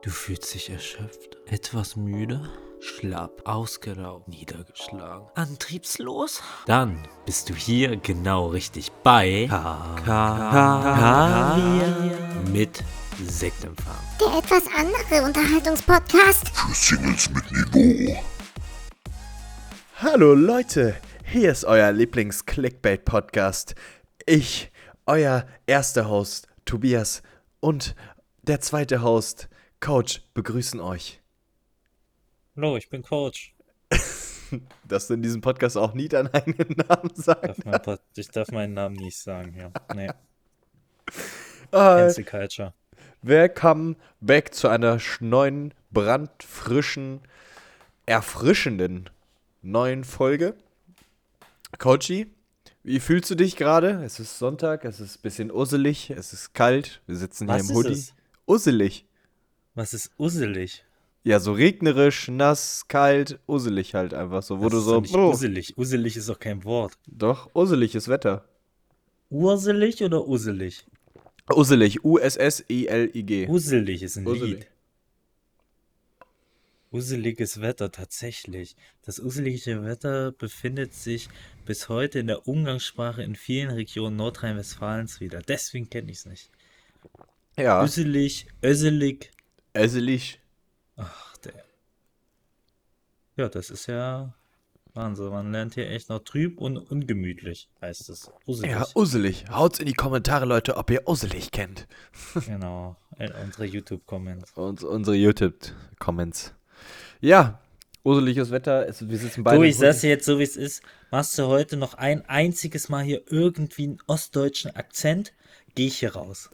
Du fühlst dich erschöpft, etwas müde, schlapp, ausgelaugt, niedergeschlagen, antriebslos? Dann bist du hier genau richtig bei Kaviar mit Sektempfang. Der etwas andere Unterhaltungspodcast. Für Singles mit Niveau. Hallo Leute, hier ist euer Lieblings-Clickbait-Podcast. Ich, euer erster Host Tobias und der zweite Host Coach begrüßen euch. Hallo, ich bin Coach. Dass du in diesem Podcast auch nie deinen eigenen Namen Pod- ich darf meinen Namen nicht sagen, ja. Nee, Ah, Cancel Culture. Willkommen back zu einer neuen, brandfrischen, erfrischenden neuen Folge. Coachy, wie fühlst du dich gerade? Es ist Sonntag, es ist ein bisschen usselig, es ist kalt, wir sitzen hier Was im ist Hoodie. es? Usselig. Was ist usselig? Ja, so regnerisch, nass, kalt, usselig halt einfach so, wo das du ist so. nicht Oh, usselig. Usselig ist doch kein Wort. doch, usseliges Wetter. Urselig oder usselig? Usselig, U-S-S-I-L-I-G. Usselig ist ein Usselig. Lied. Usseliges Wetter, tatsächlich. Das usselige Wetter befindet sich bis heute in der Umgangssprache in vielen Regionen Nordrhein-Westfalens wieder. Deswegen kenne ich es nicht. Ja, Usselig, össelig. Usselig. Ach, der. Ja, das ist ja Wahnsinn. Man lernt hier echt noch trüb und ungemütlich, heißt es. Usselig. Ja, usselig. Haut's in die Kommentare, Leute, ob ihr usselig kennt. Genau. Äh, unsere YouTube-Comments. Und unsere YouTube-Comments. Ja, usseliges Wetter. Es, wir sitzen beide. Du, ich sag's jetzt so, wie es ist. Machst du heute noch ein einziges Mal hier irgendwie einen ostdeutschen Akzent, gehe ich hier raus.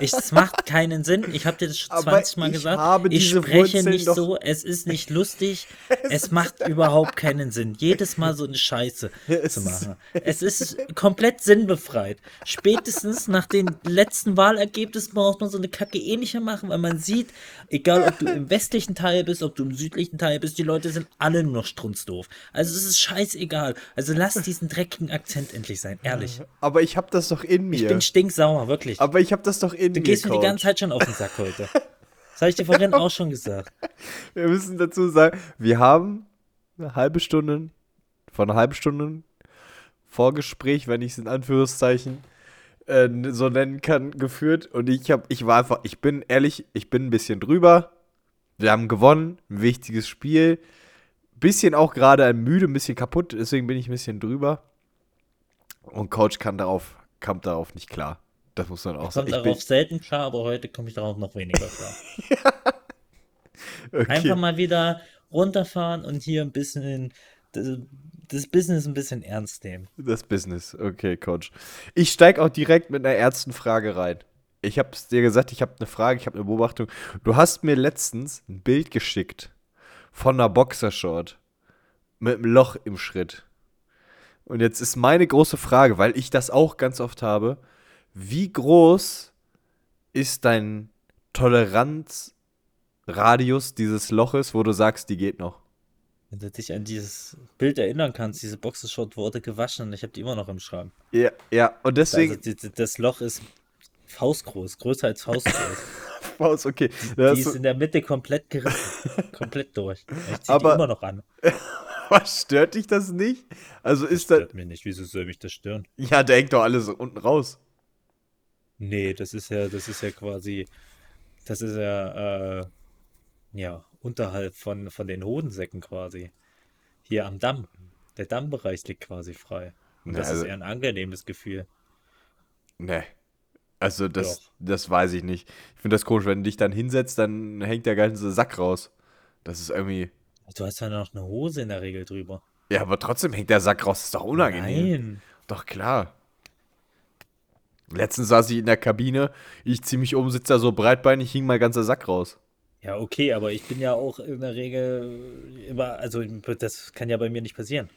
Ich, es macht keinen Sinn. Ich habe dir das schon Aber 20 Mal ich gesagt. habe ich spreche Wurzeln nicht so. Es ist nicht lustig. es macht überhaupt keinen Sinn. Jedes Mal so eine Scheiße zu machen. Es ist komplett sinnbefreit. Spätestens nach den letzten Wahlergebnissen braucht man so eine Kacke eh nicht mehr machen, weil man sieht, egal ob du im westlichen Teil bist, ob du im südlichen Teil bist, die Leute sind alle nur noch strunzdoof. Also es ist scheißegal. Also lass diesen dreckigen Akzent endlich sein, ehrlich. Aber ich hab das doch in Ich mir. bin stinksauer, wirklich. Aber ich hab das doch in Du gehst mir die ganze Zeit schon auf den Sack heute. Das habe ich dir vorhin auch schon gesagt. Wir müssen dazu sagen, wir haben eine halbe Stunde, von einer halben Stunde Vorgespräch, wenn ich es in Anführungszeichen äh, so nennen kann, geführt. Und ich hab, ich war einfach, ich bin ehrlich, ich bin ein bisschen drüber. Wir haben gewonnen, ein wichtiges Spiel. Bisschen auch gerade ein müde, ein bisschen kaputt, deswegen bin ich ein bisschen drüber. Und Coach kann darauf, kam darauf nicht klar. Das muss man auch sagen. Ich darauf selten klar, aber heute komme ich darauf noch weniger klar. bin, okay. Einfach mal wieder runterfahren und hier ein bisschen das, das Business ein bisschen ernst nehmen. Das Business, okay, Coach. Ich steige auch direkt mit einer ernsten Frage rein. Ich habe es dir gesagt, ich habe eine Frage, ich habe eine Beobachtung. Du hast mir letztens ein Bild geschickt von einer Boxershort mit einem Loch im Schritt. Und jetzt ist meine große Frage, weil ich das auch ganz oft habe, wie groß ist dein Toleranzradius dieses Loches, wo du sagst, die geht noch? Wenn du dich an dieses Bild erinnern kannst, diese Boxershot wurde gewaschen und ich habe die immer noch im Schrank. Ja, ja, und deswegen, Also die, die, das Loch ist faustgroß, größer als faustgroß. Faust, okay. Die hast ist in der Mitte komplett gerissen. komplett durch. Ich zieh Aber- die immer noch an. Was stört dich das nicht? Also ist da. Stört mich nicht. Wieso soll mich das stören? Ja, der hängt doch alles unten raus. Nee, das ist ja, das ist ja quasi, das ist ja, äh, ja, unterhalb von, von den Hodensäcken quasi. Hier am Damm. Der Dammbereich liegt quasi frei. Und Na, das also- ist eher ein angenehmes Gefühl. Nee. Also, das, Doch. das weiß ich nicht. Ich finde das komisch, wenn du dich dann hinsetzt, dann hängt der ganze Sack raus. Das ist irgendwie. Du hast ja noch eine Hose in der Regel drüber. Ja, aber trotzdem hängt der Sack raus. Ist doch unangenehm. Nein. Doch, klar. Letztens saß ich in der Kabine, ich zieh mich um, sitze da so breitbeinig, hing mein ganzer Sack raus. Ja, okay, aber ich bin ja auch in der Regel immer, also das kann ja bei mir nicht passieren.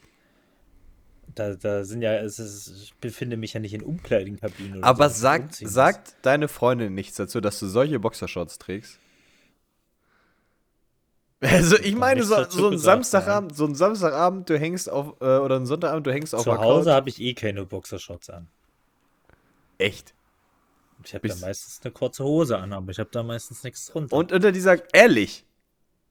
Da, da sind ja, es ist, ich befinde mich ja nicht in Umkleidekabinen. oder Aber so, sagt, sagt deine Freundin nichts dazu, dass du solche Boxershorts trägst? Also ich meine, so, so ein Samstagabend, so ein Samstagabend, du hängst auf, äh, oder ein Sonntagabend, du hängst auf Zu Hause habe ich eh keine Boxershorts an. Echt? Ich habe da meistens eine kurze Hose an, aber ich habe da meistens nichts drunter. Und unter dieser, ehrlich,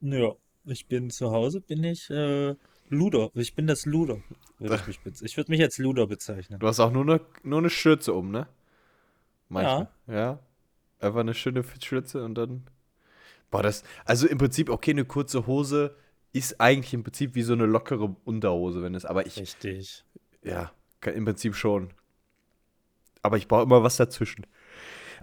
Ja, ich bin zu Hause, bin ich äh, Luder. Ich bin das Luder. Würde ich mich ich würde mich als Luder bezeichnen. du hast auch nur eine, nur eine Schürze um, ne? Manchmal. Ja. Einfach eine schöne Schürze und dann. Boah, das. Also im Prinzip, okay, eine kurze Hose ist eigentlich im Prinzip wie so eine lockere Unterhose, wenn es. Aber ich. Richtig. Ja, im Prinzip schon. Aber ich brauche immer was dazwischen.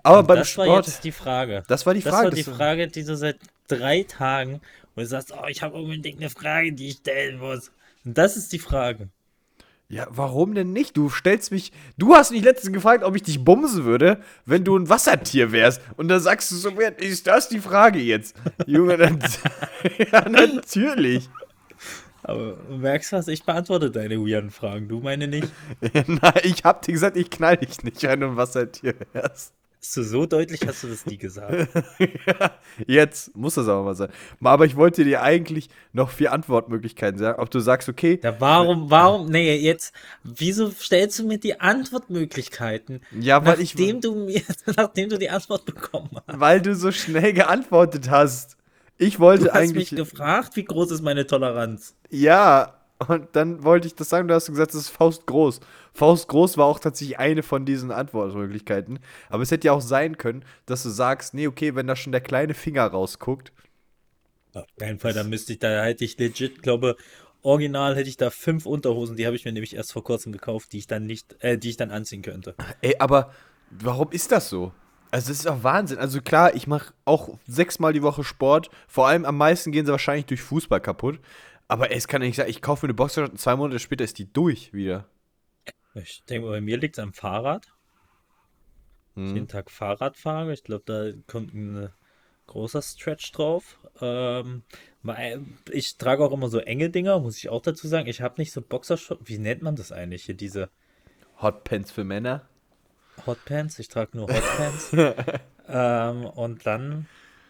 Aber Und beim das war Sport. jetzt die Frage. das war die Das Frage. war die das- Frage, die du seit drei Tagen, wo du sagst, oh, ich habe unbedingt eine Frage, die ich stellen muss. Und das ist die Frage. Ja, warum denn nicht? Du stellst mich. Du hast mich letztens gefragt, ob ich dich bumsen würde, wenn du ein Wassertier wärst. Und dann sagst du so, ist das die Frage jetzt? Junge, dann. ja, natürlich. Aber du merkst was, ich beantworte deine weirden Fragen, du meine nicht. Nein, ich hab dir gesagt, ich knall dich nicht, wenn du ein Wassertier wärst. Du so deutlich, hast du das nie gesagt. ja, jetzt muss das aber mal sein. Aber ich wollte dir eigentlich noch vier Antwortmöglichkeiten sagen. Ob du sagst, okay, Ja, warum, warum, nee, jetzt, wieso stellst du mir die Antwortmöglichkeiten, ja, weil ich. nachdem du mir, nachdem du die Antwort bekommen hast? Weil du so schnell geantwortet hast. Ich wollte Du hast eigentlich. mich gefragt, wie groß ist meine Toleranz? Ja, und dann wollte ich das sagen, du hast gesagt, es ist Faust groß. Faust groß war auch tatsächlich eine von diesen Antwortmöglichkeiten. Aber es hätte ja auch sein können, dass du sagst, nee, okay, wenn da schon der kleine Finger rausguckt. Auf keinen Fall, da müsste ich, da hätte ich legit, glaube, original hätte ich da fünf Unterhosen, die habe ich mir nämlich erst vor kurzem gekauft, die ich dann nicht, äh, die ich dann anziehen könnte. Ey, aber warum ist das so? Also, es ist auch Wahnsinn. Also, klar, ich mache auch sechsmal die Woche Sport. Vor allem am meisten gehen sie wahrscheinlich durch Fußball kaputt. Aber es kann ja nicht sein, ich kaufe mir eine Boxershort und zwei Monate später ist die durch wieder. Ich denke, bei mir liegt es am Fahrrad. Hm. jeden Tag Fahrrad fahre. Ich glaube, da kommt ein äh, großer Stretch drauf. Ähm, ich trage auch immer so enge Dinger, muss ich auch dazu sagen. Ich habe nicht so Boxershorts. Wie nennt man das eigentlich hier? Diese Hotpants für Männer. Hotpants. Ich trage nur Hotpants. ähm, und dann,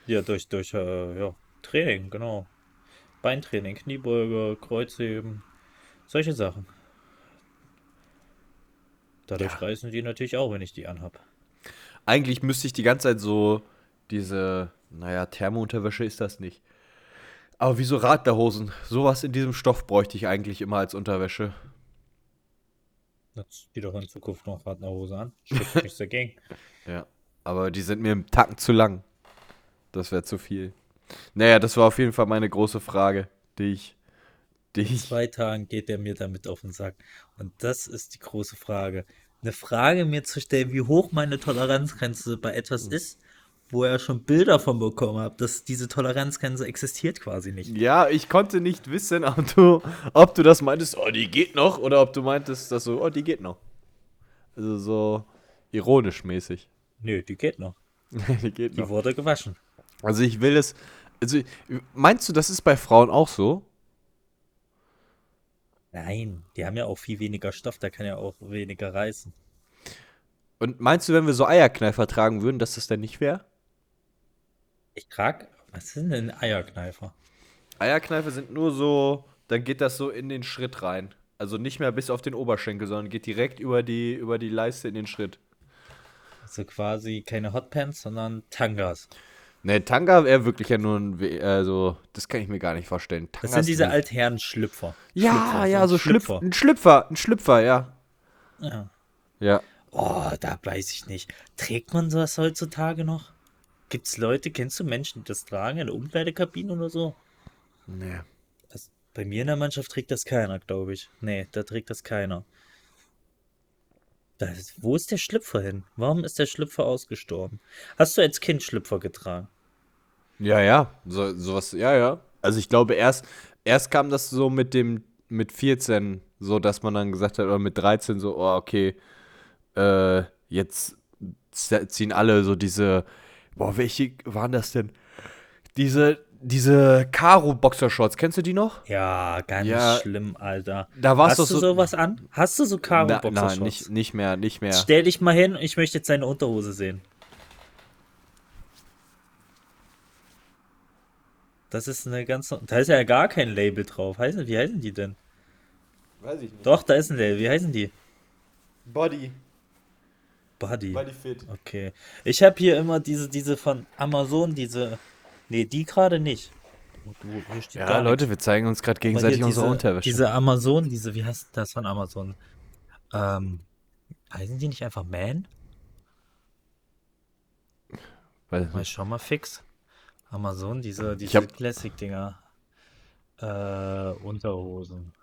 ja, durch, durch äh, ja, Training, genau. Beintraining, Kniebeuge, Kreuzheben, solche Sachen. Dadurch reißen die natürlich auch, wenn ich die anhab. Eigentlich müsste ich die ganze Zeit so diese, naja, Thermounterwäsche ist das nicht. Aber wieso Radlerhosen? Sowas in diesem Stoff bräuchte ich eigentlich immer als Unterwäsche. Jetzt die doch in Zukunft noch Radlerhose an. Spricht nichts dagegen. Ja. Aber die sind mir im Tacken zu lang. Das wäre zu viel. Naja, das war auf jeden Fall meine große Frage, die ich. Die In zwei Tagen geht der mir damit auf den Sack. Und das ist die große Frage. Eine Frage mir zu stellen, wie hoch meine Toleranzgrenze bei etwas ist, wo er schon Bilder von bekommen hat, dass diese Toleranzgrenze existiert quasi nicht. ja, ich konnte nicht wissen, ob du, ob du das meintest, oh, die geht noch, oder ob du meintest, dass so, oh, die geht noch. Also so ironisch mäßig. Nö, die geht noch. die geht Die noch. wurde gewaschen. Also ich will es. Also meinst du, das ist bei Frauen auch so? Nein, die haben ja auch viel weniger Stoff, da kann ja auch weniger reißen. Und meinst du, wenn wir so Eierkneifer tragen würden, dass das denn nicht wäre? Ich trag, was sind denn Eierkneifer? Eierkneifer sind nur so, dann geht das so in den Schritt rein. Also nicht mehr bis auf den Oberschenkel, sondern geht direkt über die, über die Leiste in den Schritt. Also quasi keine Hotpants, sondern Tangas. Ne, Tanga wäre wirklich ja nur ein, We- also das kann ich mir gar nicht vorstellen. Das Tangas sind diese. Altherren-Schlüpfer. Ja, Schlüpfer, ja, so Schlüpfer. Schlüpfer. Ein Schlüpfer, ein Schlüpfer, ja. Ja. Ja. Oh, da weiß ich nicht. Trägt man sowas heutzutage noch? Gibt's Leute, kennst du Menschen, die das tragen in der Umkleidekabine oder so? Nee. Das, bei mir in der Mannschaft trägt das keiner, glaube ich. Nee, da trägt das keiner. Das, wo ist der Schlüpfer hin? Warum ist der Schlüpfer ausgestorben? Hast du als Kind Schlüpfer getragen? Ja, ja, so, sowas, ja, ja. Also ich glaube, erst, erst kam das so mit dem, mit 14, so dass man dann gesagt hat, oder mit 13 so, oh, okay, äh, jetzt ziehen alle so diese, boah, welche waren das denn? Diese, diese Karo-Boxershorts, kennst du die noch? Ja, ganz Ja. schlimm, Alter. Da war's Hast du so- sowas an? Hast du so Karo-Boxershorts? nein, nicht, nicht mehr, nicht mehr. Stell dich mal hin, ich möchte jetzt deine Unterhose sehen. Das ist eine ganz. Da ist ja gar kein Label drauf. Heißen, wie heißen die denn? Weiß ich nicht. Doch, da ist ein Label. Wie heißen die? Body. Buddy. Buddy Fit. Okay. Ich habe hier immer diese, diese von Amazon, diese. Nee, die gerade nicht. Du, hier steht Ja, Leute, wir zeigen uns gerade gegenseitig unsere diese, Unterwäsche. Diese Amazon, diese, wie heißt das von Amazon? Ähm, heißen die nicht einfach Man? Weil, Mal schau mal fix. Amazon, diese, diese hab- Classic-Dinger. Äh, Unterhosen.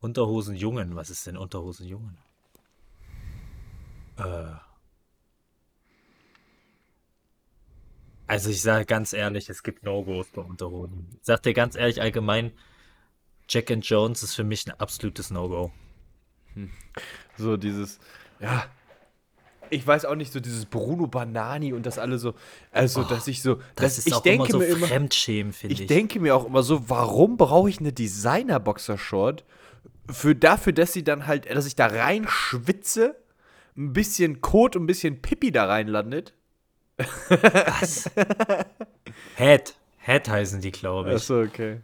Unterhosen Jungen. Was ist denn Unterhosen Jungen? Äh. Also ich sage ganz ehrlich, es gibt No-Gos bei Unterhosen. Ich sag dir ganz ehrlich allgemein, Jack and Jones ist für mich ein absolutes No-Go. so dieses, ja, ich weiß auch nicht, so dieses Bruno Banani und das alle so, also, dass ich so, Oh, Das ist ich auch denke immer so mir immer, Fremdschämen, finde ich. ich denke mir auch immer so, warum brauche ich eine Designer-Boxershort für dafür, dass sie dann halt, dass ich da rein schwitze, ein bisschen Kot und ein bisschen Pipi da reinlandet. Was? Head. Head heißen die, glaube ich. Achso, okay.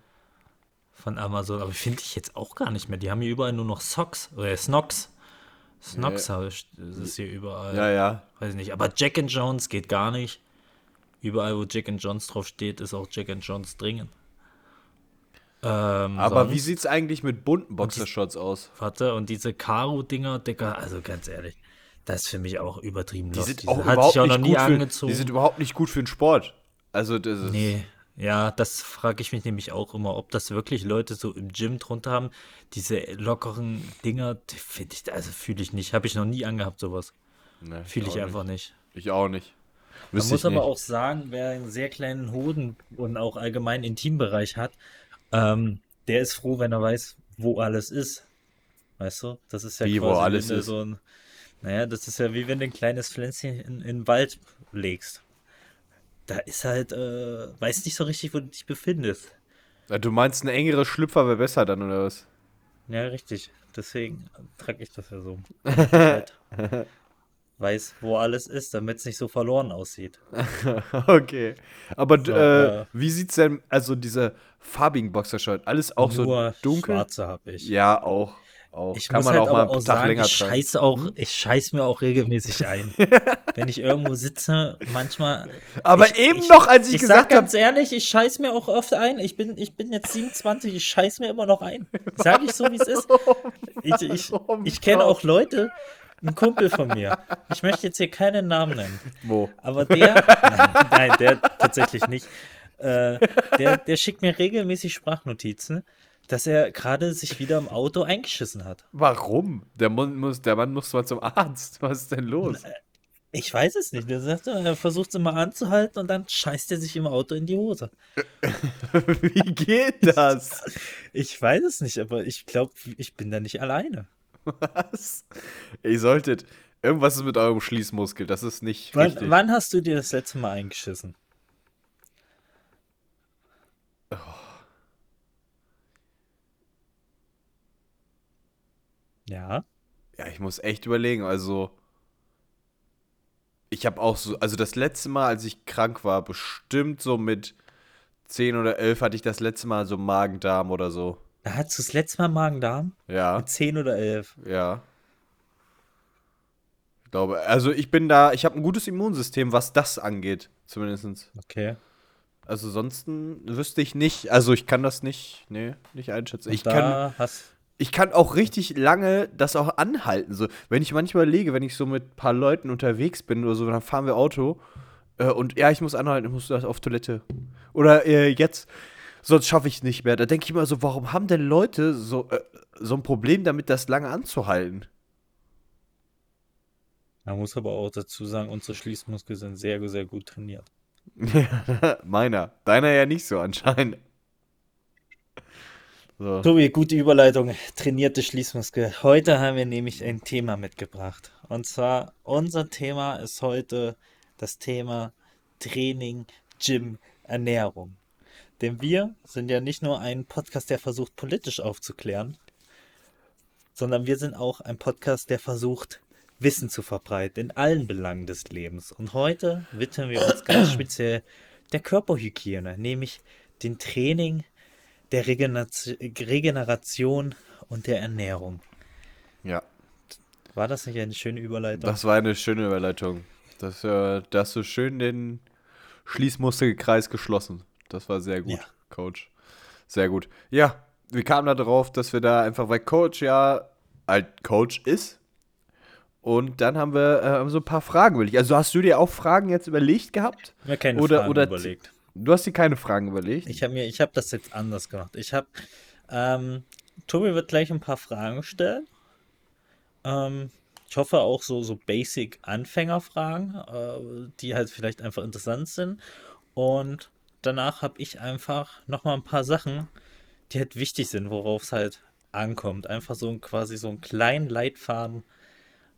Von Amazon. Aber finde ich jetzt auch gar nicht mehr. Die haben hier überall nur noch Socks. Oder Snox. Snox habe ich. Das ist hier überall. Ja, ja. Weiß nicht. Aber Jack and Jones geht gar nicht. Überall, wo Jack and Jones drauf steht, ist auch Jack and Jones dringend. Ähm, Aber sonst- wie sieht's eigentlich mit bunten Boxershorts aus? Warte, und diese Karo-Dinger, Dicker, also ganz ehrlich, das ist für mich auch übertrieben. Die sind auch überhaupt auch nicht noch nie gut für, angezogen. Die sind überhaupt nicht gut für den Sport. Also das ist Nee, ja, das frage ich mich nämlich auch immer, ob das wirklich Leute so im Gym drunter haben. Diese lockeren Dinger, die finde ich, also fühle ich nicht. Habe ich noch nie angehabt, sowas. Nee, Fühle ich auch einfach nicht. nicht. Ich auch nicht. Man muss ich aber nicht. auch sagen, wer einen sehr kleinen Hoden und auch allgemein Intimbereich hat, ähm, der ist froh, wenn er weiß, wo alles ist. Weißt du? Das ist ja Wie, wo quasi alles wenn du ist? so ein. Naja, das ist ja wie wenn du ein kleines Pflänzchen in, in den Wald legst. Da ist halt, äh, weiß nicht so richtig, wo du dich befindest. Ja, Du meinst, eine engere Schlüpfer wäre besser dann, oder was? Ja, richtig. Deswegen trage ich das ja so. Halt weiß, wo alles ist, damit es nicht so verloren aussieht. okay. Aber So, äh, äh, wie sieht's denn, also diese farbigen Boxershort, alles auch so dunkel? schwarze habe ich. Ja, auch. Auch. Ich Kann muss man halt auch mal einen auch Tag sagen, länger ich scheiße auch, ich scheiß mir auch regelmäßig ein. Wenn ich irgendwo sitze, manchmal. Aber ich, eben ich, noch, als ich, ich sag gesagt habe, ganz ehrlich, ich scheiß mir auch oft ein. Ich bin, ich bin jetzt 27, ich scheiß mir immer noch ein. Sag ich so, wie es ist. Ich, ich, Oh ich kenne auch Leute, ein Kumpel von mir. Ich möchte jetzt hier keinen Namen nennen. wo? Aber der, nein, nein, der tatsächlich nicht. Äh, der, der schickt mir regelmäßig Sprachnotizen, dass er gerade sich wieder im Auto eingeschissen hat. Warum? Der Mann muss, der Mann muss mal zum Arzt. Was ist denn los? Ich weiß es nicht. Der sagt, er versucht sie mal anzuhalten und dann scheißt er sich im Auto in die Hose. Wie geht das? Ich weiß es nicht, aber ich glaube, ich bin da nicht alleine. Was? Ihr solltet. Irgendwas ist mit eurem Schließmuskel. Das ist nicht Wann, richtig. wann hast du dir das letzte Mal eingeschissen? Ja. Ja, ich muss echt überlegen. Also, ich habe auch so, also das letzte Mal, als ich krank war, bestimmt so mit 10 oder 11 hatte ich das letzte Mal so Magen-Darm oder so. Da hattest du das letzte Mal Magen-Darm? Ja, Mit 10 oder 11. ja. Ich glaube, also ich bin da, ich habe ein gutes Immunsystem, was das angeht, zumindest. Okay. Also sonst wüsste ich nicht, also ich kann das nicht, nee, nicht einschätzen. Und Ich kann, da hast ich kann auch richtig lange das auch anhalten. So, wenn ich manchmal überlege, wenn ich so mit ein paar Leuten unterwegs bin oder so, dann fahren wir Auto äh, und ja, ich muss anhalten, ich muss das auf Toilette. Oder äh, jetzt, sonst schaffe ich es nicht mehr. Da denke ich immer so, warum haben denn Leute so, äh, so ein Problem damit, das lange anzuhalten? Man muss aber auch dazu sagen, unsere Schließmuskeln sind sehr, sehr gut trainiert. Meiner. Deiner ja nicht so anscheinend. So. Tobi, gute Überleitung. Trainierte Schließmuskel. Heute haben wir nämlich ein Thema mitgebracht. Und zwar, unser Thema ist heute das Thema Training, Gym, Ernährung. Denn wir sind ja nicht nur ein Podcast, der versucht, politisch aufzuklären, sondern wir sind auch ein Podcast, der versucht, Wissen zu verbreiten in allen Belangen des Lebens. Und heute widmen wir uns ganz speziell der Körperhygiene, nämlich dem Training, der Regeneration, und der Ernährung. Ja. War das nicht eine schöne Überleitung? Das war eine schöne Überleitung. Das, äh, da hast du schön den Schließmuskelkreis geschlossen. Das war sehr gut, Ja. Coach. Sehr gut. Ja, wir kamen da drauf, dass wir da einfach, weil Coach ja halt Coach ist. Und dann haben wir äh, so ein paar Fragen überlegt. Also hast du dir auch Fragen jetzt überlegt gehabt? mir keine oder- Fragen oder- überlegt. Du hast dir keine Fragen überlegt? Ich habe mir, ich habe das jetzt anders gemacht. Ich habe, ähm, Tobi wird gleich ein paar Fragen stellen. Ähm, ich hoffe auch so, so Basic Anfängerfragen, äh, die halt vielleicht einfach interessant sind. Und danach habe ich einfach nochmal ein paar Sachen, die halt wichtig sind, worauf es halt ankommt. Einfach so ein, quasi so einen kleinen Leitfaden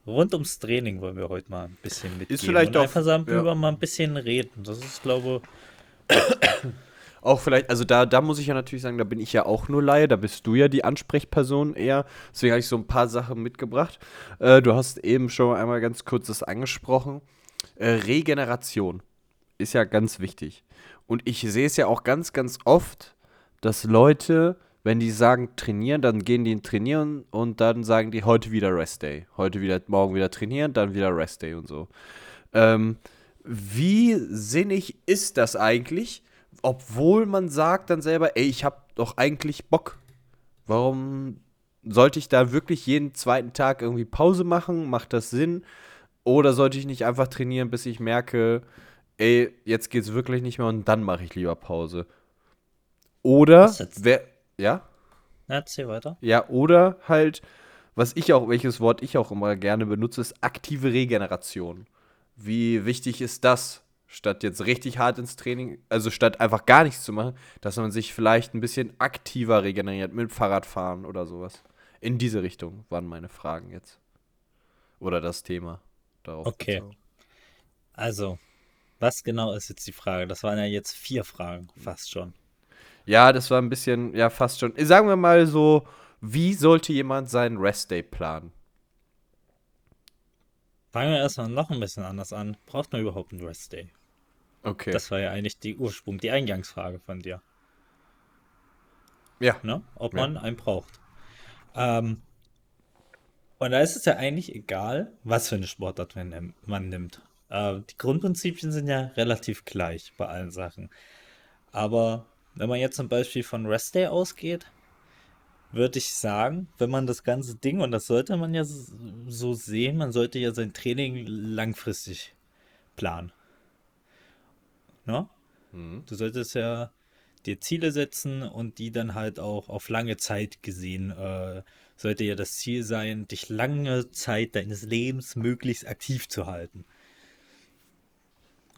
rund ums Training wollen wir heute mal ein bisschen mitgeben. vielleicht und auch- einfach ja. darüber mal ein bisschen reden. Das ist, glaube Auch vielleicht, also da, da muss ich ja natürlich sagen, da bin ich ja auch nur Laie, da bist du ja die Ansprechperson eher. Deswegen habe ich so ein paar Sachen mitgebracht. Äh, du hast eben schon einmal ganz kurz das angesprochen. Äh, Regeneration ist ja ganz wichtig. Und ich sehe es ja auch ganz, ganz oft, dass Leute, wenn die sagen trainieren, dann gehen die in trainieren und dann sagen die heute wieder Rest Day. Heute wieder, morgen wieder trainieren, dann wieder Rest Day und so. Ähm, wie sinnig ist das eigentlich, obwohl man sagt dann selber, ey, ich habe doch eigentlich Bock. Warum sollte ich da wirklich jeden zweiten Tag irgendwie Pause machen? Macht das Sinn? Oder sollte ich nicht einfach trainieren, bis ich merke, ey, jetzt geht's wirklich nicht mehr und dann mache ich lieber Pause? Oder wer ja? Na, erzähl weiter. Ja, oder halt, was ich auch, welches Wort ich auch immer gerne benutze, ist aktive Regeneration. Wie wichtig ist das, statt jetzt richtig hart ins Training, also statt einfach gar nichts zu machen, dass man sich vielleicht ein bisschen aktiver regeneriert mit Fahrradfahren oder sowas. In diese Richtung waren meine Fragen jetzt. Oder das Thema darauf. Okay. bezogen. Also, was genau ist jetzt die Frage? Das waren ja jetzt vier Fragen, fast schon. Ja, das war ein bisschen, ja, fast schon. Sagen wir mal so, wie sollte jemand seinen Rest-Day planen? Fangen wir erstmal noch ein bisschen anders an. Braucht man überhaupt einen Rest Day? Okay. Das war ja eigentlich die Ursprung, die Eingangsfrage von dir. ja. Ne? Ob Ja. man einen braucht. Ähm, und da ist es ja eigentlich egal, was für eine Sportart man, nimm- man nimmt. Äh, die Grundprinzipien sind ja relativ gleich bei allen Sachen. Aber wenn man jetzt zum Beispiel von Rest Day ausgeht, würde ich sagen, wenn man das ganze Ding, und das sollte man ja so sehen, man sollte ja sein Training langfristig planen. Ne? Mhm. Du solltest ja dir Ziele setzen und die dann halt auch auf lange Zeit gesehen, äh, sollte ja das Ziel sein, dich lange Zeit deines Lebens möglichst aktiv zu halten.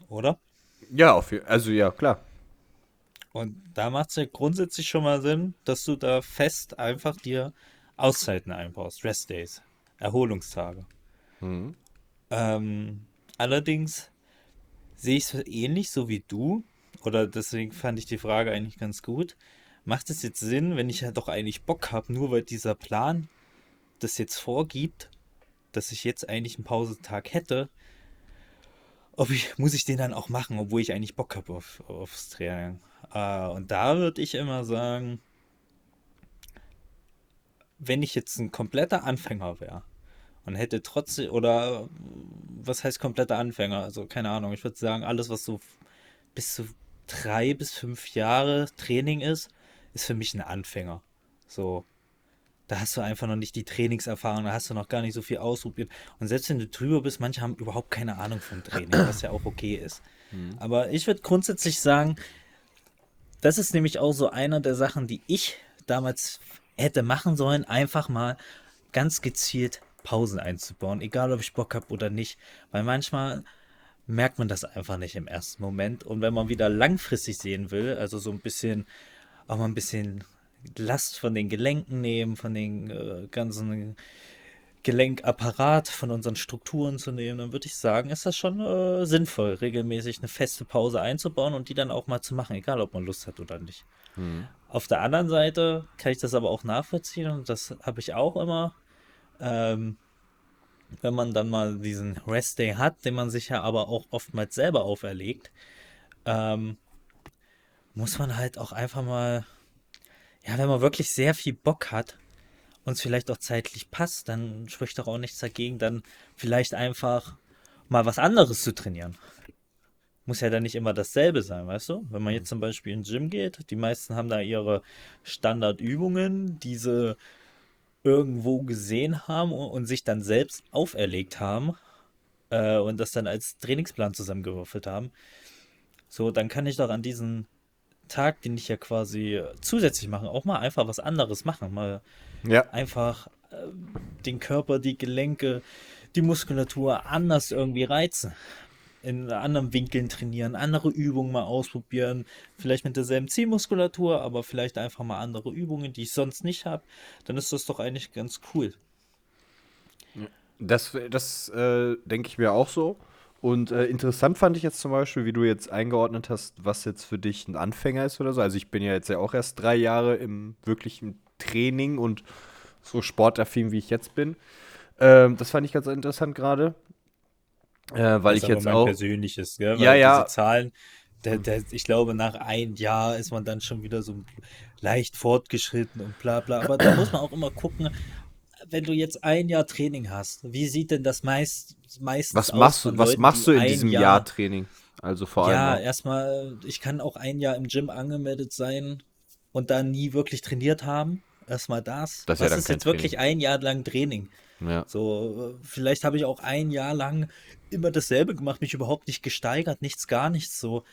Oder? Ja, auf, also ja, klar. Und da macht es ja grundsätzlich schon mal Sinn, dass du da fest einfach dir Auszeiten einbaust, Restdays, Erholungstage. Mhm. Ähm, allerdings sehe ich es ähnlich so wie du, oder deswegen fand ich die Frage eigentlich ganz gut. Macht es jetzt Sinn, wenn ich ja doch eigentlich Bock habe, nur weil dieser Plan das jetzt vorgibt, dass ich jetzt eigentlich einen Pausetag hätte, ob ich, muss ich den dann auch machen, obwohl ich eigentlich Bock habe auf, aufs Training? Äh, und da würde ich immer sagen, wenn ich jetzt ein kompletter Anfänger wäre und hätte trotzdem, oder was heißt kompletter Anfänger? Also keine Ahnung, ich würde sagen, alles, was so bis zu drei bis fünf Jahre Training ist, ist für mich ein Anfänger. So, da hast du einfach noch nicht die Trainingserfahrung, da hast du noch gar nicht so viel ausprobiert. Und selbst wenn du drüber bist, manche haben überhaupt keine Ahnung vom Training, was ja auch okay ist. Aber ich würde grundsätzlich sagen, das ist nämlich auch so einer der Sachen, die ich damals hätte machen sollen, einfach mal ganz gezielt Pausen einzubauen, egal ob ich Bock habe oder nicht. Weil manchmal merkt man das einfach nicht im ersten Moment. Und wenn man wieder langfristig sehen will, also so ein bisschen, auch mal ein bisschen Last von den Gelenken nehmen, von den äh, ganzen Gelenkapparat, von unseren Strukturen zu nehmen, dann würde ich sagen, ist das schon äh, sinnvoll, regelmäßig eine feste Pause einzubauen und die dann auch mal zu machen, egal ob man Lust hat oder nicht. Auf der anderen Seite kann ich das aber auch nachvollziehen und das habe ich auch immer. Ähm, wenn man dann mal diesen Rest Day hat, den man sich ja aber auch oftmals selber auferlegt, ähm, muss man halt auch einfach mal, ja, wenn man wirklich sehr viel Bock hat uns vielleicht auch zeitlich passt, dann spricht doch auch nichts dagegen, dann vielleicht einfach mal was anderes zu trainieren. Muss ja dann nicht immer dasselbe sein, weißt du? Wenn man jetzt zum Beispiel ins Gym geht, die meisten haben da ihre Standardübungen, die sie irgendwo gesehen haben und, und sich dann selbst auferlegt haben äh, und das dann als Trainingsplan zusammengewürfelt haben. So, dann kann ich doch an diesen Tag, den ich ja quasi zusätzlich mache, auch mal einfach was anderes machen. Mal Ja. einfach äh, den Körper, die Gelenke, die Muskulatur anders irgendwie reizen. In anderen Winkeln trainieren, andere Übungen mal ausprobieren. Vielleicht mit derselben Zielmuskulatur, aber vielleicht einfach mal andere Übungen, die ich sonst nicht habe. Dann ist das doch eigentlich ganz cool. Das, das äh, denke ich mir auch so. Und äh, interessant fand ich jetzt zum Beispiel, wie du jetzt eingeordnet hast, was jetzt für dich ein Anfänger ist oder so. Also ich bin ja jetzt ja auch erst drei Jahre im wirklichen Training und so sportaffin, wie ich jetzt bin. Ähm, das fand ich ganz interessant gerade. Äh, weil Das ich jetzt mein auch. persönliches, gell? Ja, Weil ja. Diese Zahlen, der, der, ich glaube, nach ein Jahr ist man dann schon wieder so leicht fortgeschritten und bla bla. Aber da muss man auch immer gucken, wenn du jetzt ein Jahr Training hast, wie sieht denn das meist, meistens Was aus machst von du, was Leuten, machst du in diesem Jahr, Jahr Training? Also vor allem. Ja, erstmal, ich kann auch ein Jahr im Gym angemeldet sein und da nie wirklich trainiert haben. Erstmal das. Das ist ja Was dann ist jetzt wirklich ein Jahr lang Training? ja. So, vielleicht habe ich auch ein Jahr lang immer dasselbe gemacht, mich überhaupt nicht gesteigert, nichts, gar nichts. So,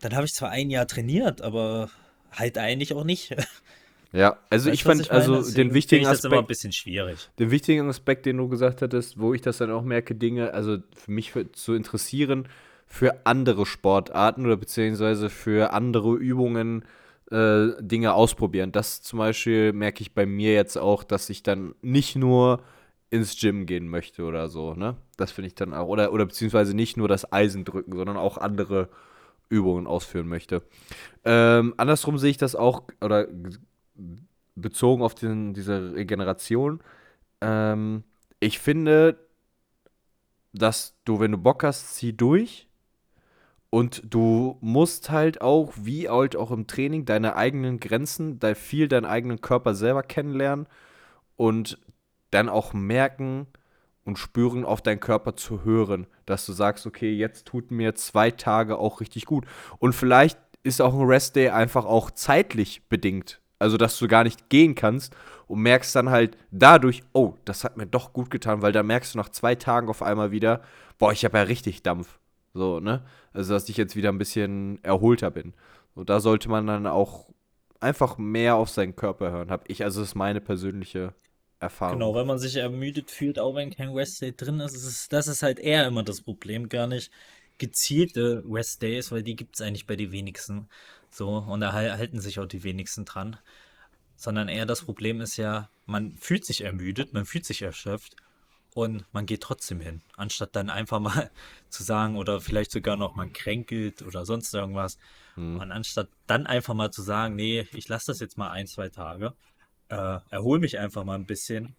dann habe ich zwar ein Jahr trainiert, aber halt eigentlich auch nicht. ja, also Weißt ich fand, meine? also Deswegen den wichtigen ich das immer ein Aspekt, bisschen schwierig. den wichtigen Aspekt, den du gesagt hattest, wo ich das dann auch merke, Dinge, also für mich für, zu interessieren für andere Sportarten oder beziehungsweise für andere Übungen äh, Dinge ausprobieren. Das zum Beispiel merke ich bei mir jetzt auch, dass ich dann nicht nur ins Gym gehen möchte oder so, ne? Das finde ich dann auch, oder, oder beziehungsweise nicht nur das Eisen drücken, sondern auch andere Übungen ausführen möchte. Ähm, andersrum sehe ich das auch, oder bezogen auf den, diese Regeneration. Ähm, ich finde, dass du, wenn du Bock hast, zieh durch. Und du musst halt auch, wie halt auch im Training, deine eigenen Grenzen, da viel deinen eigenen Körper selber kennenlernen und dann auch merken und spüren, auf deinen Körper zu hören, dass du sagst, okay, jetzt tut mir zwei Tage auch richtig gut. Und vielleicht ist auch ein Rest-Day einfach auch zeitlich bedingt. Also, dass du gar nicht gehen kannst und merkst dann halt dadurch, oh, das hat mir doch gut getan, weil da merkst du nach zwei Tagen auf einmal wieder, boah, ich habe ja richtig Dampf. So, ne? Also, dass ich jetzt wieder ein bisschen erholter bin. So, da sollte man dann auch einfach mehr auf seinen Körper hören, habe ich. Also, das ist meine persönliche Erfahrung. Genau, wenn man sich ermüdet fühlt, auch wenn kein Rest Day drin ist, ist das ist halt eher immer das Problem, gar nicht gezielte Rest Days, weil die gibt es eigentlich bei den wenigsten. So, und da hal- halten sich auch die wenigsten dran. Sondern eher das Problem ist ja, man fühlt sich ermüdet, man fühlt sich erschöpft und man geht trotzdem hin, anstatt dann einfach mal zu sagen oder vielleicht sogar noch man kränkelt oder sonst irgendwas. Und anstatt dann einfach mal zu sagen, nee, ich lasse das jetzt mal ein, zwei Tage, äh, erhole mich einfach mal ein bisschen.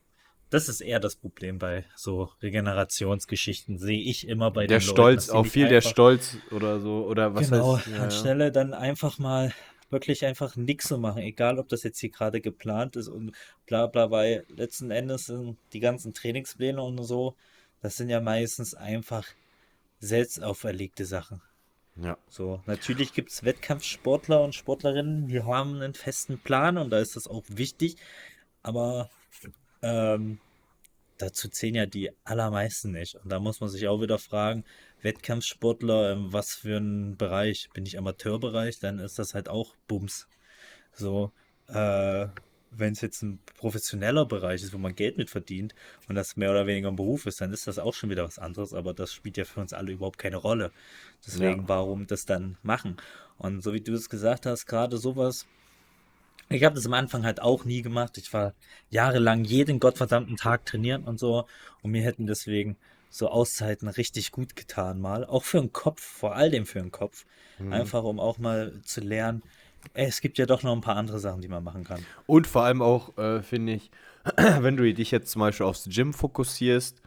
Das ist eher das Problem bei so Regenerationsgeschichten, sehe ich immer bei der den Leuten, Stolz, die auch viel der Stolz oder so, oder was genau, heißt, ja, ja. anstelle dann einfach mal wirklich einfach nichts zu machen, egal ob das jetzt hier gerade geplant ist und bla bla, weil letzten Endes sind die ganzen Trainingspläne und so, das sind ja meistens einfach selbst auferlegte Sachen. Ja. So, natürlich gibt es Wettkampfsportler und Sportlerinnen, die haben einen festen Plan und da ist das auch wichtig, aber ähm, dazu zählen ja die allermeisten nicht. Und da muss man sich auch wieder fragen, Wettkampfsportler, ähm, was für ein Bereich? Bin ich Amateurbereich, dann ist das halt auch Bums. So, äh, wenn es jetzt ein professioneller Bereich ist, wo man Geld mit verdient und das mehr oder weniger ein Beruf ist, dann ist das auch schon wieder was anderes, aber das spielt ja für uns alle überhaupt keine Rolle. Deswegen, Ja. warum das dann machen? Und so wie du es gesagt hast, gerade sowas, ich habe das am Anfang halt auch nie gemacht. Ich war jahrelang jeden gottverdammten Tag trainieren und so. Und mir hätten deswegen so Auszeiten richtig gut getan mal. Auch für den Kopf, vor allem für den Kopf. Einfach um auch mal zu lernen, ey, es gibt ja doch noch ein paar andere Sachen, die man machen kann. Und vor allem auch, äh, finde ich, wenn du dich jetzt zum Beispiel aufs Gym fokussierst,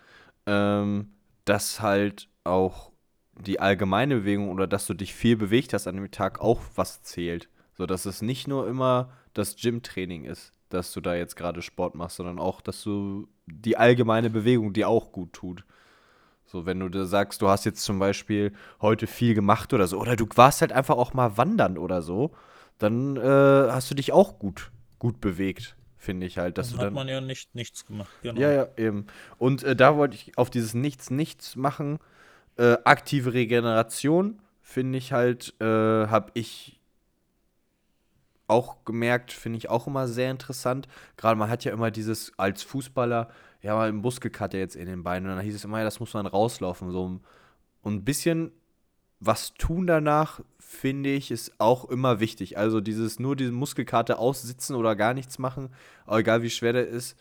ähm, dass halt auch die allgemeine Bewegung oder dass du dich viel bewegt hast an dem Tag auch was zählt. So dass es nicht nur immer das Gym-Training ist. dass du da jetzt gerade Sport machst, sondern auch, dass du die allgemeine Bewegung dir auch gut tut. So, wenn du da sagst, du hast jetzt zum Beispiel heute viel gemacht oder so, oder du warst halt einfach auch mal wandern oder so, dann äh, hast du dich auch gut, gut bewegt, finde ich halt. Dass Dann du hat dann, man ja nicht, nichts gemacht. Genau. ja, ja, eben. Und äh, da wollte ich auf dieses Nichts, Nichts machen. Äh, aktive Regeneration, finde ich halt, äh, habe ich auch gemerkt, finde ich auch immer sehr interessant. Gerade man hat ja immer dieses, als Fußballer, ja, mal einen Muskelkater jetzt in den Beinen. Und dann hieß es immer, ja, das muss man rauslaufen. So. Und ein bisschen was tun danach, finde ich, ist auch immer wichtig. Also dieses nur diese Muskelkater aussitzen oder gar nichts machen, egal wie schwer der ist,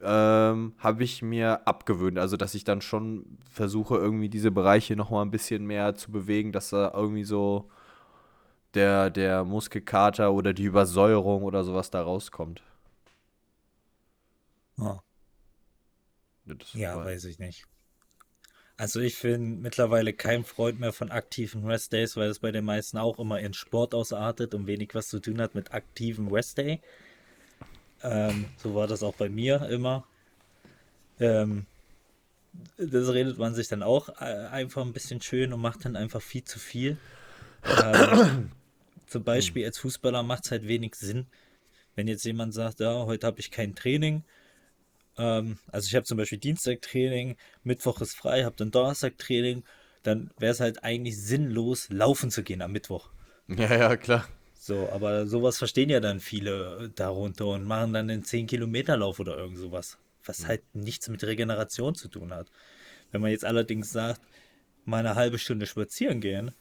ähm, habe ich mir abgewöhnt. Also dass ich dann schon versuche, irgendwie diese Bereiche nochmal ein bisschen mehr zu bewegen, dass da irgendwie so der, der Muskelkater oder die Übersäuerung oder sowas da rauskommt. Ja. Das Ja, weiß ich nicht. Also ich bin mittlerweile kein Freund mehr von aktiven Restdays, weil es bei den meisten auch immer in Sport ausartet und wenig was zu tun hat mit aktivem Restday. Ähm, so war das auch bei mir immer. Ähm, das redet man sich dann auch äh, einfach ein bisschen schön und macht dann einfach viel zu viel. Ähm, zum Beispiel als Fußballer macht es halt wenig Sinn, wenn jetzt jemand sagt, ja, heute habe ich kein Training, ähm, also ich habe zum Beispiel Dienstag Training, Mittwoch ist frei, habe dann Donnerstag Training, dann wäre es halt eigentlich sinnlos, laufen zu gehen am Mittwoch. Ja, ja, klar. So, aber sowas verstehen ja dann viele äh, darunter und machen dann einen 10-Kilometer-Lauf oder irgend sowas, was halt nichts mit Regeneration zu tun hat. Wenn man jetzt allerdings sagt, mal eine halbe Stunde spazieren gehen,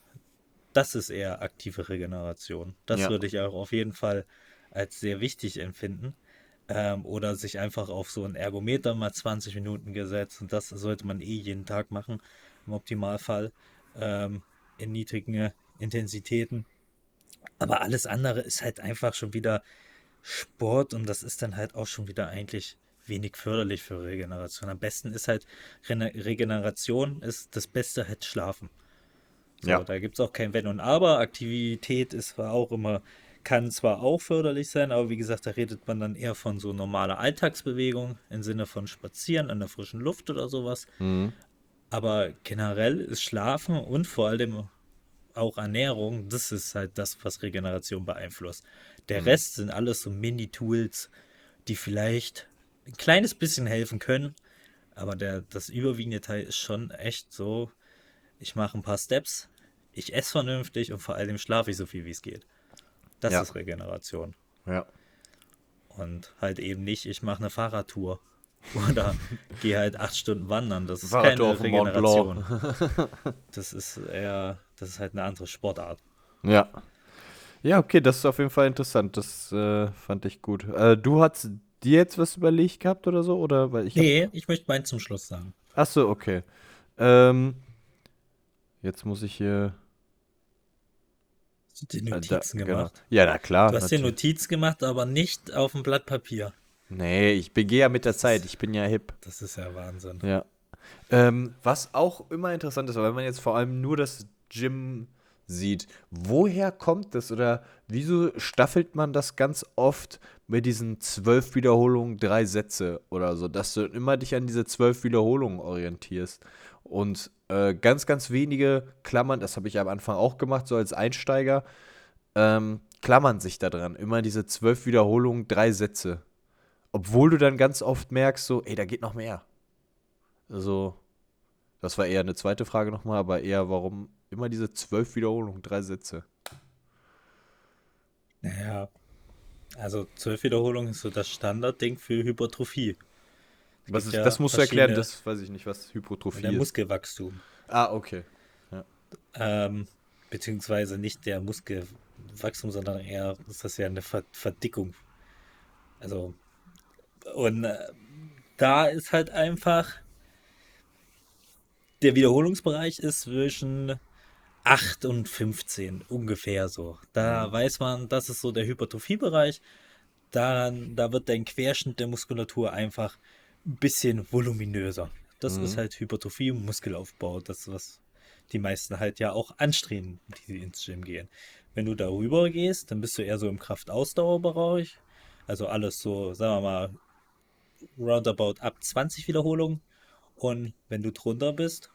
das ist eher aktive Regeneration. Das Ja. würde ich auch auf jeden Fall als sehr wichtig empfinden. Ähm, oder sich einfach auf so einen Ergometer mal 20 Minuten gesetzt. Und das sollte man eh jeden Tag machen, im Optimalfall, ähm, in niedrigen Intensitäten. Aber alles andere ist halt einfach schon wieder Sport und das ist dann halt auch schon wieder eigentlich wenig förderlich für Regeneration. Am besten ist halt Regeneration ist das Beste halt Schlafen. So, Ja. da gibt es auch kein Wenn und Aber. Aktivität ist zwar auch immer, kann zwar auch förderlich sein, aber wie gesagt, da redet man dann eher von so normaler Alltagsbewegung im Sinne von Spazieren an der frischen Luft oder sowas. Mhm. Aber generell ist Schlafen und vor allem auch Ernährung, das ist halt das, was Regeneration beeinflusst. Der Rest sind alles so Mini-Tools, die vielleicht ein kleines bisschen helfen können, aber der, das überwiegende Teil ist schon echt so, ich mache ein paar Steps, ich esse vernünftig und vor allem schlafe ich so viel wie es geht. Das Ja. ist Regeneration. Ja. Und halt eben nicht, ich mache eine Fahrradtour. Oder gehe halt acht Stunden wandern. Das ist Fahrradtour keine Regeneration. Das ist eher, das ist halt eine andere Sportart. Ja. Ja, okay, das ist auf jeden Fall interessant. Das äh, fand ich gut. Äh, du hast dir jetzt was überlegt gehabt oder so? Oder weil ich hab- Nee, ich möchte meinen zum Schluss sagen. Ach so, okay. Ähm, jetzt muss ich hier. Hast du dir äh, da- Notizen genau. gemacht? Ja, na klar. Du hast dir natürlich. Notiz gemacht, aber nicht auf dem Blatt Papier. Nee, ich begehe ja mit der Zeit. Ich bin ja hip. Das ist ja Wahnsinn. Ja. Ähm, was auch immer interessant ist, wenn man jetzt vor allem nur das Gym sieht, woher kommt das oder wieso staffelt man das ganz oft mit diesen zwölf Wiederholungen, drei Sätze oder so, dass du immer dich an diese zwölf Wiederholungen orientierst. Und äh, ganz, ganz wenige klammern, das habe ich am Anfang auch gemacht, so als Einsteiger, ähm, klammern sich da dran. Immer diese zwölf Wiederholungen, drei Sätze. Obwohl du dann ganz oft merkst, so, ey, da geht noch mehr. Also, das war eher eine zweite Frage nochmal, aber eher, warum immer diese zwölf Wiederholungen, drei Sätze? Naja, also zwölf Wiederholungen ist so das Standardding für Hypertrophie. Was ist, ja das musst du erklären, das weiß ich nicht, was Hypotrophie Der ist. Muskelwachstum. Ah, okay. Ähm, beziehungsweise nicht der Muskelwachstum, sondern eher ist das ja eine Ver Verdickung. Also, und äh, da ist halt einfach, der Wiederholungsbereich ist zwischen 8 und 15 ungefähr so. Da weiß man, das ist so der Hypertrophiebereich. Daran, da wird dein Querschnitt der Muskulatur einfach ein bisschen voluminöser. Das ist halt Hypertrophie und Muskelaufbau. Das, was die meisten halt ja auch anstreben, die ins Gym gehen. Wenn du darüber gehst, dann bist du eher so im Kraftausdauerbereich. Also alles so, sagen wir mal, roundabout ab 20 Wiederholungen. Und wenn du drunter bist,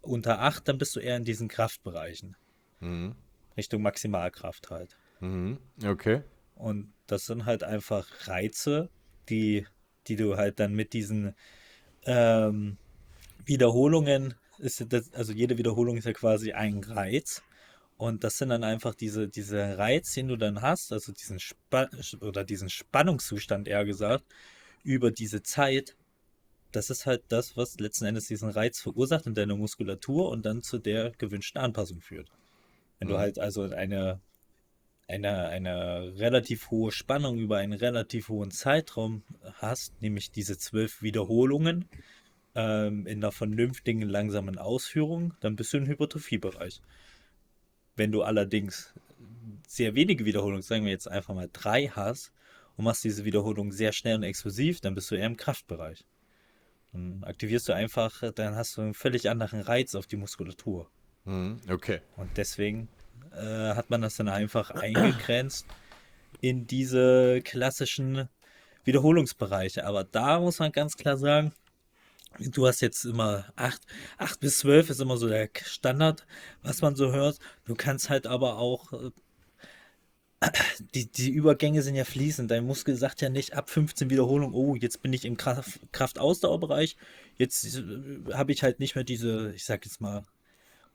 unter 8, dann bist du eher in diesen Kraftbereichen. Mhm. Richtung Maximalkraft halt. Mhm. Okay. Und das sind halt einfach Reize, die, die du halt dann mit diesen ähm, Wiederholungen, ist das, also jede Wiederholung ist ja quasi ein Reiz. Und das sind dann einfach diese, diese Reiz, den du dann hast, also diesen Spa oder diesen Spannungszustand eher gesagt, über diese Zeit. Das ist halt das, was letzten Endes diesen Reiz verursacht in deiner Muskulatur und dann zu der gewünschten Anpassung führt. Wenn du Mhm. halt also eine eine, eine relativ hohe Spannung über einen relativ hohen Zeitraum hast, nämlich diese zwölf Wiederholungen ähm, in einer vernünftigen, langsamen Ausführung, dann bist du im Hypertrophiebereich. Wenn du allerdings sehr wenige Wiederholungen, sagen wir jetzt einfach mal drei hast und machst diese Wiederholung sehr schnell und explosiv, dann bist du eher im Kraftbereich. Dann aktivierst du einfach, dann hast du einen völlig anderen Reiz auf die Muskulatur. Mhm. Okay. Und deswegen äh, hat man das dann einfach eingegrenzt in diese klassischen Wiederholungsbereiche. Aber da muss man ganz klar sagen, du hast jetzt immer 8, 8 bis 12 ist immer so der Standard, was man so hört. Du kannst halt aber auch, äh, die, die Übergänge sind ja fließend. Dein Muskel sagt ja nicht ab 15 Wiederholungen, oh, jetzt bin ich im Kraft, Kraftausdauerbereich. Jetzt äh, habe ich halt nicht mehr diese, ich sag jetzt mal,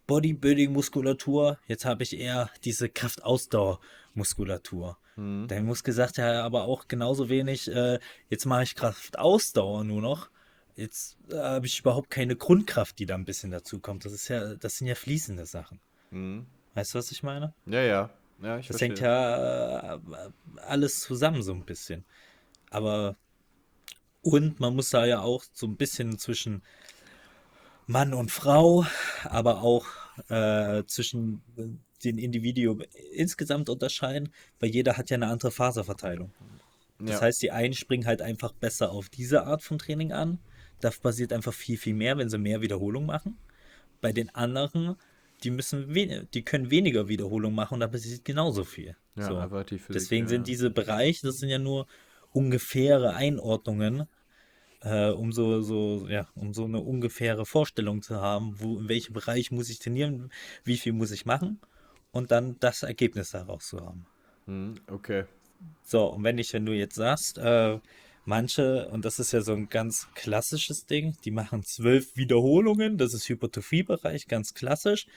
Bodybuilding-Muskulatur. Jetzt habe ich eher diese Kraftausdauer-Muskulatur. Mhm. Dein Muskel sagt ja aber auch genauso wenig, äh, jetzt mache ich Kraftausdauer nur noch. Jetzt äh, habe ich überhaupt keine Grundkraft, die da ein bisschen dazu kommt. Das ist ja, das sind ja fließende Sachen. Mhm. Weißt du, was ich meine? Ja, ja. Ja, ich Das verstehe. hängt ja äh, alles zusammen so ein bisschen. Aber und man muss da ja auch so ein bisschen zwischen Mann und Frau, aber auch äh, zwischen den Individuen insgesamt unterscheiden, weil jeder hat ja eine andere Faserverteilung. Das ja. heißt, die einen springen halt einfach besser auf diese Art von Training an. Da passiert einfach viel, viel mehr, wenn sie mehr Wiederholung machen. Bei den anderen, die müssen die können weniger Wiederholung machen und da passiert genauso viel. ja, so. Physik, Deswegen ja. sind diese Bereiche, das sind ja nur ungefähre Einordnungen, äh, um so, so, ja, um so eine ungefähre Vorstellung zu haben, wo, in welchem Bereich muss ich trainieren, wie viel muss ich machen und dann das Ergebnis daraus zu haben. Mhm. Okay. So, und wenn ich, wenn du jetzt sagst, äh, manche, und das ist ja so ein ganz klassisches Ding, die machen zwölf Wiederholungen, das ist Hypertrophiebereich, ganz klassisch,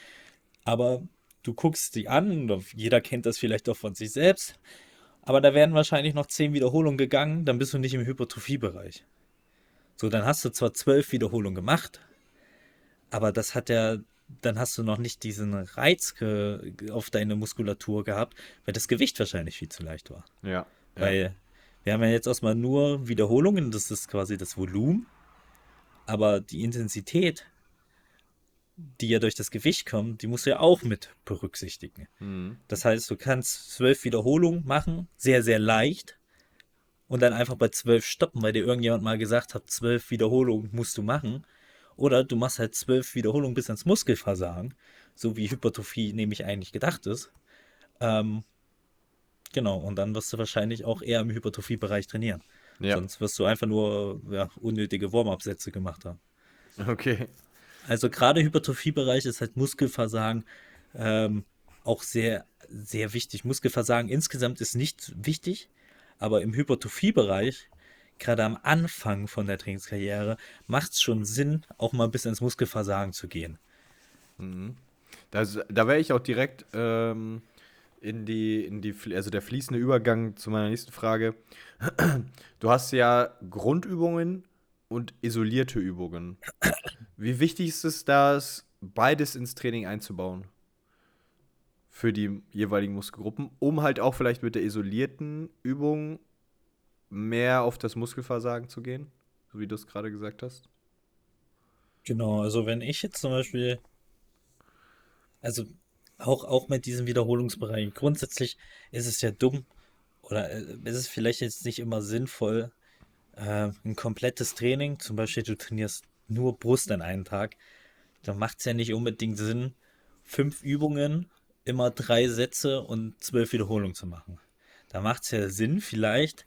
aber du guckst die an, jeder kennt das vielleicht auch von sich selbst, aber da werden wahrscheinlich noch zehn Wiederholungen gegangen, dann bist du nicht im Hypertrophiebereich. So, dann hast du zwar zwölf Wiederholungen gemacht, aber das hat ja, dann hast du noch nicht diesen Reiz auf deine Muskulatur gehabt, weil das Gewicht wahrscheinlich viel zu leicht war. Ja. ja. Weil wir haben ja jetzt erstmal nur Wiederholungen, das ist quasi das Volumen, aber die Intensität, die ja durch das Gewicht kommt, die musst du ja auch mit berücksichtigen. Mhm. Das heißt, du kannst zwölf Wiederholungen machen, sehr, sehr leicht, und dann einfach bei zwölf stoppen, weil dir irgendjemand mal gesagt hat, zwölf Wiederholungen musst du machen. Oder du machst halt zwölf Wiederholungen bis ans Muskelversagen, so wie Hypertrophie nämlich eigentlich gedacht ist. Ähm, genau, und dann wirst du wahrscheinlich auch eher im Hypertrophiebereich trainieren. Ja. Sonst wirst du einfach nur ja, unnötige Warm-up-Sätze gemacht haben. Okay. Also gerade Hypertrophiebereich ist halt Muskelversagen ähm, auch sehr, sehr wichtig. Muskelversagen insgesamt ist nicht wichtig, aber im Hypertrophiebereich, gerade am Anfang von der Trainingskarriere, macht es schon Sinn, auch mal bis ins Muskelversagen zu gehen. Das, da wäre ich auch direkt ähm, in die, in die, also der fließende Übergang zu meiner nächsten Frage. Du hast ja Grundübungen und isolierte Übungen. Wie wichtig ist es, das beides ins Training einzubauen? Für die jeweiligen Muskelgruppen, um halt auch vielleicht mit der isolierten Übung mehr auf das Muskelversagen zu gehen, so wie du es gerade gesagt hast. Genau, also wenn ich jetzt zum Beispiel, also auch, auch mit diesem Wiederholungsbereich, grundsätzlich ist es ja dumm oder äh, ist es vielleicht jetzt nicht immer sinnvoll, äh, ein komplettes Training, zum Beispiel du trainierst nur Brust an einem Tag, dann macht es ja nicht unbedingt Sinn, fünf Übungen, immer drei Sätze und zwölf Wiederholungen zu machen. Da macht es ja Sinn, vielleicht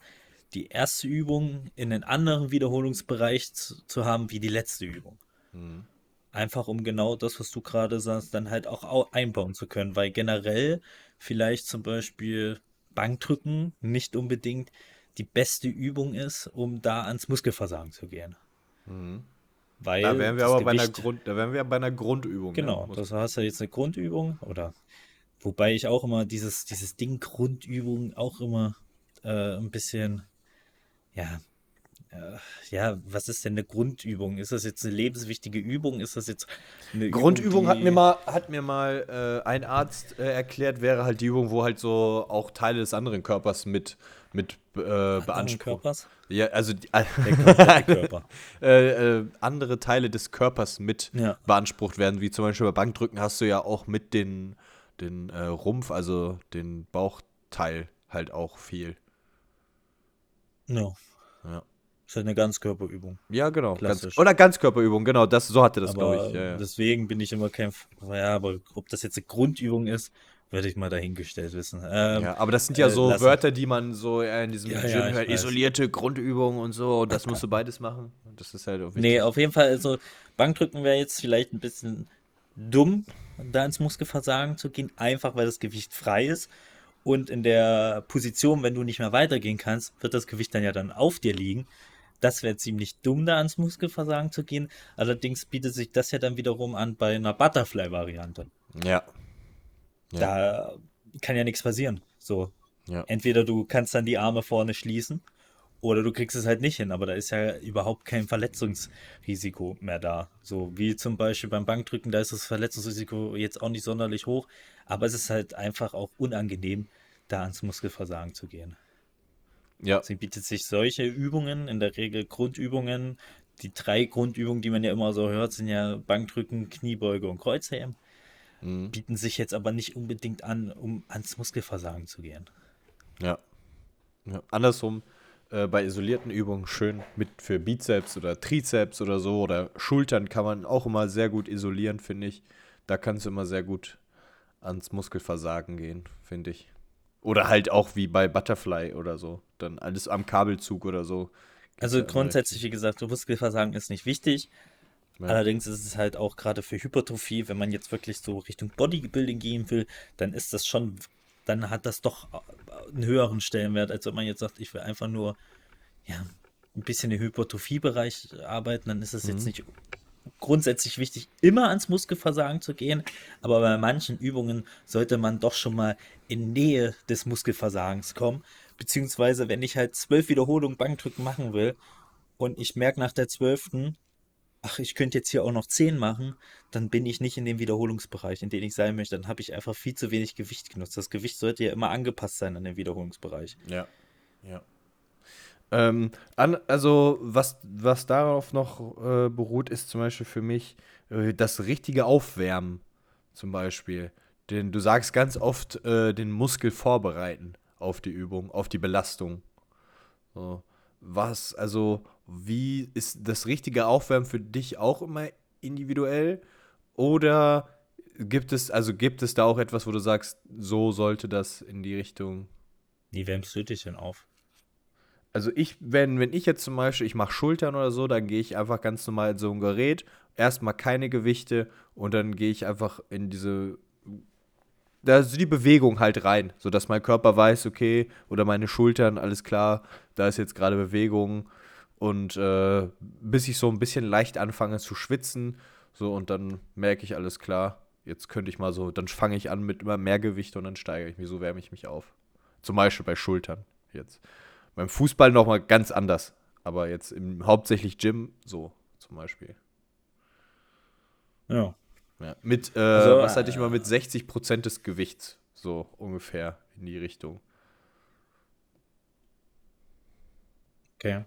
die erste Übung in einen anderen Wiederholungsbereich zu, zu haben wie die letzte Übung. Mhm. Einfach um genau das, was du gerade sagst, dann halt auch au- einbauen zu können, weil generell vielleicht zum Beispiel Bankdrücken nicht unbedingt die beste Übung ist, um da ans Muskelversagen zu gehen. Weil Da wären wir aber bei einer, Gewicht- Grund, da wären wir bei einer Grundübung. Genau, ne? das hast ja jetzt eine Grundübung oder wobei ich auch immer dieses, dieses Ding Grundübung auch immer äh, ein bisschen, ja, äh, ja, was ist denn eine Grundübung? Ist das jetzt eine lebenswichtige Übung? Ist das jetzt eine Grundübung Übung, hat mir mal, hat mir mal äh, ein Arzt äh, erklärt, wäre halt die Übung, wo halt so auch Teile des anderen Körpers mit, mit äh, beansprucht. Ja, also die, Körper. äh, andere Teile des Körpers mit Ja. beansprucht werden, wie zum Beispiel bei Bankdrücken hast du ja auch mit den, den äh, Rumpf, also den Bauchteil halt auch viel. No. Ja. Ist halt eine Ganzkörperübung. Ja, genau. Ganz, oder Ganzkörperübung, genau, das, so hatte das, glaube ich. Ja, ja. deswegen bin ich immer kein. Ja, aber ob das jetzt eine Grundübung ist, werde ich mal dahingestellt wissen. Ähm, Ja, aber das sind ja äh, so lassen. Wörter, die man so in diesem Ja, Gym ja, hört. weiß. Isolierte Grundübungen und so. Und das musst du beides machen. Das ist halt auch wichtig. Nee, auf jeden Fall, also Bankdrücken wäre jetzt vielleicht ein bisschen dumm, da ins Muskelversagen zu gehen, einfach weil das Gewicht frei ist. Und in der Position, wenn du nicht mehr weitergehen kannst, wird das Gewicht dann ja dann auf dir liegen. Das wäre ziemlich dumm, da ans Muskelversagen zu gehen. Allerdings bietet sich das ja dann wiederum an bei einer Butterfly-Variante. Ja. Ja. Da kann ja nichts passieren. So, Ja. entweder du kannst dann die Arme vorne schließen oder du kriegst es halt nicht hin, aber da ist ja überhaupt kein Verletzungsrisiko mehr da. So wie zum Beispiel beim Bankdrücken, da ist das Verletzungsrisiko jetzt auch nicht sonderlich hoch, aber es ist halt einfach auch unangenehm, da ans Muskelversagen zu gehen. Ja. Deswegen bietet sich solche Übungen, in der Regel Grundübungen, die drei Grundübungen, die man ja immer so hört, sind ja Bankdrücken, Kniebeuge und Kreuzheben, Mhm. bieten sich jetzt aber nicht unbedingt an, um ans Muskelversagen zu gehen. Ja. ja. Andersrum, äh, bei isolierten Übungen schön mit für Bizeps oder Trizeps oder so oder Schultern kann man auch immer sehr gut isolieren, finde ich. Da kannst du immer sehr gut ans Muskelversagen gehen, finde ich. Oder halt auch wie bei Butterfly oder so. Dann alles am Kabelzug oder so. Also ja grundsätzlich, wie gesagt, so Muskelversagen ist nicht wichtig. Ja. Allerdings ist es halt auch gerade für Hypertrophie, wenn man jetzt wirklich so Richtung Bodybuilding gehen will, dann ist das schon, dann hat das doch einen höheren Stellenwert, als wenn man jetzt sagt, ich will einfach nur ja, ein bisschen im Hypertrophiebereich arbeiten, dann ist es jetzt nicht grundsätzlich wichtig, immer ans Muskelversagen zu gehen, aber bei manchen Übungen sollte man doch schon mal in Nähe des Muskelversagens kommen, beziehungsweise wenn ich halt zwölf Wiederholungen Bankdrücken machen will und ich merke nach der zwölften, ach, ich könnte jetzt hier auch noch zehn machen, dann bin ich nicht in dem Wiederholungsbereich, in dem ich sein möchte, dann habe ich einfach viel zu wenig Gewicht genutzt. Das Gewicht sollte ja immer angepasst sein an den Wiederholungsbereich. Ja, ja. Ähm, an, also, was, was darauf noch äh, beruht, ist zum Beispiel für mich äh, das richtige Aufwärmen, zum Beispiel. Denn du sagst ganz oft, äh, den Muskel vorbereiten auf die Übung, auf die Belastung. So. Was, also, wie ist das richtige Aufwärmen für dich auch immer individuell? Oder gibt es, also gibt es da auch etwas, wo du sagst, so sollte das in die Richtung Wie wärmst du dich denn auf? also ich, wenn, wenn ich jetzt zum Beispiel, ich mache Schultern oder so, dann gehe ich einfach ganz normal in so ein Gerät, erstmal keine Gewichte und dann gehe ich einfach in diese, da ist die Bewegung halt rein, sodass mein Körper weiß, okay, oder meine Schultern, alles klar, da ist jetzt gerade Bewegung und äh, bis ich so ein bisschen leicht anfange zu schwitzen, so und dann merke ich, alles klar, jetzt könnte ich mal so, dann fange ich an mit immer mehr Gewicht und dann steigere ich mich, so wärme ich mich auf. Zum Beispiel bei Schultern jetzt. Beim Fußball nochmal ganz anders. Aber jetzt im hauptsächlich Gym so zum Beispiel. Ja. Ja. Mit, äh, Also, was hatte ich mal mit 60% des Gewichts. So ungefähr in die Richtung. Okay.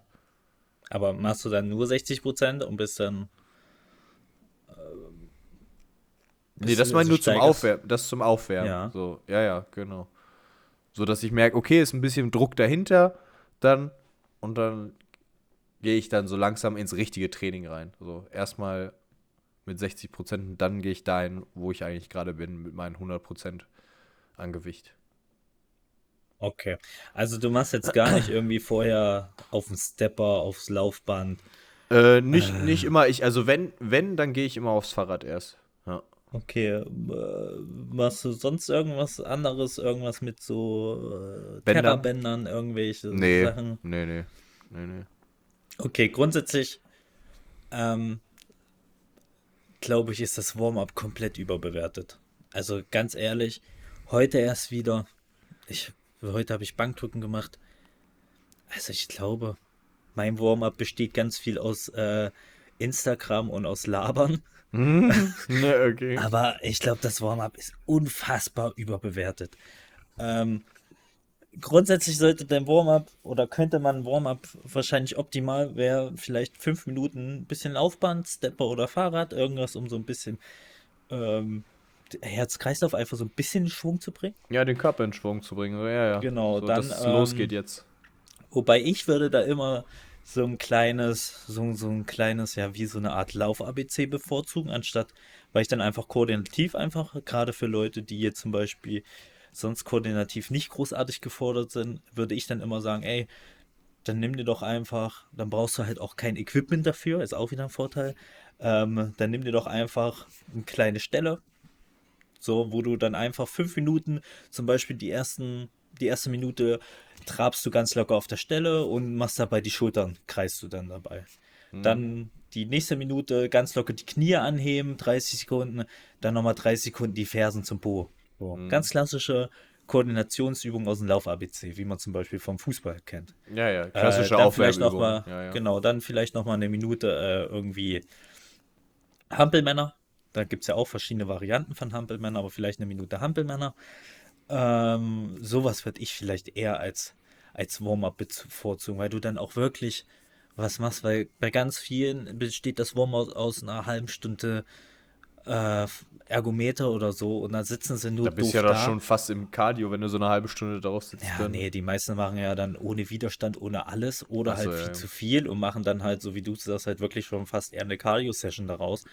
Aber machst du dann nur 60% und bist dann. Nee, das meine ich also nur zum Aufwärmen. Das zum Aufwärmen. Ja. So, ja, ja, genau. So dass ich merke, okay, ist ein bisschen Druck dahinter, dann und dann gehe ich dann so langsam ins richtige Training rein. So erstmal mit 60 Prozent und dann gehe ich dahin, wo ich eigentlich gerade bin, mit meinen 100 Prozent an Gewicht. Okay. Also du machst jetzt gar nicht irgendwie vorher auf den Stepper, aufs Laufband. Äh, nicht, nicht immer. Ich, also wenn, wenn, dann gehe ich immer aufs Fahrrad erst. Ja. Okay. Äh, machst du sonst irgendwas anderes? Irgendwas mit so äh, Bändern? Terrabändern, irgendwelche Nee. Sachen? Nee, nee. Nee, nee. Okay, grundsätzlich ähm, glaube ich, ist das Warm-up komplett überbewertet. Also ganz ehrlich, heute erst wieder. Ich, heute habe ich Bankdrücken gemacht. Also ich glaube, mein Warm-up besteht ganz viel aus äh, Instagram und aus Labern. ne, okay. Aber ich glaube, das Warm-up ist unfassbar überbewertet. Ähm, grundsätzlich sollte dein Warm-up oder könnte man Warm-up wahrscheinlich optimal wäre vielleicht fünf Minuten ein bisschen Laufband, Stepper oder Fahrrad, irgendwas, um so ein bisschen ähm, Herz-Kreislauf einfach so ein bisschen in Schwung zu bringen. Ja, den Körper in Schwung zu bringen. Ja, ja. Genau, so, dann, dass es ähm, losgeht jetzt. Wobei ich würde da immer so ein kleines, so, so ein kleines, ja, wie so eine Art Lauf-ABC bevorzugen, anstatt, weil ich dann einfach koordinativ einfach, gerade für Leute, die jetzt zum Beispiel sonst koordinativ nicht großartig gefordert sind, würde ich dann immer sagen, ey, dann nimm dir doch einfach, dann brauchst du halt auch kein Equipment dafür, ist auch wieder ein Vorteil. Ähm, dann nimm dir doch einfach eine kleine Stelle, so, wo du dann einfach fünf Minuten, zum Beispiel die ersten, die erste Minute trabst du ganz locker auf der Stelle und machst dabei die Schultern, kreist du dann dabei. Dann die nächste Minute ganz locker die Knie anheben, 30 Sekunden, dann nochmal 30 Sekunden die Fersen zum Po. So, Ganz klassische Koordinationsübung aus dem Lauf-ABC, wie man zum Beispiel vom Fußball kennt. Ja, ja. Klassische äh, dann vielleicht noch Aufwärmübung. mal, ja, ja. Genau, dann vielleicht nochmal eine Minute äh, irgendwie Hampelmänner. Da gibt es ja auch verschiedene Varianten von Hampelmänner, aber vielleicht eine Minute Hampelmänner. Ähm, sowas würde ich vielleicht eher als, als Warm-up bevorzugen, weil du dann auch wirklich was machst, weil bei ganz vielen besteht das Warm-up aus einer halben Stunde äh, Ergometer oder so und dann sitzen sie nur Da bist doof ja da. schon fast im Cardio, wenn du so eine halbe Stunde drauf sitzt. Ja, dann. nee, die meisten machen ja dann ohne Widerstand, ohne alles oder Ach so, halt viel ja. zu viel und machen dann halt, so wie du sagst, halt wirklich schon fast eher eine Cardio-Session daraus.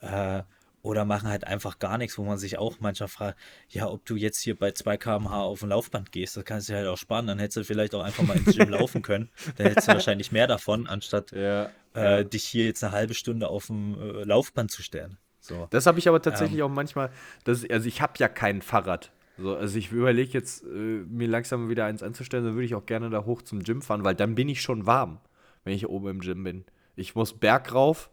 Äh, oder machen halt einfach gar nichts, wo man sich auch manchmal fragt, ja, ob du jetzt hier bei 2 km/h auf ein Laufband gehst, das kannst du halt auch sparen, dann hättest du vielleicht auch einfach mal ins Gym laufen können. Dann hättest du wahrscheinlich mehr davon, anstatt Ja. äh, dich hier jetzt eine halbe Stunde auf dem äh, Laufband zu stellen. So. Das habe ich aber tatsächlich Ähm. auch manchmal. Das, also ich habe ja kein Fahrrad. So, also ich überlege jetzt, äh, mir langsam wieder eins anzustellen, dann würde ich auch gerne da hoch zum Gym fahren, weil dann bin ich schon warm, wenn ich oben im Gym bin. Ich muss Berg rauf.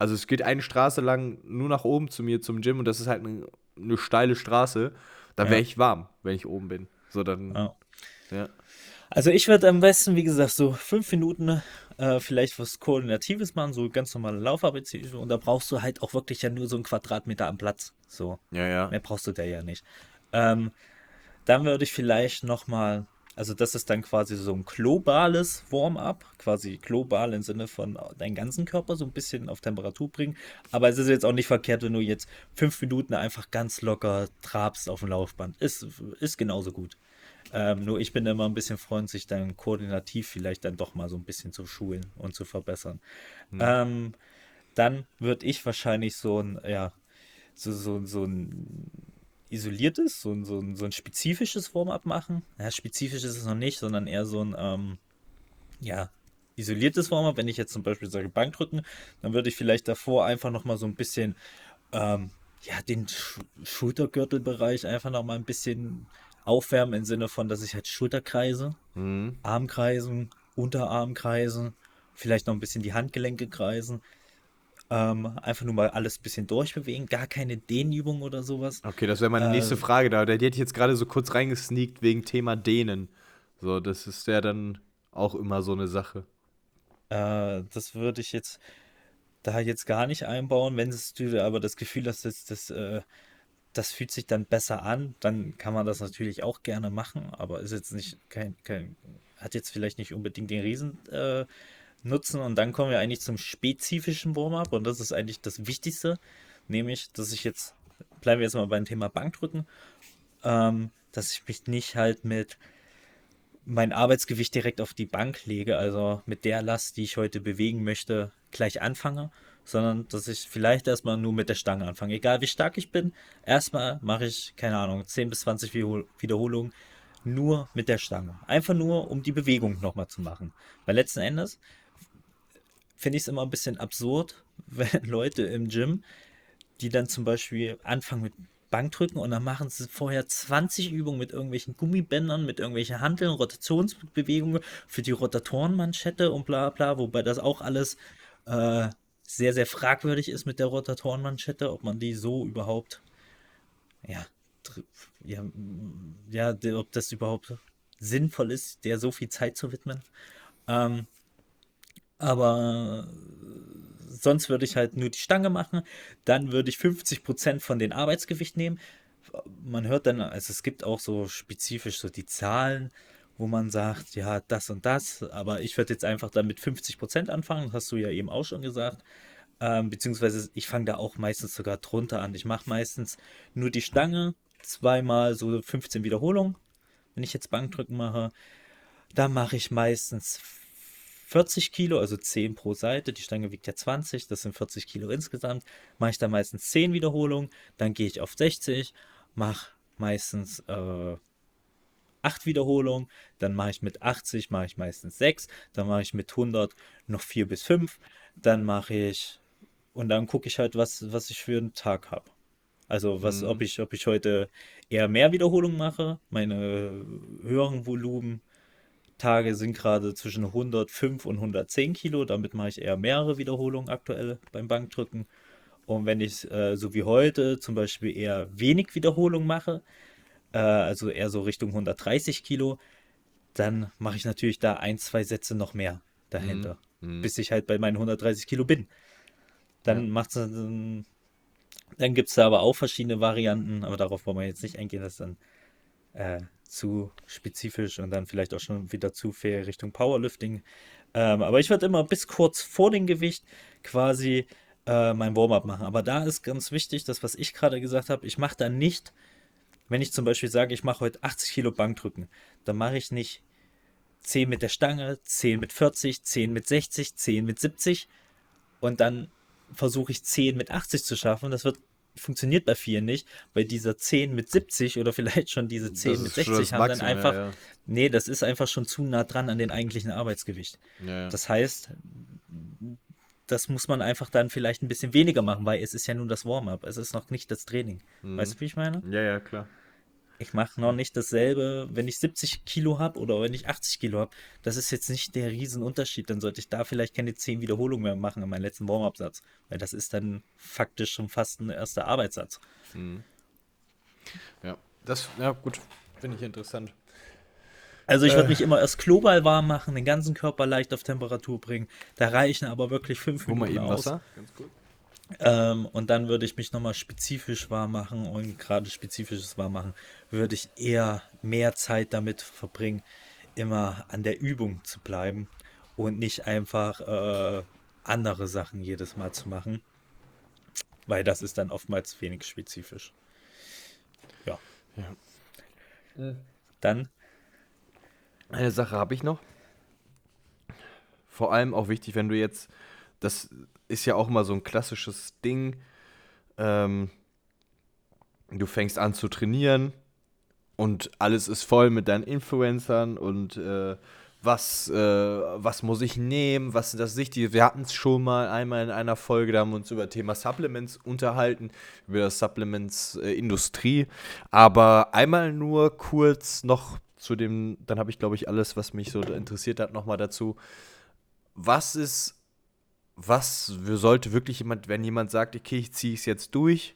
Also es geht eine Straße lang nur nach oben zu mir zum Gym und das ist halt eine, eine steile Straße. Da wäre Ja. ich warm, wenn ich oben bin. So dann. Ja. Ja. Also ich würde am besten, wie gesagt, so fünf Minuten äh, vielleicht was Koordinatives machen, so ganz normale Lauf-ABC und da brauchst du halt auch wirklich ja nur so einen Quadratmeter am Platz. So, Ja, ja. mehr brauchst du da ja nicht. Ähm, dann würde ich vielleicht nochmal, also das ist dann quasi so ein globales Warm-up, quasi global im Sinne von deinen ganzen Körper so ein bisschen auf Temperatur bringen. Aber es ist jetzt auch nicht verkehrt, wenn du jetzt fünf Minuten einfach ganz locker trabst auf dem Laufband. Ist, ist genauso gut. Ähm, nur ich bin immer ein bisschen freund, sich dann koordinativ vielleicht dann doch mal so ein bisschen zu schulen und zu verbessern. Ähm, dann würde ich wahrscheinlich so ein, ja, so, so, so ein isoliertes, so ein, so ein, so ein spezifisches Warm-up machen. Ja, spezifisch ist es noch nicht, sondern eher so ein, ähm, ja, isoliertes Warm-up. Wenn ich jetzt zum Beispiel sage Bankdrücken, dann würde ich vielleicht davor einfach nochmal so ein bisschen, ähm, ja, den Sch Schultergürtelbereich einfach nochmal ein bisschen aufwärmen im Sinne von, dass ich halt Schulterkreise, Mhm. Armkreisen, Unterarmkreisen, vielleicht noch ein bisschen die Handgelenke kreisen. Ähm, einfach nur mal alles ein bisschen durchbewegen, gar keine Dehnübung oder sowas. Okay, das wäre meine Äh, nächste Frage da. Die hätte ich jetzt gerade so kurz reingesneakt wegen Thema Dehnen. So, das ist ja dann auch immer so eine Sache. Äh, das würde ich jetzt da jetzt gar nicht einbauen. Wenn es du aber das Gefühl hast, dass das, äh, das fühlt sich dann besser an, dann kann man das natürlich auch gerne machen, aber ist jetzt nicht kein, kein hat jetzt vielleicht nicht unbedingt den Riesen äh, Nutzen. Und dann kommen wir eigentlich zum spezifischen Warm-up und das ist eigentlich das Wichtigste, nämlich, dass ich jetzt, bleiben wir jetzt mal beim Thema Bankdrücken, ähm, dass ich mich nicht halt mit mein Arbeitsgewicht direkt auf die Bank lege, also mit der Last, die ich heute bewegen möchte, gleich anfange, sondern dass ich vielleicht erstmal nur mit der Stange anfange. Egal wie stark ich bin, erstmal mache ich, keine Ahnung, 10 bis 20 Wiederhol- Wiederholungen nur mit der Stange. Einfach nur, um die Bewegung nochmal zu machen. Weil letzten Endes finde ich es immer ein bisschen absurd, wenn Leute im Gym, die dann zum Beispiel anfangen mit Bankdrücken und dann machen sie vorher 20 Übungen mit irgendwelchen Gummibändern, mit irgendwelchen Handeln, Rotationsbewegungen für die Rotatorenmanschette und bla bla, wobei das auch alles äh, sehr, sehr fragwürdig ist mit der Rotatorenmanschette, ob man die so überhaupt, ja, ja, ja, ob das überhaupt sinnvoll ist, der so viel Zeit zu widmen. Ähm, aber sonst würde ich halt nur die Stange machen. Dann würde ich 50% von den Arbeitsgewicht nehmen. Man hört dann, also es gibt auch so spezifisch so die Zahlen, wo man sagt, ja, das und das. Aber ich würde jetzt einfach dann mit 50% anfangen. Das hast du ja eben auch schon gesagt. Ähm, beziehungsweise ich fange da auch meistens sogar drunter an. Ich mache meistens nur die Stange, zweimal so 15 Wiederholungen. Wenn ich jetzt Bankdrücken mache, dann mache ich meistens 40 Kilo, also 10 pro Seite. Die Stange wiegt ja 20, das sind 40 Kilo insgesamt. Mache ich dann meistens 10 Wiederholungen, dann gehe ich auf 60, mache meistens äh, 8 Wiederholungen, dann mache ich mit 80, mache ich meistens 6, dann mache ich mit 100 noch 4 bis 5, dann mache ich und dann gucke ich halt, was, was ich für einen Tag habe. Also was, ob ich, ob ich heute eher mehr Wiederholungen mache, meine höheren Volumen Tage sind gerade zwischen 105 und 110 Kilo. Damit mache ich eher mehrere Wiederholungen aktuell beim Bankdrücken. Und wenn ich äh, so wie heute zum Beispiel eher wenig Wiederholungen mache, äh, also eher so Richtung 130 Kilo, dann mache ich natürlich da ein, zwei Sätze noch mehr dahinter, bis ich halt bei meinen 130 Kilo bin. Dann macht es dann, dann gibt es da aber auch verschiedene Varianten, aber darauf wollen wir jetzt nicht eingehen, das ist dann äh, zu spezifisch und dann vielleicht auch schon wieder zu viel Richtung Powerlifting. Ähm, aber ich würde immer bis kurz vor dem Gewicht quasi äh, mein Warm-up machen. Aber da ist ganz wichtig, das, was ich gerade gesagt habe, ich mache da nicht, wenn ich zum Beispiel sage, ich mache heute 80 Kilo Bankdrücken, dann mache ich nicht 10 mit der Stange, 10 mit 40, 10 mit 60, 10 mit 70 und dann versuche ich 10 mit 80 zu schaffen. Das wird funktioniert bei vielen nicht, weil dieser 10 mit 70 oder vielleicht schon diese 10 Das mit ist schon 60 das haben dann Maximum, einfach, ja, ja. nee, das ist einfach schon zu nah dran an den eigentlichen Arbeitsgewicht. Ja. Das heißt, das muss man einfach dann vielleicht ein bisschen weniger machen, weil es ist ja nun das Warm-up, es ist noch nicht das Training. Mhm. Weißt du, wie ich meine? ja, ja, klar. Ich mache noch nicht dasselbe, wenn ich 70 Kilo habe oder wenn ich 80 Kilo habe. Das ist jetzt nicht der Riesenunterschied. Dann sollte ich da vielleicht keine 10 Wiederholungen mehr machen in meinem letzten Warm-up-Satz. Weil das ist dann faktisch schon fast ein erster Arbeitssatz. Ja, das, ja, gut. Finde ich interessant. Also ich würde Äh. mich immer erst Kloball warm machen, den ganzen Körper leicht auf Temperatur bringen. Da reichen aber wirklich fünf Hol mal Minuten eben aus. Wasser. Ganz gut. Ähm, und dann würde ich mich nochmal spezifisch warm machen und gerade spezifisches warm machen, würde ich eher mehr Zeit damit verbringen, immer an der Übung zu bleiben und nicht einfach äh, andere Sachen jedes Mal zu machen, weil das ist dann oftmals wenig spezifisch. Ja. Ja. Dann, Eine Sache habe ich noch. Vor allem auch wichtig, wenn du jetzt, das ist ja auch mal so ein klassisches Ding, ähm, du fängst an zu trainieren und alles ist voll mit deinen Influencern und äh, was, äh, was muss ich nehmen, was ist das Wichtige. Wir hatten es schon mal einmal in einer Folge, da haben wir uns über Thema Supplements unterhalten, über das Supplements-Industrie. Aber einmal nur kurz noch zu dem, dann habe ich glaube ich alles, was mich so interessiert hat, nochmal dazu. Was ist, was sollte wirklich jemand, wenn jemand sagt, okay, ich ziehe es jetzt durch,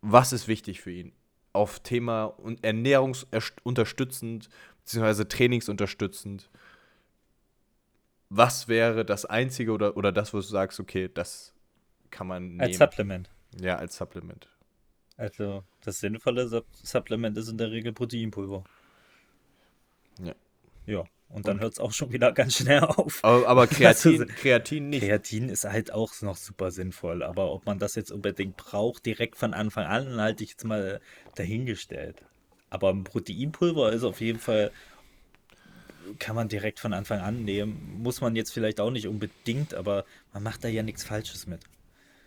was ist wichtig für ihn? Auf Thema und ernährungsunterstützend, beziehungsweise trainingsunterstützend. Was wäre das Einzige oder, oder das, wo du sagst, okay, das kann man nehmen? als Supplement. ja, als Supplement. Also das sinnvolle Sup Supplement ist in der Regel Proteinpulver. Ja. Ja, und dann hört es auch schon wieder ganz schnell auf. Aber, aber Kreatin, Also, Kreatin nicht. Kreatin ist halt auch noch super sinnvoll, aber ob man das jetzt unbedingt braucht, direkt von Anfang an, halte ich jetzt mal dahingestellt. Aber ein Proteinpulver ist auf jeden Fall, kann man direkt von Anfang an nehmen. Muss man jetzt vielleicht auch nicht unbedingt, aber man macht da ja nichts Falsches mit.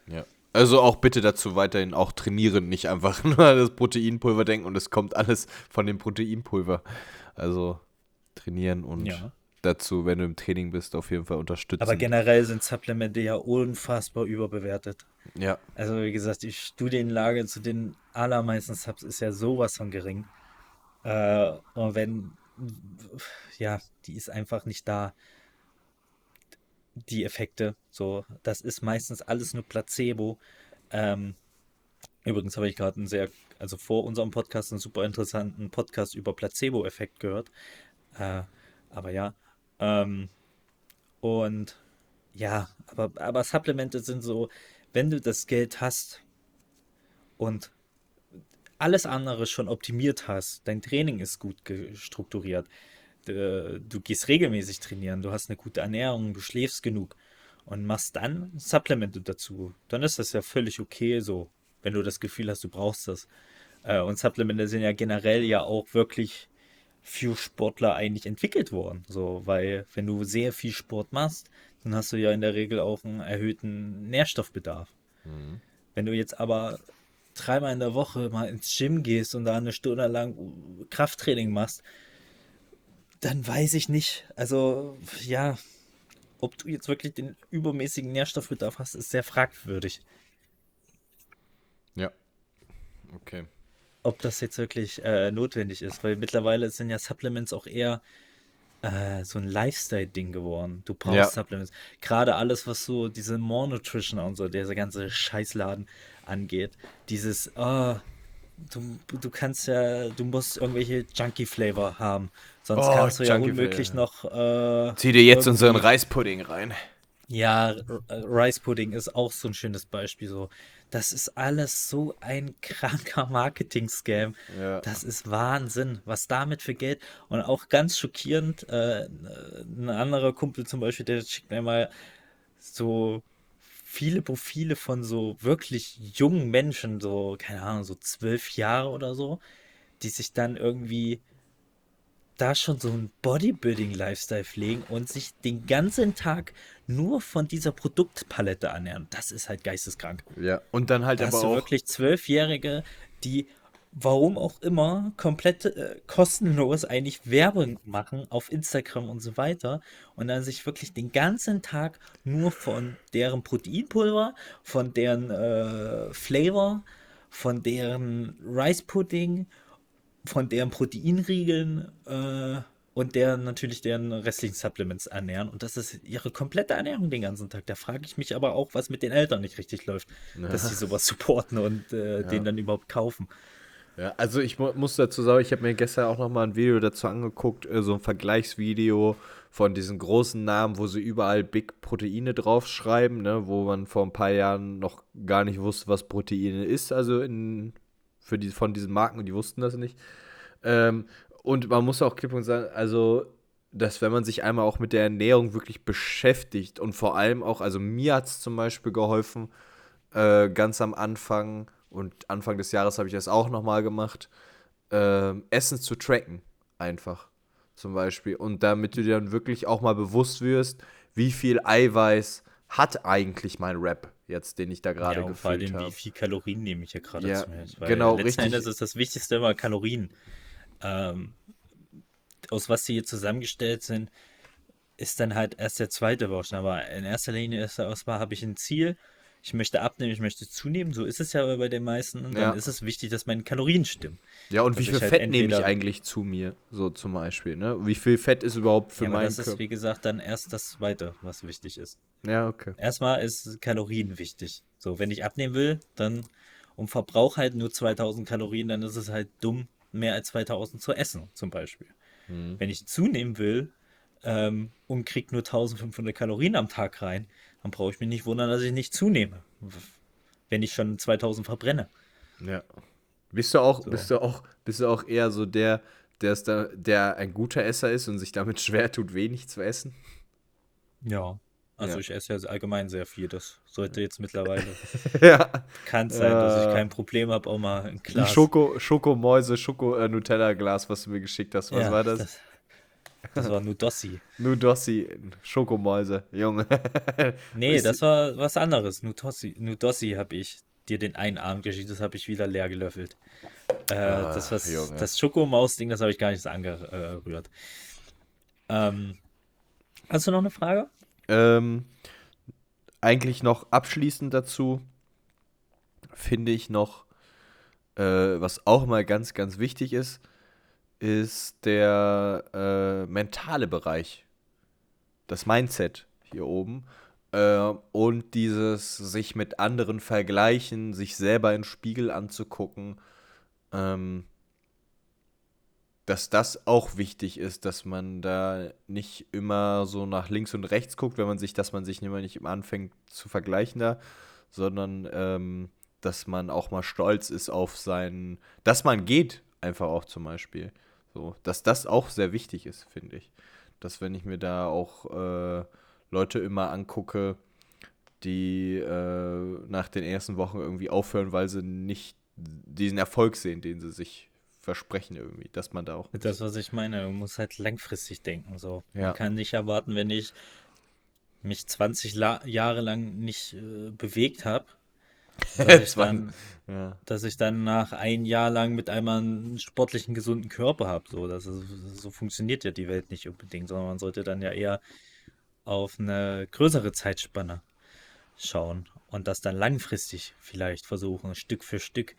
Ja. Also auch bitte dazu weiterhin auch trainieren, nicht einfach nur an das Proteinpulver denken und es kommt alles von dem Proteinpulver. Also trainieren und Ja. dazu, wenn du im Training bist, auf jeden Fall unterstützen. Aber generell sind Supplemente ja unfassbar überbewertet. ja, Also wie gesagt, die Studienlage zu den allermeisten Subs ist ja sowas von gering. Äh, und wenn, ja, die ist einfach nicht da. Die Effekte, so, das ist meistens alles nur Placebo. Ähm, übrigens habe ich gerade einen sehr, also vor unserem Podcast einen super interessanten Podcast über Placebo-Effekt gehört. Äh, aber ja, ähm, und ja, aber, aber Supplemente sind so, wenn du das Geld hast und alles andere schon optimiert hast, dein Training ist gut strukturiert, du gehst regelmäßig trainieren, du hast eine gute Ernährung, du schläfst genug und machst dann Supplemente dazu, dann ist das ja völlig okay so, wenn du das Gefühl hast, du brauchst das. Äh, Und Supplemente sind ja generell ja auch wirklich für Sportler eigentlich entwickelt worden. So, weil wenn du sehr viel Sport machst, dann hast du ja in der Regel auch einen erhöhten Nährstoffbedarf. Wenn du jetzt aber dreimal in der Woche mal ins Gym gehst und da eine Stunde lang Krafttraining machst, dann weiß ich nicht. Also, ja, ob du jetzt wirklich den übermäßigen Nährstoffbedarf hast, ist sehr fragwürdig. ja. Okay. Ob das jetzt wirklich äh, notwendig ist, weil mittlerweile sind ja Supplements auch eher äh, so ein Lifestyle-Ding geworden. Du brauchst Ja. Supplements. Gerade alles, was so diese More Nutrition und so, dieser ganze Scheißladen angeht. Dieses, ah, du, du kannst ja, du musst irgendwelche Junkie-Flavor haben. Sonst Oh, kannst du ja unmöglich noch. Äh, Zieh dir jetzt unseren Reispudding rein. ja, R- äh, Rice Pudding ist auch so ein schönes Beispiel. So, das ist alles so ein kranker Marketing-Scam. Ja. Das ist Wahnsinn, was damit für Geld. Und auch ganz schockierend, äh, ein anderer Kumpel zum Beispiel, der schickt mir mal so viele Profile von so wirklich jungen Menschen, so, keine Ahnung, so zwölf Jahre oder so, die sich dann irgendwie da schon so ein Bodybuilding-Lifestyle pflegen und sich den ganzen Tag nur von dieser Produktpalette ernähren. Das ist halt geisteskrank. Ja. Und dann halt Da hast aber du auch. wirklich Zwölfjährige, die, warum auch immer, komplett äh, kostenlos eigentlich Werbung machen auf Instagram und so weiter und dann sich wirklich den ganzen Tag nur von deren Proteinpulver, von deren äh, Flavor, von deren Rice Pudding, von deren Proteinriegeln äh, und deren natürlich deren restlichen Supplements ernähren. Und das ist ihre komplette Ernährung den ganzen Tag. Da frage ich mich aber auch, was mit den Eltern nicht richtig läuft, dass sie sowas supporten und äh, den dann überhaupt kaufen. Ja, also ich mu muss dazu sagen, ich habe mir gestern auch noch mal ein Video dazu angeguckt, äh, so ein Vergleichsvideo von diesen großen Namen, wo sie überall Big Proteine draufschreiben, ne, wo man vor ein paar Jahren noch gar nicht wusste, was Proteine ist, also in, für die, von diesen Marken, die wussten das nicht. Ähm, und man muss auch klipp und sagen, also, dass wenn man sich einmal auch mit der Ernährung wirklich beschäftigt und vor allem auch, also mir hat es zum Beispiel geholfen, äh, ganz am Anfang und Anfang des Jahres habe ich das auch nochmal gemacht, ähm, Essen zu tracken, einfach zum Beispiel. Und damit du dir dann wirklich auch mal bewusst wirst, wie viel Eiweiß hat eigentlich mein Rap jetzt, den ich da gerade ja, und vor gefüllt allem, wie habe. viel Kalorien nehme ich hier gerade Ja, zu mir? Weil genau, letzten richtig. Endes ist das Wichtigste immer Kalorien. Ähm, aus was sie hier zusammengestellt sind, ist dann halt erst der zweite Baustein. Aber in erster Linie ist erstmal, habe ich ein Ziel. Ich möchte abnehmen, ich möchte zunehmen. So ist es ja bei den meisten. Und dann Ja. ist es wichtig, dass meine Kalorien stimmen. Ja, und wie dass viel ich halt Fett nehme ich eigentlich zu mir, so zum Beispiel, ne? Wie viel Fett ist überhaupt für ja, meinen das ist, Körper? wie gesagt, dann erst das Zweite, was wichtig ist. Ja, okay. Erstmal ist Kalorien wichtig. So, wenn ich abnehmen will, dann um Verbrauch halt nur 2000 Kalorien, dann ist es halt dumm, mehr als 2000 zu essen, zum Beispiel. Mhm. Wenn ich zunehmen will ähm, und krieg nur 1500 Kalorien am Tag rein, dann brauche ich mich nicht wundern, dass ich nicht zunehme. Wenn ich schon 2000 verbrenne. Ja. Bist du auch, So. bist du auch, bist du auch eher so der, der ist da, der ein guter Esser ist und sich damit schwer tut, wenig zu essen? Ja. Also Ja. ich esse ja allgemein sehr viel. Das sollte jetzt mittlerweile ja. bekannt sein, dass ich Äh, kein Problem habe, auch mal ein Die Glas. Schoko, Schokomäuse, Schoko äh, was du mir geschickt hast. Was Ja, war das? Das war Nudossi. Nudossi, Schokomäuse, Junge. Nee, das war was anderes. Nudossi, Nudossi habe ich dir den einen Arm geschickt, das habe ich wieder leer gelöffelt. Äh, das was, Junge. das Schokomaus-Ding, das habe ich gar nicht so angerührt. Ähm, hast du noch eine Frage? Ähm, eigentlich noch abschließend dazu finde ich noch, äh, was auch mal ganz, ganz wichtig ist, ist der äh, mentale Bereich. Das Mindset hier oben. Äh, und dieses sich mit anderen vergleichen, sich selber im Spiegel anzugucken. Ähm, dass das auch wichtig ist, dass man da nicht immer so nach links und rechts guckt, wenn man sich, dass man sich immer nicht immer anfängt zu vergleichen da, sondern ähm, dass man auch mal stolz ist auf sein, dass man geht, einfach auch zum Beispiel. So, dass das auch sehr wichtig ist, finde ich. Dass wenn ich mir da auch äh, Leute immer angucke, die äh, nach den ersten Wochen irgendwie aufhören, weil sie nicht diesen Erfolg sehen, den sie sich versprechen irgendwie, dass man da auch Das, was ich meine, du musst halt langfristig denken. So. Ja. Man kann nicht erwarten, wenn ich mich 20 La Jahre lang nicht äh, bewegt habe, dass, ich dann- ja. dass ich dann nach ein Jahr lang mit einmal einen sportlichen, gesunden Körper habe. So, das ist, so funktioniert ja die Welt nicht unbedingt, sondern man sollte dann ja eher auf eine größere Zeitspanne schauen und das dann langfristig vielleicht versuchen, Stück für Stück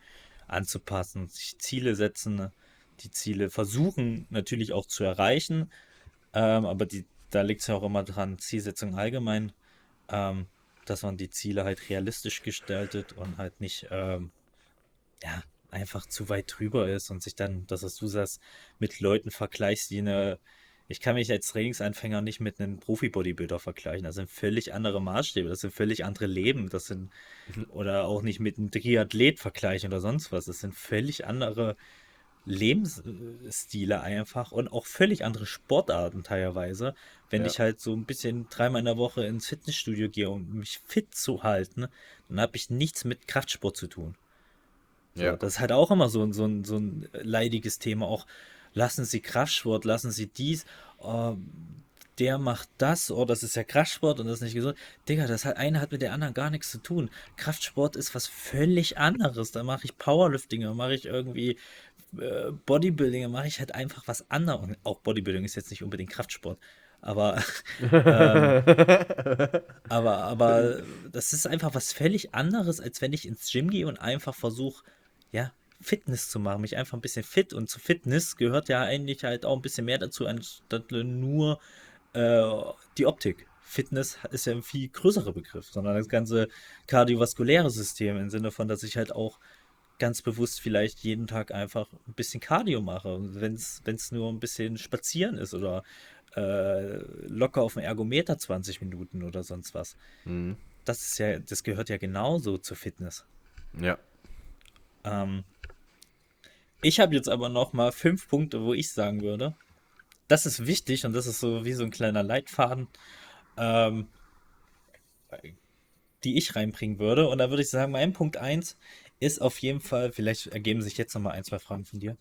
anzupassen, sich Ziele setzen, die Ziele versuchen natürlich auch zu erreichen, ähm, aber die, da liegt es ja auch immer dran, Zielsetzung allgemein, ähm, dass man die Ziele halt realistisch gestaltet und halt nicht ähm, ja, einfach zu weit drüber ist und sich dann, das was du sagst, mit Leuten vergleichst, die eine. Ich kann mich als Trainingsanfänger nicht mit einem Profi-Bodybuilder vergleichen. Das sind völlig andere Maßstäbe, das sind völlig andere Leben. Das sind, oder auch nicht mit einem Triathlet vergleichen oder sonst was. Das sind völlig andere Lebensstile einfach und auch völlig andere Sportarten teilweise. Wenn Ja. ich halt so ein bisschen dreimal in der Woche ins Fitnessstudio gehe, um mich fit zu halten, dann habe ich nichts mit Kraftsport zu tun. So, Ja. Das ist halt auch immer so, ein- so, ein, so ein leidiges Thema. Auch lassen Sie Kraftsport, lassen Sie dies, oh, der macht das, oh, das ist ja Kraftsport und das ist nicht gesund. Digga, das hat, eine hat mit der anderen gar nichts zu tun. Kraftsport ist was völlig anderes. Da mache ich Powerlifting, da mache ich irgendwie äh, Bodybuilding, da mache ich halt einfach was anderes. Und auch Bodybuilding ist jetzt nicht unbedingt Kraftsport. Aber, ähm, aber, aber das ist einfach was völlig anderes, als wenn ich ins Gym gehe und einfach versuche, ja, Fitness zu machen, mich einfach ein bisschen fit. Und zu Fitness gehört ja eigentlich halt auch ein bisschen mehr dazu, anstatt nur äh, die Optik. Fitness ist ja ein viel größerer Begriff, sondern das ganze kardiovaskuläre System im Sinne von, dass ich halt auch ganz bewusst vielleicht jeden Tag einfach ein bisschen Cardio mache. Wenn es nur ein bisschen spazieren ist oder äh, locker auf dem Ergometer 20 Minuten oder sonst was. Mhm. Das ist ja, das gehört ja genauso zur Fitness. Ja. Ähm, ich habe jetzt aber noch mal fünf Punkte, wo ich sagen würde, das ist wichtig und das ist so wie so ein kleiner Leitfaden, ähm, die ich reinbringen würde. Und da würde ich sagen, mein Punkt 1 ist auf jeden Fall, vielleicht ergeben sich jetzt noch mal ein, zwei Fragen von dir.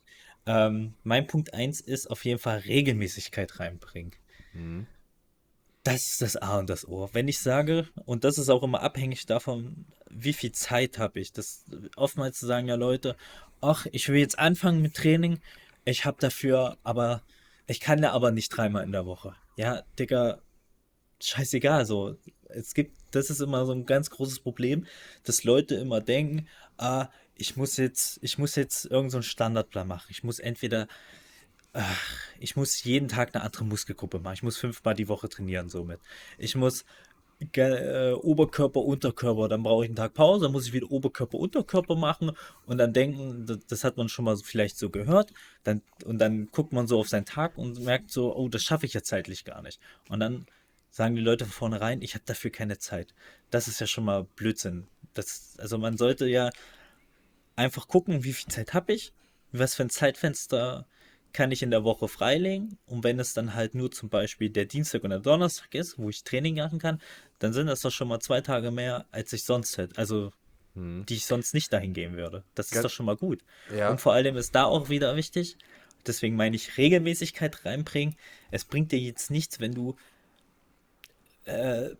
Ähm, mein Punkt 1 ist auf jeden Fall Regelmäßigkeit reinbringen. Mhm. Das ist das A und das O. Wenn ich sage, und das ist auch immer abhängig davon, wie viel Zeit habe ich. Das oftmals sagen ja Leute, ach, ich will jetzt anfangen mit Training, ich habe dafür, aber ich kann ja aber nicht dreimal in der Woche. Ja, Digga, scheißegal, so. Es gibt, das ist immer so ein ganz großes Problem, dass Leute immer denken, ah, ich muss jetzt, ich muss jetzt irgendeinen so Standardplan machen. Ich muss entweder Ach, ich muss jeden Tag eine andere Muskelgruppe machen. Ich muss fünfmal die Woche trainieren somit. Ich muss äh, Oberkörper, Unterkörper, dann brauche ich einen Tag Pause, dann muss ich wieder Oberkörper, Unterkörper machen und dann denken, das, das hat man schon mal vielleicht so gehört, dann, und dann guckt man so auf seinen Tag und merkt so, oh, das schaffe ich ja zeitlich gar nicht. Und dann sagen die Leute von vornherein, ich habe dafür keine Zeit. Das ist ja schon mal Blödsinn. Das, also man sollte ja einfach gucken, wie viel Zeit habe ich, was für ein Zeitfenster kann ich in der Woche freilegen. Und wenn es dann halt nur zum Beispiel der Dienstag und der Donnerstag ist, wo ich Training machen kann, dann sind das doch schon mal zwei Tage mehr, als ich sonst hätte. Also, Mhm. die ich sonst nicht dahin gehen würde. Das ist Ganz- doch schon mal gut. Ja. Und vor allem ist da auch wieder wichtig, deswegen meine ich Regelmäßigkeit reinbringen. Es bringt dir jetzt nichts, wenn du äh,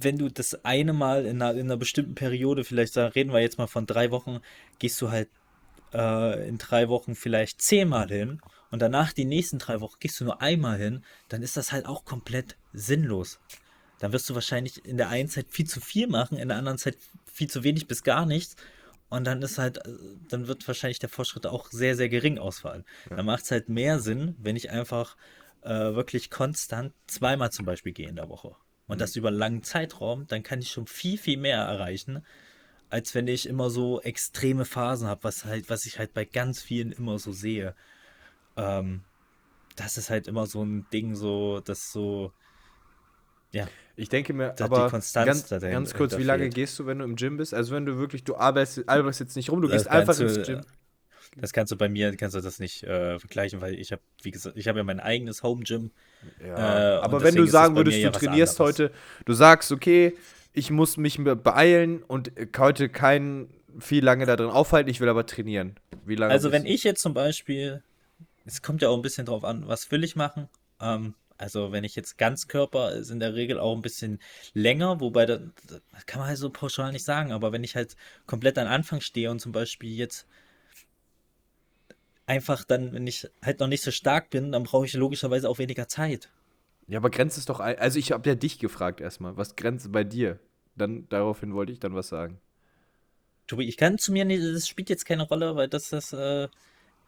wenn du das eine Mal in einer, in einer bestimmten Periode, vielleicht da reden wir jetzt mal von drei Wochen, gehst du halt äh, in drei Wochen vielleicht zehnmal hin und danach die nächsten drei Wochen gehst du nur einmal hin, dann ist das halt auch komplett sinnlos. Dann wirst du wahrscheinlich in der einen Zeit viel zu viel machen, in der anderen Zeit viel zu wenig bis gar nichts. Und dann ist halt, äh, dann wird wahrscheinlich der Fortschritt auch sehr, sehr gering ausfallen. Ja. Dann macht es halt mehr Sinn, wenn ich einfach äh, wirklich konstant zweimal zum Beispiel gehe in der Woche. Und mhm. das über einen langen Zeitraum, dann kann ich schon viel, viel mehr erreichen, als wenn ich immer so extreme Phasen habe, was halt, was ich halt bei ganz vielen immer so sehe. Ähm, das ist halt immer so ein Ding, so, das so, ja. Ich denke mir, aber ganz, ganz kurz, wie lange fehlt. gehst du, wenn du im Gym bist? Also wenn du wirklich, du arbeitest, arbeitest jetzt nicht rum, du das gehst einfach ins Gym. Das kannst du bei mir, kannst du das nicht äh, vergleichen, weil ich habe, wie gesagt, ich habe ja mein eigenes Home Gym. Ja, äh, aber wenn du sagen würdest, du trainierst heute, du sagst, okay, ich muss mich beeilen und heute kein viel lange da drin aufhalten, ich will aber trainieren. Wie lange? Also wenn ich jetzt zum Beispiel, es kommt ja auch ein bisschen drauf an, was will ich machen. Ähm, also wenn ich jetzt Ganzkörper ist in der Regel auch ein bisschen länger, wobei das, das kann man halt so pauschal nicht sagen, aber wenn ich halt komplett am Anfang stehe und zum Beispiel jetzt einfach dann, wenn ich halt noch nicht so stark bin, dann brauche ich logischerweise auch weniger Zeit. Ja, aber grenzt es doch, ein, also ich habe ja dich gefragt erstmal, was grenzt bei dir? Dann daraufhin wollte ich dann was sagen. Tobi, ich kann zu mir nicht, das spielt jetzt keine Rolle, weil das das äh,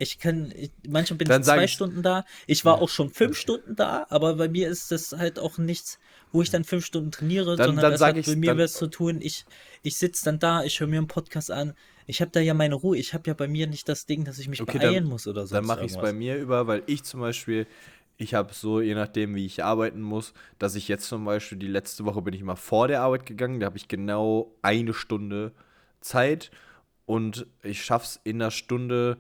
ich kann, ich, manchmal bin Dann ich zwei ich, Stunden da. Ich war ja. auch schon fünf Stunden da, aber bei mir ist das halt auch nichts, wo ich dann fünf Stunden trainiere, dann, sondern dann das hat bei mir was zu tun. Ich, ich sitze dann da, ich höre mir einen Podcast an. Ich habe da ja meine Ruhe. Ich habe ja bei mir nicht das Ding, dass ich mich okay, beeilen dann, muss oder so. Dann mache ich es bei mir über, weil ich zum Beispiel, ich habe so, je nachdem, wie ich arbeiten muss, dass ich jetzt zum Beispiel, die letzte Woche bin ich mal vor der Arbeit gegangen, da habe ich genau eine Stunde Zeit und ich schaffe es in einer Stunde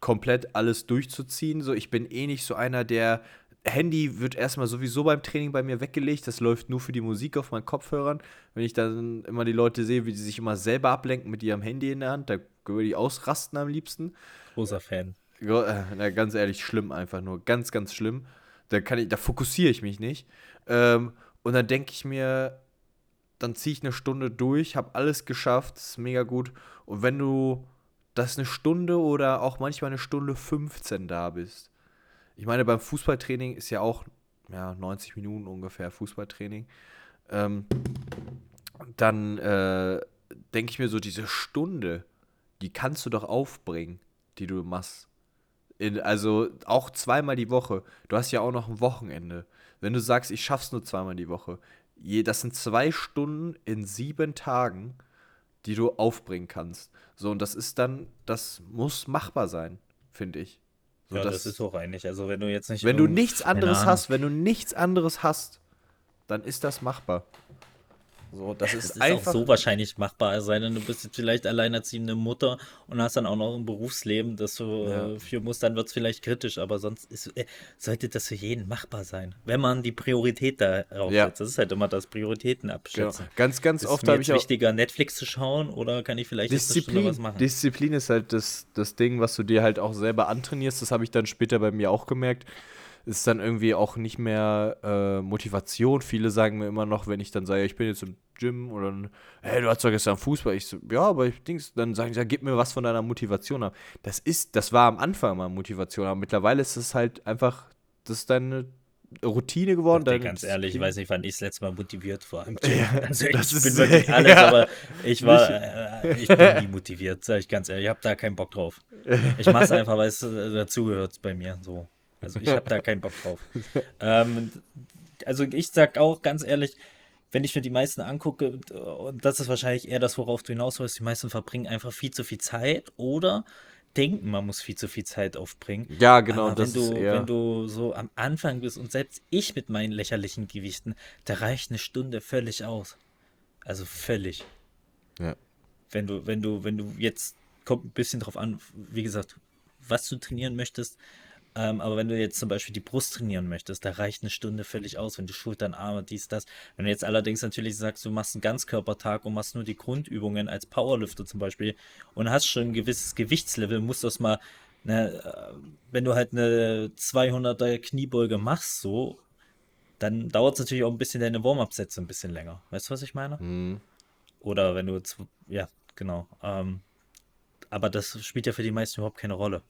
komplett alles durchzuziehen. So, ich bin eh nicht so einer, der Handy wird erstmal sowieso beim Training bei mir weggelegt. Das läuft nur für die Musik auf meinen Kopfhörern. Wenn ich dann immer die Leute sehe, wie die sich immer selber ablenken mit ihrem Handy in der Hand, da würde ich ausrasten am liebsten. Großer Fan. Ja, na, ganz ehrlich, schlimm einfach nur. Ganz, ganz schlimm. Da, kann ich, da fokussiere ich mich nicht. Ähm, und dann denke ich mir, dann ziehe ich eine Stunde durch, habe alles geschafft, ist mega gut. Und wenn du dass eine Stunde oder auch manchmal eine Stunde 15 da bist. Ich meine, beim Fußballtraining ist ja auch ja, 90 Minuten ungefähr Fußballtraining. Ähm, dann äh, denke ich mir so, diese Stunde, die kannst du doch aufbringen, die du machst. In, also auch zweimal die Woche. Du hast ja auch noch ein Wochenende. Wenn du sagst, ich schaff's nur zweimal die Woche, je, das sind zwei Stunden in sieben Tagen die du aufbringen kannst. So, und das ist dann, das muss machbar sein, finde ich. So, ja, das, das, ist auch eigentlich. Also, wenn du jetzt nicht. Wenn du nichts anderes hast, wenn du nichts anderes hast, dann ist das machbar. So, das ist, ist einfach auch so wahrscheinlich machbar sein, denn du bist jetzt vielleicht alleinerziehende Mutter und hast dann auch noch ein Berufsleben, das du ja. äh, führen musst, dann wird es vielleicht kritisch, aber sonst ist, äh, sollte das für jeden machbar sein, wenn man die Priorität darauf ja. setzt. Das ist halt immer das Prioritäten abschätzen. Genau. Ganz, ganz ist oft habe ich auch wichtiger, Netflix zu schauen oder kann ich vielleicht Disziplin, was machen? Disziplin ist halt das, das Ding, was du dir halt auch selber antrainierst. Das habe ich dann später bei mir auch gemerkt ist dann irgendwie auch nicht mehr äh, Motivation. Viele sagen mir immer noch, wenn ich dann sage, ich bin jetzt im Gym oder hey, du hast doch gestern Fußball. Ich so, ja, aber ich Dings, dann sagen sie, ja, gib mir was von deiner Motivation ab. Das ist, das war am Anfang mal Motivation, aber mittlerweile ist es halt einfach, das ist deine Routine geworden. Deine ganz ehrlich, ich weiß nicht, wann ich das letzte Mal motiviert war. Ja, also ich das bin wirklich alles, ja, aber ich war, äh, ich bin nie motiviert, sag ich ganz ehrlich. Ich habe da keinen Bock drauf. Ich mache es einfach, weil es äh, dazugehört bei mir. So. Also ich habe da keinen Bock drauf. ähm, also ich sag auch ganz ehrlich, wenn ich mir die meisten angucke, und das ist wahrscheinlich eher das, worauf du hinaus willst, die meisten verbringen einfach viel zu viel Zeit oder denken, man muss viel zu viel Zeit aufbringen. Ja, genau. Aber wenn, du, wenn du so am Anfang bist und selbst ich mit meinen lächerlichen Gewichten, da reicht eine Stunde völlig aus. Also völlig. Ja. Wenn du, wenn du, wenn du jetzt, kommt ein bisschen drauf an, wie gesagt, was du trainieren möchtest, ähm, aber wenn du jetzt zum Beispiel die Brust trainieren möchtest, da reicht eine Stunde völlig aus, wenn du Schultern, Arme, dies, das. Wenn du jetzt allerdings natürlich sagst, du machst einen Ganzkörpertag und machst nur die Grundübungen als Powerlifter zum Beispiel und hast schon ein gewisses Gewichtslevel, musst du das mal ne, äh, wenn du halt eine 200er Kniebeuge machst, so, dann dauert es natürlich auch ein bisschen deine Warm-Up-Sätze ein bisschen länger. Weißt du, was ich meine? Mhm. Oder wenn du, jetzt- ja, genau. Ähm, aber das spielt ja für die meisten überhaupt keine Rolle.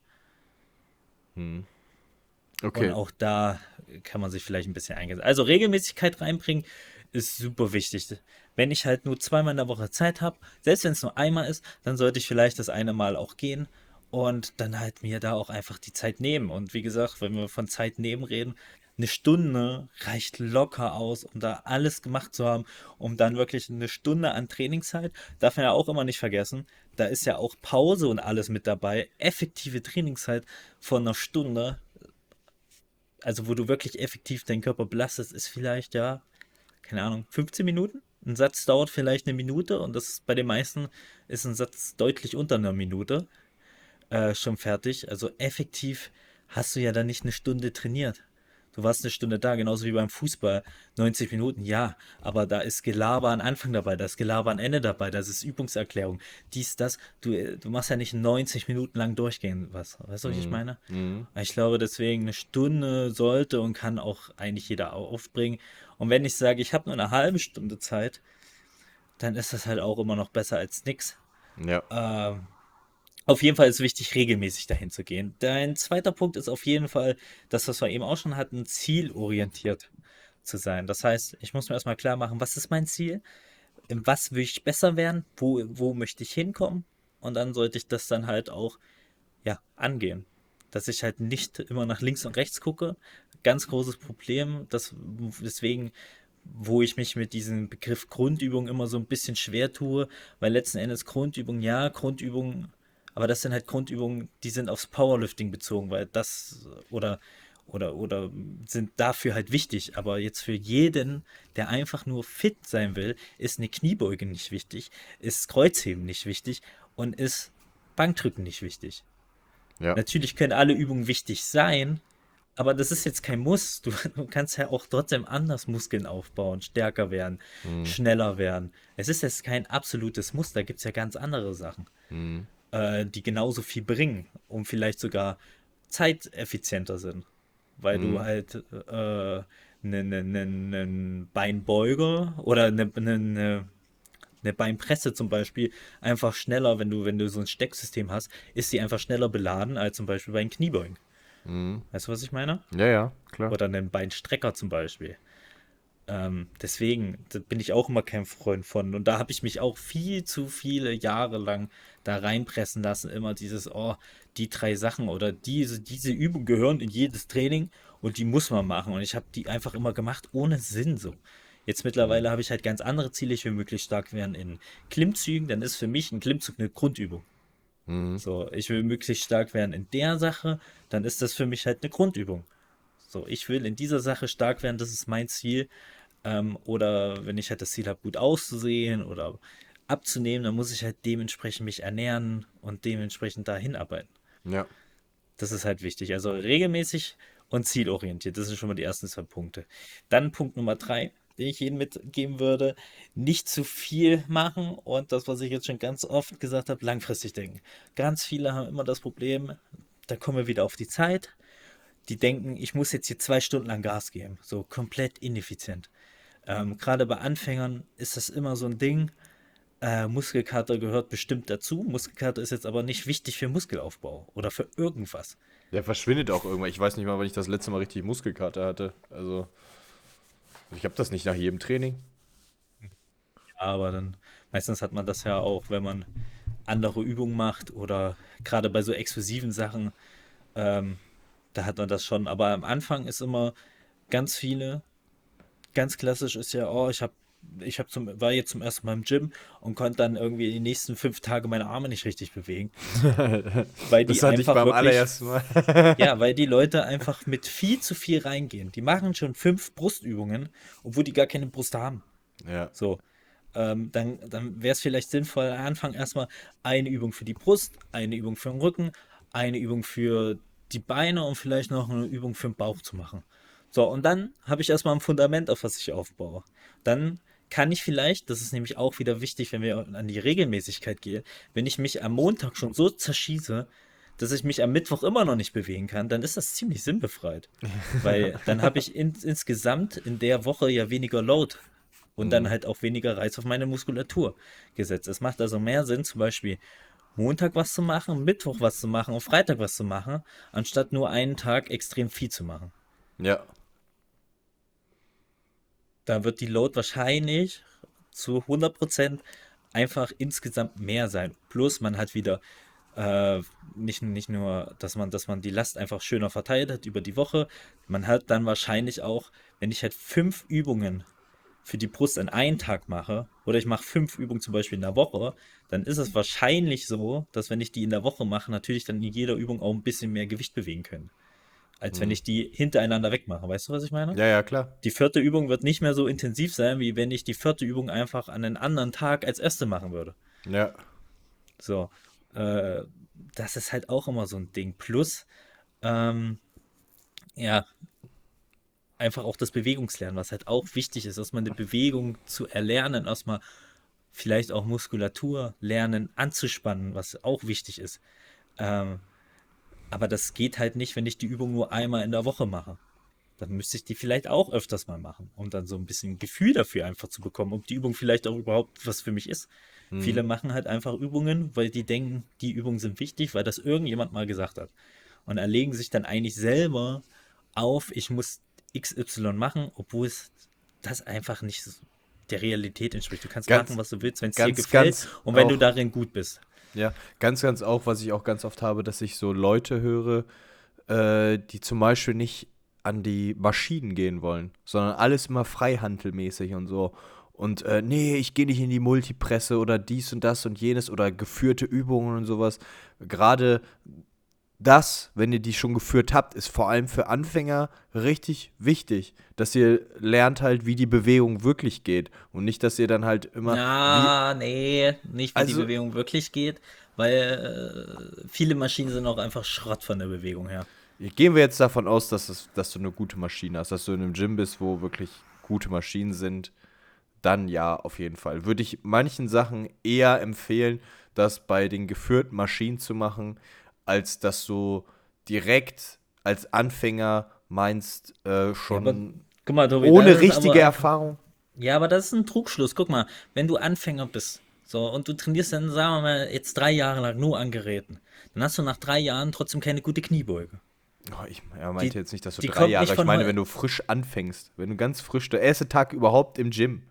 Okay. Und auch da kann man sich vielleicht ein bisschen eingesetzt. Also Regelmäßigkeit reinbringen ist super wichtig. Wenn ich halt nur zweimal in der Woche Zeit habe, selbst wenn es nur einmal ist, dann sollte ich vielleicht das eine Mal auch gehen und dann halt mir da auch einfach die Zeit nehmen. Und wie gesagt, wenn wir von Zeit nehmen reden, eine Stunde reicht locker aus, um da alles gemacht zu haben, um dann wirklich eine Stunde an Trainingszeit, darf man ja auch immer nicht vergessen, da ist ja auch Pause und alles mit dabei. Effektive Trainingszeit von einer Stunde also wo du wirklich effektiv deinen Körper belastest, ist vielleicht, ja, keine Ahnung, 15 Minuten. Ein Satz dauert vielleicht eine Minute und das bei den meisten ist ein Satz deutlich unter einer Minute äh, schon fertig. Also effektiv hast du ja dann nicht eine Stunde trainiert. Du warst eine Stunde da, genauso wie beim Fußball. 90 Minuten, ja, aber da ist Gelaber an Anfang dabei, da ist Gelaber an Ende dabei, das ist Übungserklärung. Dies, das. Du, äh, du machst ja nicht 90 Minuten lang durchgehen, was. Weißt du, was ich meine? Ich glaube, deswegen eine Stunde sollte und kann auch eigentlich jeder au- aufbringen. Und wenn ich sage, ich habe nur eine halbe Stunde Zeit, dann ist das halt auch immer noch besser als nix. Ja. Ähm, auf jeden Fall ist wichtig, regelmäßig dahin zu gehen. Dein zweiter Punkt ist auf jeden Fall, das, was wir eben auch schon hatten, zielorientiert zu sein. Das heißt, ich muss mir erstmal klar machen, was ist mein Ziel? In was will ich besser werden? Wo, wo möchte ich hinkommen? Und dann sollte ich das dann halt auch, ja, angehen. Dass ich halt nicht immer nach links und rechts gucke. Ganz großes Problem, das, deswegen wo ich mich mit diesem Begriff Grundübung immer so ein bisschen schwer tue, weil letzten Endes Grundübung, ja, Grundübungen, aber das sind halt Grundübungen, die sind aufs Powerlifting bezogen, weil das oder oder oder sind dafür halt wichtig, aber jetzt für jeden, der einfach nur fit sein will, ist eine Kniebeuge nicht wichtig, ist Kreuzheben nicht wichtig und ist Bankdrücken nicht wichtig. Ja. Natürlich können alle Übungen wichtig sein, aber das ist jetzt kein Muss. Du, du kannst ja auch trotzdem anders Muskeln aufbauen, stärker werden, schneller werden. Es ist jetzt kein absolutes Muss, da gibt es ja ganz andere Sachen, äh, die genauso viel bringen und vielleicht sogar zeiteffizienter sind. Weil du halt äh, einen ne, ne, ne Beinbeuger oder eine ne, ne, eine Beinpresse zum Beispiel einfach schneller, wenn du, wenn du so ein Stecksystem hast, ist sie einfach schneller beladen als zum Beispiel bei einem Kniebeugen. Weißt du, was ich meine? Ja, ja, klar. Oder einen Beinstrecker zum Beispiel. Ähm, deswegen da bin ich auch immer kein Freund von. Und da habe ich mich auch viel zu viele Jahre lang da reinpressen lassen. Immer dieses, oh, die drei Sachen oder diese, diese Übung gehören in jedes Training und die muss man machen. Und ich habe die einfach immer gemacht ohne Sinn so. Jetzt mittlerweile habe ich halt ganz andere Ziele. Ich will möglichst stark werden in Klimmzügen. Dann ist für mich ein Klimmzug eine Grundübung. So, ich will möglichst stark werden in der Sache, dann ist das für mich halt eine Grundübung. So, ich will in dieser Sache stark werden, das ist mein Ziel. Ähm, oder wenn ich halt das Ziel habe, gut auszusehen oder abzunehmen, dann muss ich halt dementsprechend mich ernähren und dementsprechend da hinarbeiten. Ja. Das ist halt wichtig. Also regelmäßig und zielorientiert. Das sind schon mal die ersten zwei Punkte. Dann Punkt Nummer drei, den ich jedem mitgeben würde. Nicht zu viel machen und das, was ich jetzt schon ganz oft gesagt habe, langfristig denken. Ganz viele haben immer das Problem, da kommen wir wieder auf die Zeit. Die denken, ich muss jetzt hier zwei Stunden lang Gas geben. So komplett ineffizient. Ähm, Gerade bei Anfängern ist das immer so ein Ding. Äh, Muskelkater gehört bestimmt dazu. Muskelkater ist jetzt aber nicht wichtig für Muskelaufbau oder für irgendwas. Der verschwindet auch irgendwann. Ich weiß nicht mal, wann ich das letzte Mal richtig Muskelkater hatte. Also, ich habe das nicht nach jedem Training. Aber dann meistens hat man das ja auch, wenn man andere Übungen macht oder gerade bei so exklusiven Sachen, ähm, da hat man das schon. Aber am Anfang ist immer ganz viele, ganz klassisch ist ja, oh, ich habe ich hab zum, war jetzt zum ersten Mal im Gym und konnte dann irgendwie die nächsten fünf Tage meine Arme nicht richtig bewegen. weil die Das hatte ich einfach beim wirklich, allerersten Mal. ja, weil die Leute einfach mit viel zu viel reingehen. Die machen schon fünf Brustübungen, obwohl die gar keine Brust haben. ja. So, ähm, dann, dann wäre es vielleicht sinnvoll, am Anfang erstmal eine Übung für die Brust, eine Übung für den Rücken, eine Übung für die Beine und vielleicht noch eine Übung für den Bauch zu machen. So, und dann habe ich erstmal ein Fundament, auf was ich aufbaue. Dann kann ich vielleicht, das ist nämlich auch wieder wichtig, wenn wir an die Regelmäßigkeit gehen, wenn ich mich am Montag schon so zerschieße, dass ich mich am Mittwoch immer noch nicht bewegen kann, dann ist das ziemlich sinnbefreit. Weil dann habe ich in, insgesamt in der Woche ja weniger Load und dann halt auch weniger Reiz auf meine Muskulatur gesetzt. Es macht also mehr Sinn, zum Beispiel Montag was zu machen, Mittwoch was zu machen und Freitag was zu machen, anstatt nur einen Tag extrem viel zu machen. Ja. Da wird die Load wahrscheinlich zu 100% einfach insgesamt mehr sein. Plus man hat wieder äh, nicht, nicht nur, dass man, dass man die Last einfach schöner verteilt hat über die Woche. Man hat dann wahrscheinlich auch, wenn ich halt fünf Übungen für die Brust an einen Tag mache, oder ich mache fünf Übungen zum Beispiel in der Woche, dann ist es wahrscheinlich so, dass wenn ich die in der Woche mache, natürlich dann in jeder Übung auch ein bisschen mehr Gewicht bewegen können. Als wenn ich die hintereinander wegmache. Weißt du, was ich meine? Ja, ja, klar. Die vierte Übung wird nicht mehr so intensiv sein, wie wenn ich die vierte Übung einfach an einen anderen Tag als erste machen würde. Ja. So, äh, das ist halt auch immer so ein Ding. Plus, ähm, ja, einfach auch das Bewegungslernen, was halt auch wichtig ist, dass man eine Bewegung zu erlernen, erstmal vielleicht auch Muskulatur lernen, anzuspannen, was auch wichtig ist. Ähm, aber das geht halt nicht, wenn ich die Übung nur einmal in der Woche mache. Dann müsste ich die vielleicht auch öfters mal machen, um dann so ein bisschen Gefühl dafür einfach zu bekommen, ob die Übung vielleicht auch überhaupt was für mich ist. Viele machen halt einfach Übungen, weil die denken, die Übungen sind wichtig, weil das irgendjemand mal gesagt hat. Und erlegen sich dann eigentlich selber auf, ich muss XY machen, obwohl es das einfach nicht der Realität entspricht. Du kannst Ganz- machen, was du willst, wenn es dir gefällt und wenn du darin gut bist. Ja, ganz, ganz auch, was ich auch ganz oft habe, dass ich so Leute höre, äh, die zum Beispiel nicht an die Maschinen gehen wollen, sondern alles immer freihandelmäßig und so. Und äh, nee, ich gehe nicht in die Multipresse oder dies und das und jenes oder geführte Übungen und sowas. Gerade das, wenn ihr die schon geführt habt, ist vor allem für Anfänger richtig wichtig, dass ihr lernt halt, wie die Bewegung wirklich geht und nicht, dass ihr dann halt immer Ja, nee, nicht wie die Also- Bewegung wirklich geht, weil äh, viele Maschinen sind auch einfach Schrott von der Bewegung her. Gehen wir jetzt davon aus, dass, es, dass du eine gute Maschine hast, dass du in einem Gym bist, wo wirklich gute Maschinen sind, dann ja, auf jeden Fall. Würde ich manchen Sachen eher empfehlen, das bei den geführten Maschinen zu machen, als dass du direkt als Anfänger meinst, äh, schon Guck mal, Tobi, ohne richtige aber, Erfahrung. Ja, aber das ist ein Trugschluss. Guck mal, wenn du Anfänger bist, so, und du trainierst dann, sagen wir mal, jetzt drei Jahre lang nur an Geräten, dann hast du nach drei Jahren trotzdem keine gute Kniebeuge. Oh, ich er meinte Die- jetzt nicht, dass du drei Jahre, ich meine, wenn du frisch anfängst, wenn du ganz frisch, der erste Tag überhaupt im Gym,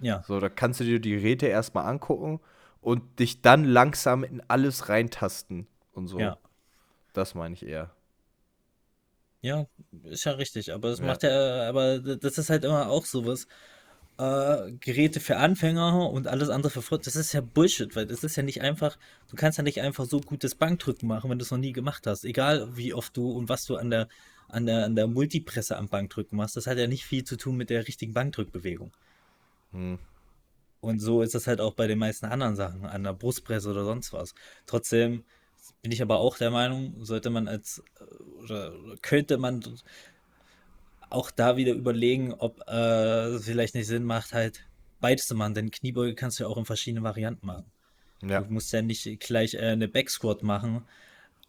Ja. So, da kannst du dir die Geräte erstmal angucken und dich dann langsam in alles reintasten und so. Ja. Das meine ich eher. Ja, ist ja richtig, aber das Ja. macht ja, aber das ist halt immer auch sowas. Äh, Geräte für Anfänger und alles andere für Fort, das ist ja Bullshit, weil das ist ja nicht einfach, du kannst ja nicht einfach so gutes Bankdrücken machen, wenn du es noch nie gemacht hast. Egal wie oft du und was du an der, an der, an der Multipresse am Bankdrücken machst, das hat ja nicht viel zu tun mit der richtigen Bankdrückbewegung. Hm. Und so ist es halt auch bei den meisten anderen Sachen, an der Brustpresse oder sonst was. Trotzdem bin ich aber auch der Meinung, sollte man als, äh, oder könnte man auch da wieder überlegen, ob äh, es vielleicht nicht Sinn macht, halt beides zu machen. Denn Kniebeuge kannst du ja auch in verschiedenen Varianten machen. Ja. Du musst ja nicht gleich äh, eine Backsquat machen,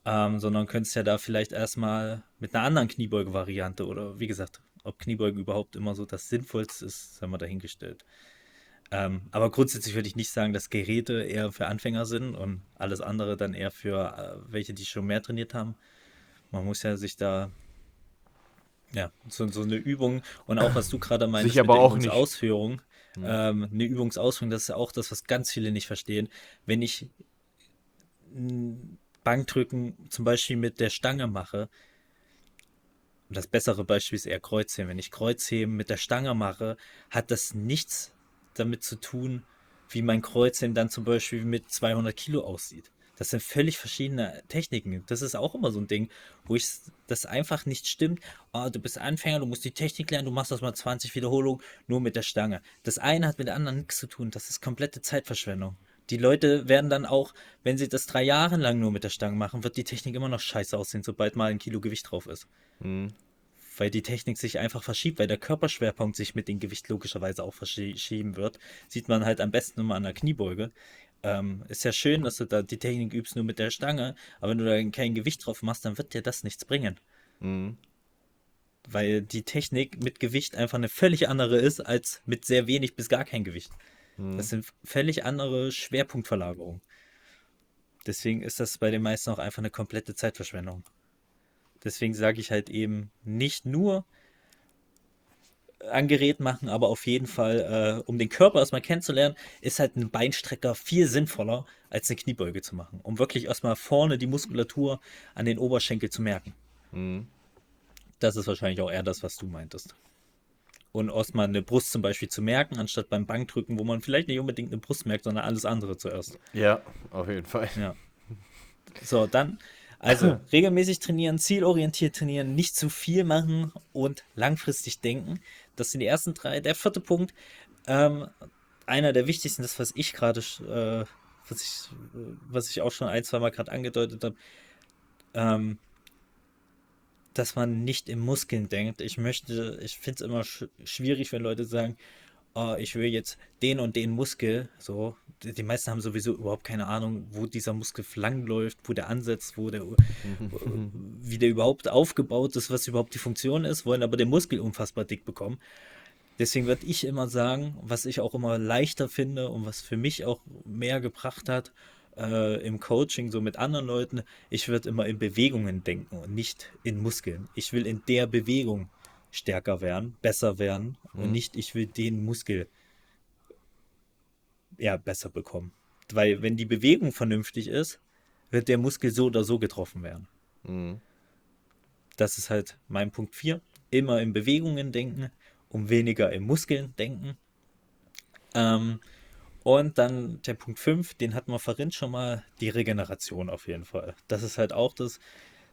ähm, sondern könntest ja da vielleicht erstmal mit einer anderen Kniebeuge-Variante oder wie gesagt, ob Kniebeugen überhaupt immer so das Sinnvollste ist, haben wir dahingestellt. Ähm, aber grundsätzlich würde ich nicht sagen, dass Geräte eher für Anfänger sind und alles andere dann eher für äh, welche, die schon mehr trainiert haben. Man muss ja sich da ja, so, so eine Übung und auch was du gerade meinst Sich aber der auch nicht- ähm, eine Übungsausführung, das ist ja auch das, was ganz viele nicht verstehen. Wenn ich Bankdrücken zum Beispiel mit der Stange mache, und das bessere Beispiel ist eher Kreuzheben. Wenn ich Kreuzheben mit der Stange mache, hat das nichts damit zu tun, wie mein Kreuzheben dann zum Beispiel mit 200 Kilo aussieht. Das sind völlig verschiedene Techniken. Das ist auch immer so ein Ding, wo ich das einfach nicht stimmt. Oh, du bist Anfänger, du musst die Technik lernen, du machst das mal 20 Wiederholungen nur mit der Stange. Das eine hat mit der anderen nichts zu tun. Das ist komplette Zeitverschwendung. Die Leute werden dann auch, wenn sie das drei Jahre lang nur mit der Stange machen, wird die Technik immer noch scheiße aussehen, sobald mal ein Kilo Gewicht drauf ist Hm. Weil die Technik sich einfach verschiebt, weil der Körperschwerpunkt sich mit dem Gewicht logischerweise auch verschieben wird. Sieht man halt am besten immer an der Kniebeuge. ähm, ist ja schön, dass du da die Technik übst nur mit der Stange, aber wenn du da kein Gewicht drauf machst, dann wird dir das nichts bringen. Mhm. Weil die Technik mit Gewicht einfach eine völlig andere ist als mit sehr wenig bis gar kein Gewicht. Das sind völlig andere Schwerpunktverlagerungen. Deswegen ist das bei den meisten auch einfach eine komplette Zeitverschwendung. Deswegen sage ich halt eben nicht nur an Gerät machen, aber auf jeden Fall, äh, um den Körper erstmal kennenzulernen, ist halt ein Beinstrecker viel sinnvoller, als eine Kniebeuge zu machen. Um wirklich erstmal vorne die Muskulatur an den Oberschenkel zu merken. Mhm. Das ist wahrscheinlich auch eher das, was du meintest. Und erstmal eine Brust zum Beispiel zu merken, anstatt beim Bankdrücken, wo man vielleicht nicht unbedingt eine Brust merkt, sondern alles andere zuerst. Ja, auf jeden Fall. Ja. So, dann, also regelmäßig trainieren, zielorientiert trainieren, nicht zu viel machen und langfristig denken. Das sind die ersten drei. Der vierte Punkt, ähm, einer der wichtigsten, das, was ich gerade, äh, was ich, was ich auch schon ein, zwei Mal gerade angedeutet habe, ähm, dass man nicht in Muskeln denkt. Ich möchte, ich finde es immer sch schwierig, wenn Leute sagen, oh, ich will jetzt den und den Muskel. So, die, meisten haben sowieso überhaupt keine Ahnung, wo dieser Muskel lang läuft, wo der ansetzt, wo der, wie der überhaupt aufgebaut ist, was überhaupt die Funktion ist, wollen aber den Muskel unfassbar dick bekommen. Deswegen würde ich immer sagen, was ich auch immer leichter finde und was für mich auch mehr gebracht hat äh, im Coaching, so mit anderen Leuten, ich würde immer in Bewegungen denken und nicht in Muskeln. Ich will in der Bewegung stärker werden, besser werden und nicht, ich will den Muskel ja, besser bekommen. Weil wenn die Bewegung vernünftig ist, wird der Muskel so oder so getroffen werden. Mhm. Das ist halt mein Punkt 4. Immer in Bewegungen denken, um weniger in Muskeln denken. Ähm, und dann der Punkt 5, den hatten wir vorhin schon mal, die Regeneration auf jeden Fall. Das ist halt auch das,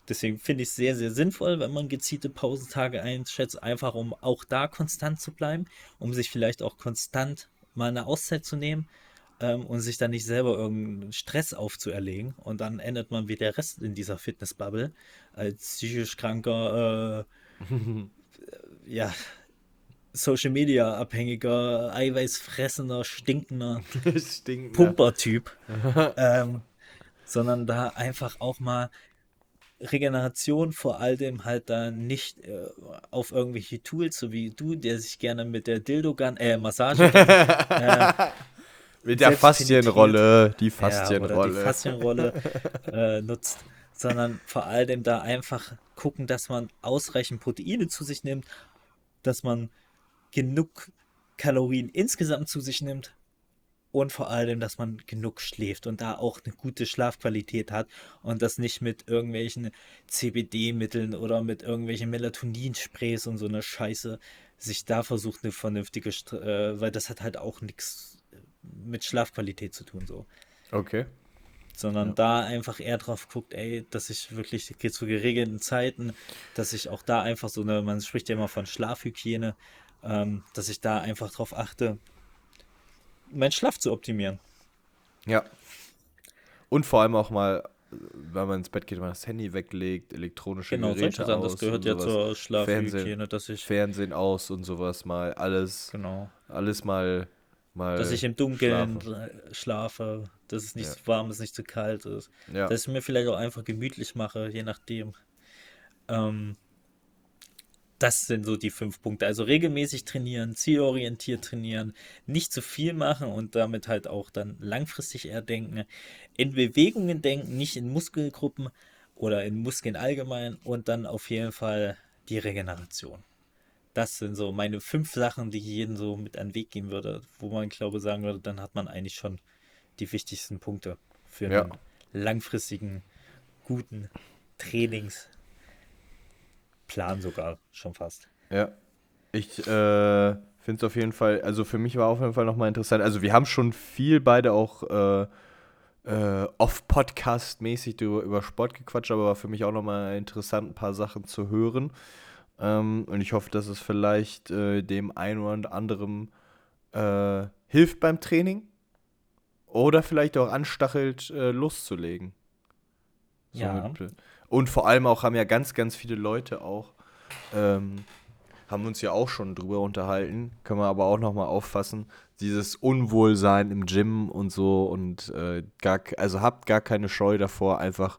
deswegen finde ich es sehr, sehr sinnvoll, wenn man gezielte Pausentage einschätzt, einfach um auch da konstant zu bleiben, um sich vielleicht auch konstant mal eine Auszeit zu nehmen ähm, und sich dann nicht selber irgendeinen Stress aufzuerlegen. Und dann endet man wie der Rest in dieser Fitnessbubble als psychisch kranker, äh, ja, Social Media abhängiger, eiweißfressender, stinkender Stinkt. Pumpertyp, ähm, sondern da einfach auch mal Regeneration vor allem halt da nicht äh, auf irgendwelche Tools, so wie du, der sich gerne mit der Dildo-Gun, äh, Massage, äh, Mit der Faszienrolle, die ja, oder die Faszienrolle. Faszienrolle äh, nutzt, sondern vor allem da einfach gucken, dass man ausreichend Proteine zu sich nimmt, dass man genug Kalorien insgesamt zu sich nimmt und vor allem, dass man genug schläft und da auch eine gute Schlafqualität hat und das nicht mit irgendwelchen CBD-Mitteln oder mit irgendwelchen Melatoninsprays und so eine Scheiße sich da versucht eine vernünftige, äh, weil das hat halt auch nichts mit Schlafqualität zu tun so. Okay. sondern da einfach eher drauf guckt, ey, dass ich wirklich geht zu geregelten Zeiten, dass ich auch da einfach so eine, man spricht ja immer von Schlafhygiene, ähm, dass ich da einfach drauf achte, meinen Schlaf zu optimieren. Ja. Und vor allem auch mal, wenn man ins Bett geht, mal das Handy weglegt, elektronische Genau, Geräte aus das gehört ja zur Schlafhygiene, dass ich, Fernsehen aus und sowas mal, alles, genau, alles mal, mal dass ich im Dunkeln schlafen. schlafe, dass es nicht Ja. zu warm ist, nicht zu kalt ist. Ja. dass ich mir vielleicht auch einfach gemütlich mache, je nachdem. Ähm, das sind so die fünf Punkte. Also regelmäßig trainieren, zielorientiert trainieren, nicht zu viel machen und damit halt auch dann langfristig eher denken. In Bewegungen denken, nicht in Muskelgruppen oder in Muskeln allgemein und dann auf jeden Fall die Regeneration. Das sind so meine fünf Sachen, die ich jedem so mit an den Weg gehen würde, wo man, glaube sagen würde, dann hat man eigentlich schon die wichtigsten Punkte für Ja. einen langfristigen, guten Trainingsplan sogar schon fast. Ja. Ich äh, finde es auf jeden Fall, also für mich war auf jeden Fall nochmal interessant. Also wir haben schon viel beide auch äh, äh, off-Podcast-mäßig über, über Sport gequatscht, aber war für mich auch nochmal interessant, ein paar Sachen zu hören. Ähm, und ich hoffe, dass es vielleicht äh, dem einen oder anderen äh, hilft beim Training. Oder vielleicht auch anstachelt, äh, loszulegen. So Ja. mit- und vor allem auch haben ja ganz, ganz viele Leute auch ähm, haben uns ja auch schon drüber unterhalten, können wir aber auch nochmal auffassen, dieses Unwohlsein im Gym und so und äh, gar, also habt gar keine Scheu davor, einfach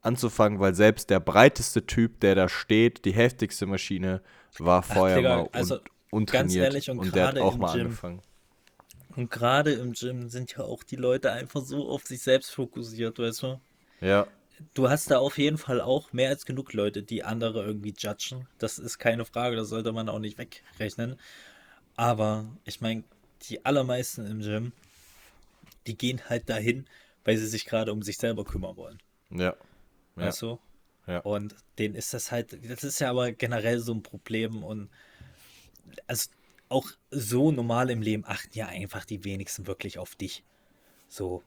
anzufangen, weil selbst der breiteste Typ, der da steht, die heftigste Maschine, war vorher Digga, mal un also untrainiert ehrlich und und der hat gerade auch im mal Gym. angefangen. Und gerade im Gym sind ja auch die Leute einfach so auf sich selbst fokussiert, weißt du? Ja, Du hast da auf jeden Fall auch mehr als genug Leute, die andere irgendwie judgen. Das ist keine Frage, das sollte man auch nicht wegrechnen. Aber ich meine, die allermeisten im Gym, die gehen halt dahin, weil sie sich gerade um sich selber kümmern wollen. ja, ja. Weißt du? Ja. Und denen ist das halt, das ist ja aber generell so ein Problem und also auch so normal im Leben achten ja einfach die wenigsten wirklich auf dich. So,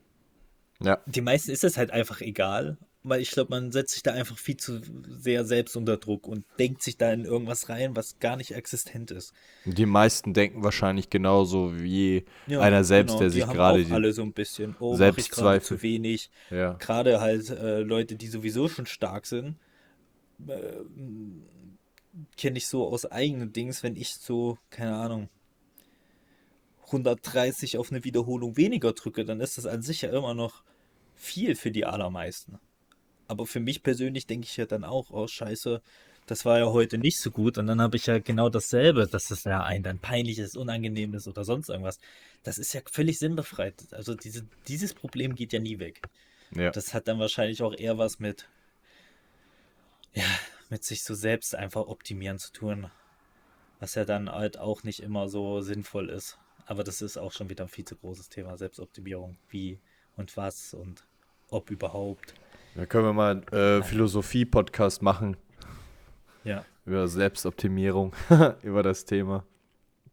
ja. die meisten ist es halt einfach egal, weil ich glaube, man setzt sich da einfach viel zu sehr selbst unter Druck und denkt sich da in irgendwas rein, was gar nicht existent ist. Die meisten denken wahrscheinlich genauso wie Ja, einer selbst, genau, der sich gerade die- alle so ein bisschen, oh, Selbstzweifel. zu wenig. Ja. Gerade halt äh, Leute, die sowieso schon stark sind, äh, kenne ich so aus eigenen Dings, wenn ich so, keine Ahnung, 130 auf eine Wiederholung weniger drücke, dann ist das an sich ja immer noch viel für die allermeisten. Aber für mich persönlich denke ich ja dann auch, oh scheiße, das war ja heute nicht so gut. Und dann habe ich ja genau dasselbe, dass es ja ein dann peinlich ist, unangenehm ist oder sonst irgendwas. Das ist ja völlig sinnbefreit. Also diese, dieses Problem geht ja nie weg. Ja. Das hat dann wahrscheinlich auch eher was mit, ja, mit sich so selbst einfach optimieren zu tun. Was ja dann halt auch nicht immer so sinnvoll ist. Aber das ist auch schon wieder ein viel zu großes Thema, Selbstoptimierung. Wie und was und ob überhaupt. Da können wir mal einen äh, Philosophie-Podcast machen Ja, über Selbstoptimierung, über das Thema.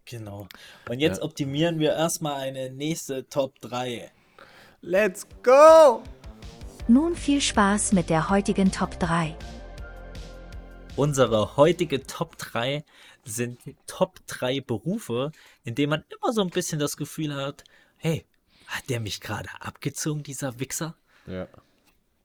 genau. Und jetzt Ja. optimieren wir erstmal eine nächste Top 3. Let's go! Nun viel Spaß mit der heutigen Top 3. Unsere heutige Top 3 sind Top 3 Berufe, in denen man immer so ein bisschen das Gefühl hat, hey, hat der mich gerade abgezogen, dieser Wichser? Ja.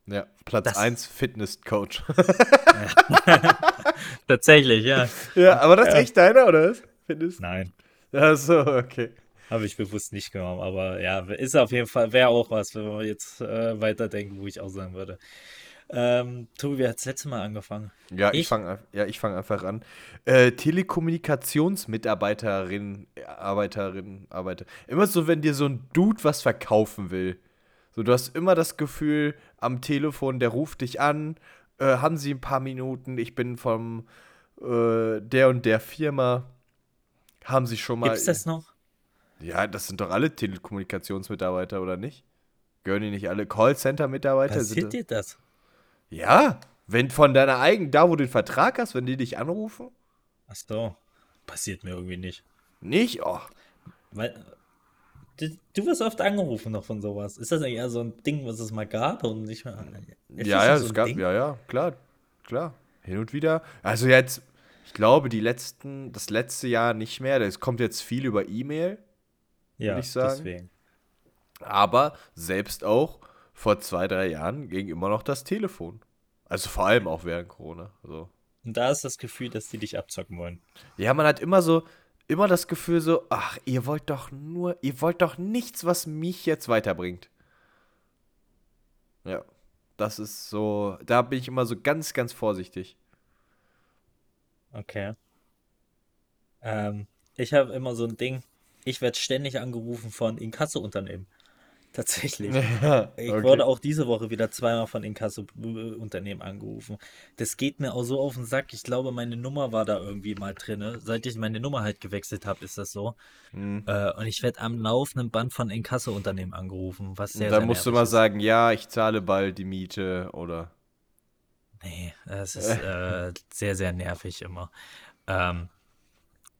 Ja, Platz Das- 1 Fitness-Coach. Tatsächlich, ja. ja, aber das ist echt deiner, oder was? Fitness? Nein, Achso, okay. habe ich bewusst nicht genommen, aber ja, ist auf jeden Fall, wäre auch was, wenn wir jetzt äh, weiterdenken, wo ich auch sagen würde. Ähm, Tobi, wer hat das letzte Mal angefangen? Ja, ich, Ich? fange ja, ich fang einfach an. Äh, Telekommunikationsmitarbeiterin, Arbeiterin, Arbeiter. Immer so, wenn dir so ein Dude was verkaufen will. So, du hast immer das Gefühl am Telefon, der ruft dich an, äh, haben Sie ein paar Minuten, ich bin vom äh, der und der Firma. Haben Sie schon mal. Gibt's das noch? Ja, das sind doch alle Telekommunikationsmitarbeiter, oder nicht? Gehören die nicht alle Callcenter-Mitarbeiter? Sind Passiert dir das? ja, wenn von deiner eigenen, da wo du den Vertrag hast, wenn die dich anrufen? Ach so, passiert mir irgendwie nicht. Nicht? Oh. Weil, du, du wirst oft angerufen noch von sowas. Ist das eigentlich eher so ein Ding, was es mal gab und nicht mehr? Ja, ja, so es gab, Ding? ja, ja, klar, klar. Hin und wieder. Also jetzt, ich glaube, die letzten, das letzte Jahr nicht mehr. Es kommt jetzt viel über E-Mail, ja, ich sagen. deswegen. aber selbst auch vor zwei, drei Jahren ging immer noch das Telefon. Also vor allem auch während Corona. So. Und da ist das Gefühl, dass die dich abzocken wollen. Ja, man hat immer so, immer das Gefühl so, ach, ihr wollt doch nur, ihr wollt doch nichts, was mich jetzt weiterbringt. Ja, das ist so, da bin ich immer so ganz, ganz vorsichtig. Okay. Ähm, ich habe immer so ein Ding, ich werde ständig angerufen von Inkasso-Unternehmen. Tatsächlich. Ich okay. wurde auch diese Woche wieder zweimal von Inkasso-Unternehmen angerufen. Das geht mir auch so auf den Sack. Ich glaube, meine Nummer war da irgendwie mal drin. Seit ich meine Nummer halt gewechselt habe, ist das so. Hm. Äh, und ich werde am laufenden Band von Inkasso-Unternehmen angerufen, was sehr, Und dann sehr musst du mal ist. sagen, ja, ich zahle bald die Miete oder. Nee, das ist äh, sehr, sehr nervig immer. Ähm,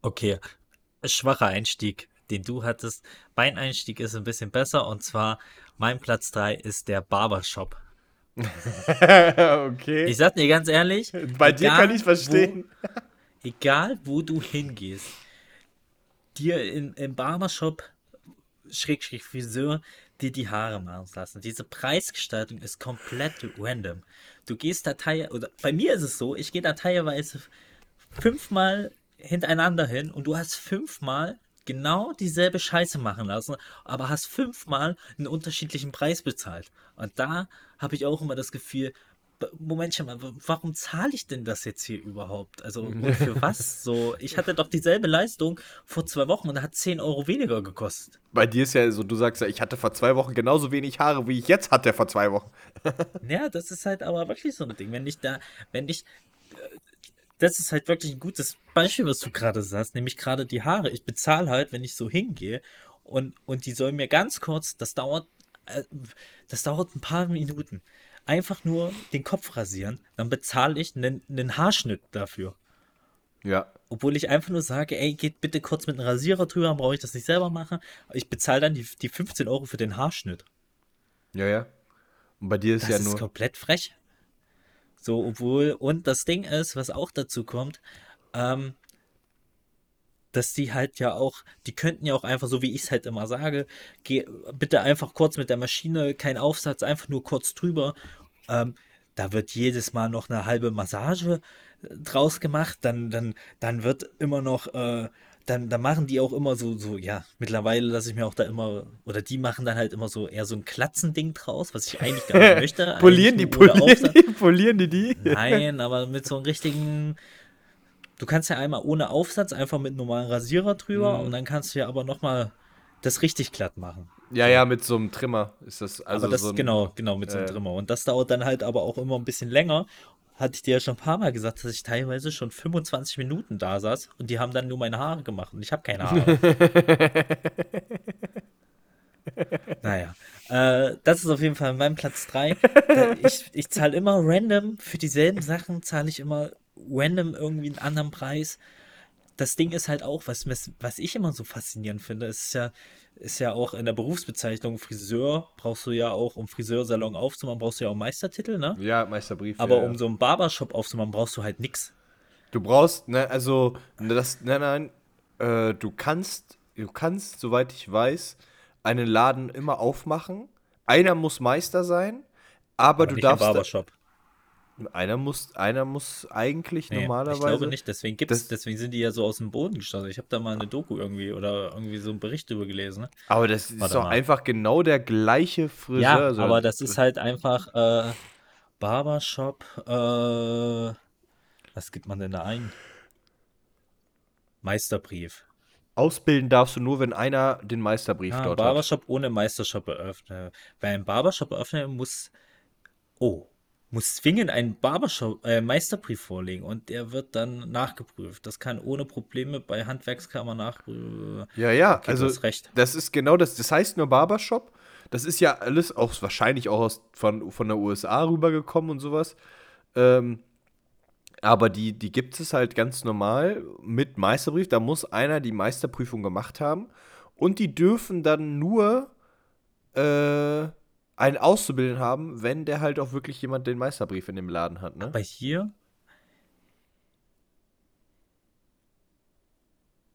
okay, schwacher Einstieg, den du hattest. Mein Einstieg ist ein bisschen besser und zwar mein Platz 3 ist der Barbershop. okay. Ich sag dir ganz ehrlich, Bei dir kann ich verstehen. Wo, egal wo du hingehst, dir in, im Barbershop, Schrägstrich Friseur, dir die Haare machen lassen. Diese Preisgestaltung ist komplett random. Du gehst da teilweise, oder bei mir ist es so, ich gehe da teilweise fünfmal hintereinander hin und du hast fünfmal genau dieselbe Scheiße machen lassen, aber hast fünfmal einen unterschiedlichen Preis bezahlt. Und da habe ich auch immer das Gefühl, Momentchen mal, warum zahle ich denn das jetzt hier überhaupt? Also für was? So, ich hatte doch dieselbe Leistung vor zwei Wochen und hat 10 Euro weniger gekostet. Bei dir ist ja so, du sagst ja, ich hatte vor zwei Wochen genauso wenig Haare, wie ich jetzt hatte vor zwei Wochen. Ja, das ist halt aber wirklich so ein Ding. Wenn ich da, wenn ich, äh, das ist halt wirklich ein gutes Beispiel, was du gerade sagst, nämlich gerade die Haare. Ich bezahle halt, wenn ich so hingehe und, und die sollen mir ganz kurz, das dauert, äh, das dauert ein paar Minuten, einfach nur den Kopf rasieren, dann bezahle ich einen, einen Haarschnitt dafür. Ja. Obwohl ich einfach nur sage, ey, geht bitte kurz mit einem Rasierer drüber, dann brauche ich das nicht selber machen. Ich bezahle dann die, die 15 Euro für den Haarschnitt. Ja, ja. Und bei dir ist Das ja ist nur. komplett frech. So, obwohl, und das Ding ist, was auch dazu kommt, ähm, dass die halt ja auch, die könnten ja auch einfach, so wie ich es halt immer sage, geh bitte einfach kurz mit der Maschine, kein Aufsatz, einfach nur kurz drüber. Ähm, da wird jedes Mal noch eine halbe Massage draus gemacht, dann, dann, dann wird immer noch, äh, dann, dann machen die auch immer so, so, ja, mittlerweile lasse ich mir auch da immer, oder die machen dann halt immer so eher so ein Klatzending draus, was ich eigentlich gar nicht möchte. polieren die, polieren die, polieren die die? Nein, aber mit so einem richtigen. Du kannst ja einmal ohne Aufsatz einfach mit normalen Rasierer drüber Mhm. und dann kannst du ja aber nochmal das richtig glatt machen. Ja, ja, mit so einem Trimmer ist das. Also aber das, so ein, genau, genau, mit so einem ja. Trimmer. Und das dauert dann halt aber auch immer ein bisschen länger. Hatte ich dir ja schon ein paar Mal gesagt, dass ich teilweise schon 25 Minuten da saß und die haben dann nur meine Haare gemacht und ich habe keine Haare. naja, äh, das ist auf jeden Fall mein Platz 3. Ich, ich zahle immer random für dieselben Sachen, zahle ich immer random irgendwie einen anderen Preis. Das Ding ist halt auch, was, was ich immer so faszinierend finde, ist ja, ist ja auch in der Berufsbezeichnung Friseur, brauchst du ja auch, um Friseursalon aufzumachen, brauchst du ja auch einen Meistertitel, ne? Ja, Meisterbrief. Aber ja, ja. um so einen Barbershop aufzumachen, brauchst du halt nix. Du brauchst, ne, also, ne, das, nein, nein, äh, du kannst, du kannst, soweit ich weiß, einen Laden immer aufmachen. Einer muss Meister sein, aber, du nicht im darfst. Barbershop. Einer muss, einer muss eigentlich Nee, normalerweise. ich glaube nicht, deswegen gibt's, deswegen sind die ja so aus dem Boden geschossen. Ich habe da mal eine Doku irgendwie oder irgendwie so einen Bericht drüber gelesen. Ne? Aber das ist Warte doch mal. einfach genau der gleiche Friseur. Ja, so- aber das ist halt einfach äh, Barbershop. Äh, was gibt man denn da ein? Meisterbrief. Ausbilden darfst du nur, wenn einer den Meisterbrief Ah, dort hat. Barbershop ohne Meistershop eröffnen. Wer einen Barbershop eröffnen muss, oh, muss zwingend einen Barbershop, äh, Meisterbrief vorlegen und der wird dann nachgeprüft. Das kann ohne Probleme bei Handwerkskammer nachprüfen. Ja, ja, Okay, also recht. das ist genau das. Das heißt nur Barbershop. Das ist ja alles auch wahrscheinlich auch aus, von, von der USA rübergekommen und sowas. Ähm, aber die, die gibt es halt ganz normal mit Meisterbrief. Da muss einer die Meisterprüfung gemacht haben. Und die dürfen dann nur äh, einen Auszubildenden haben, wenn der halt auch wirklich jemand den Meisterbrief in dem Laden hat. Ne? Aber hier.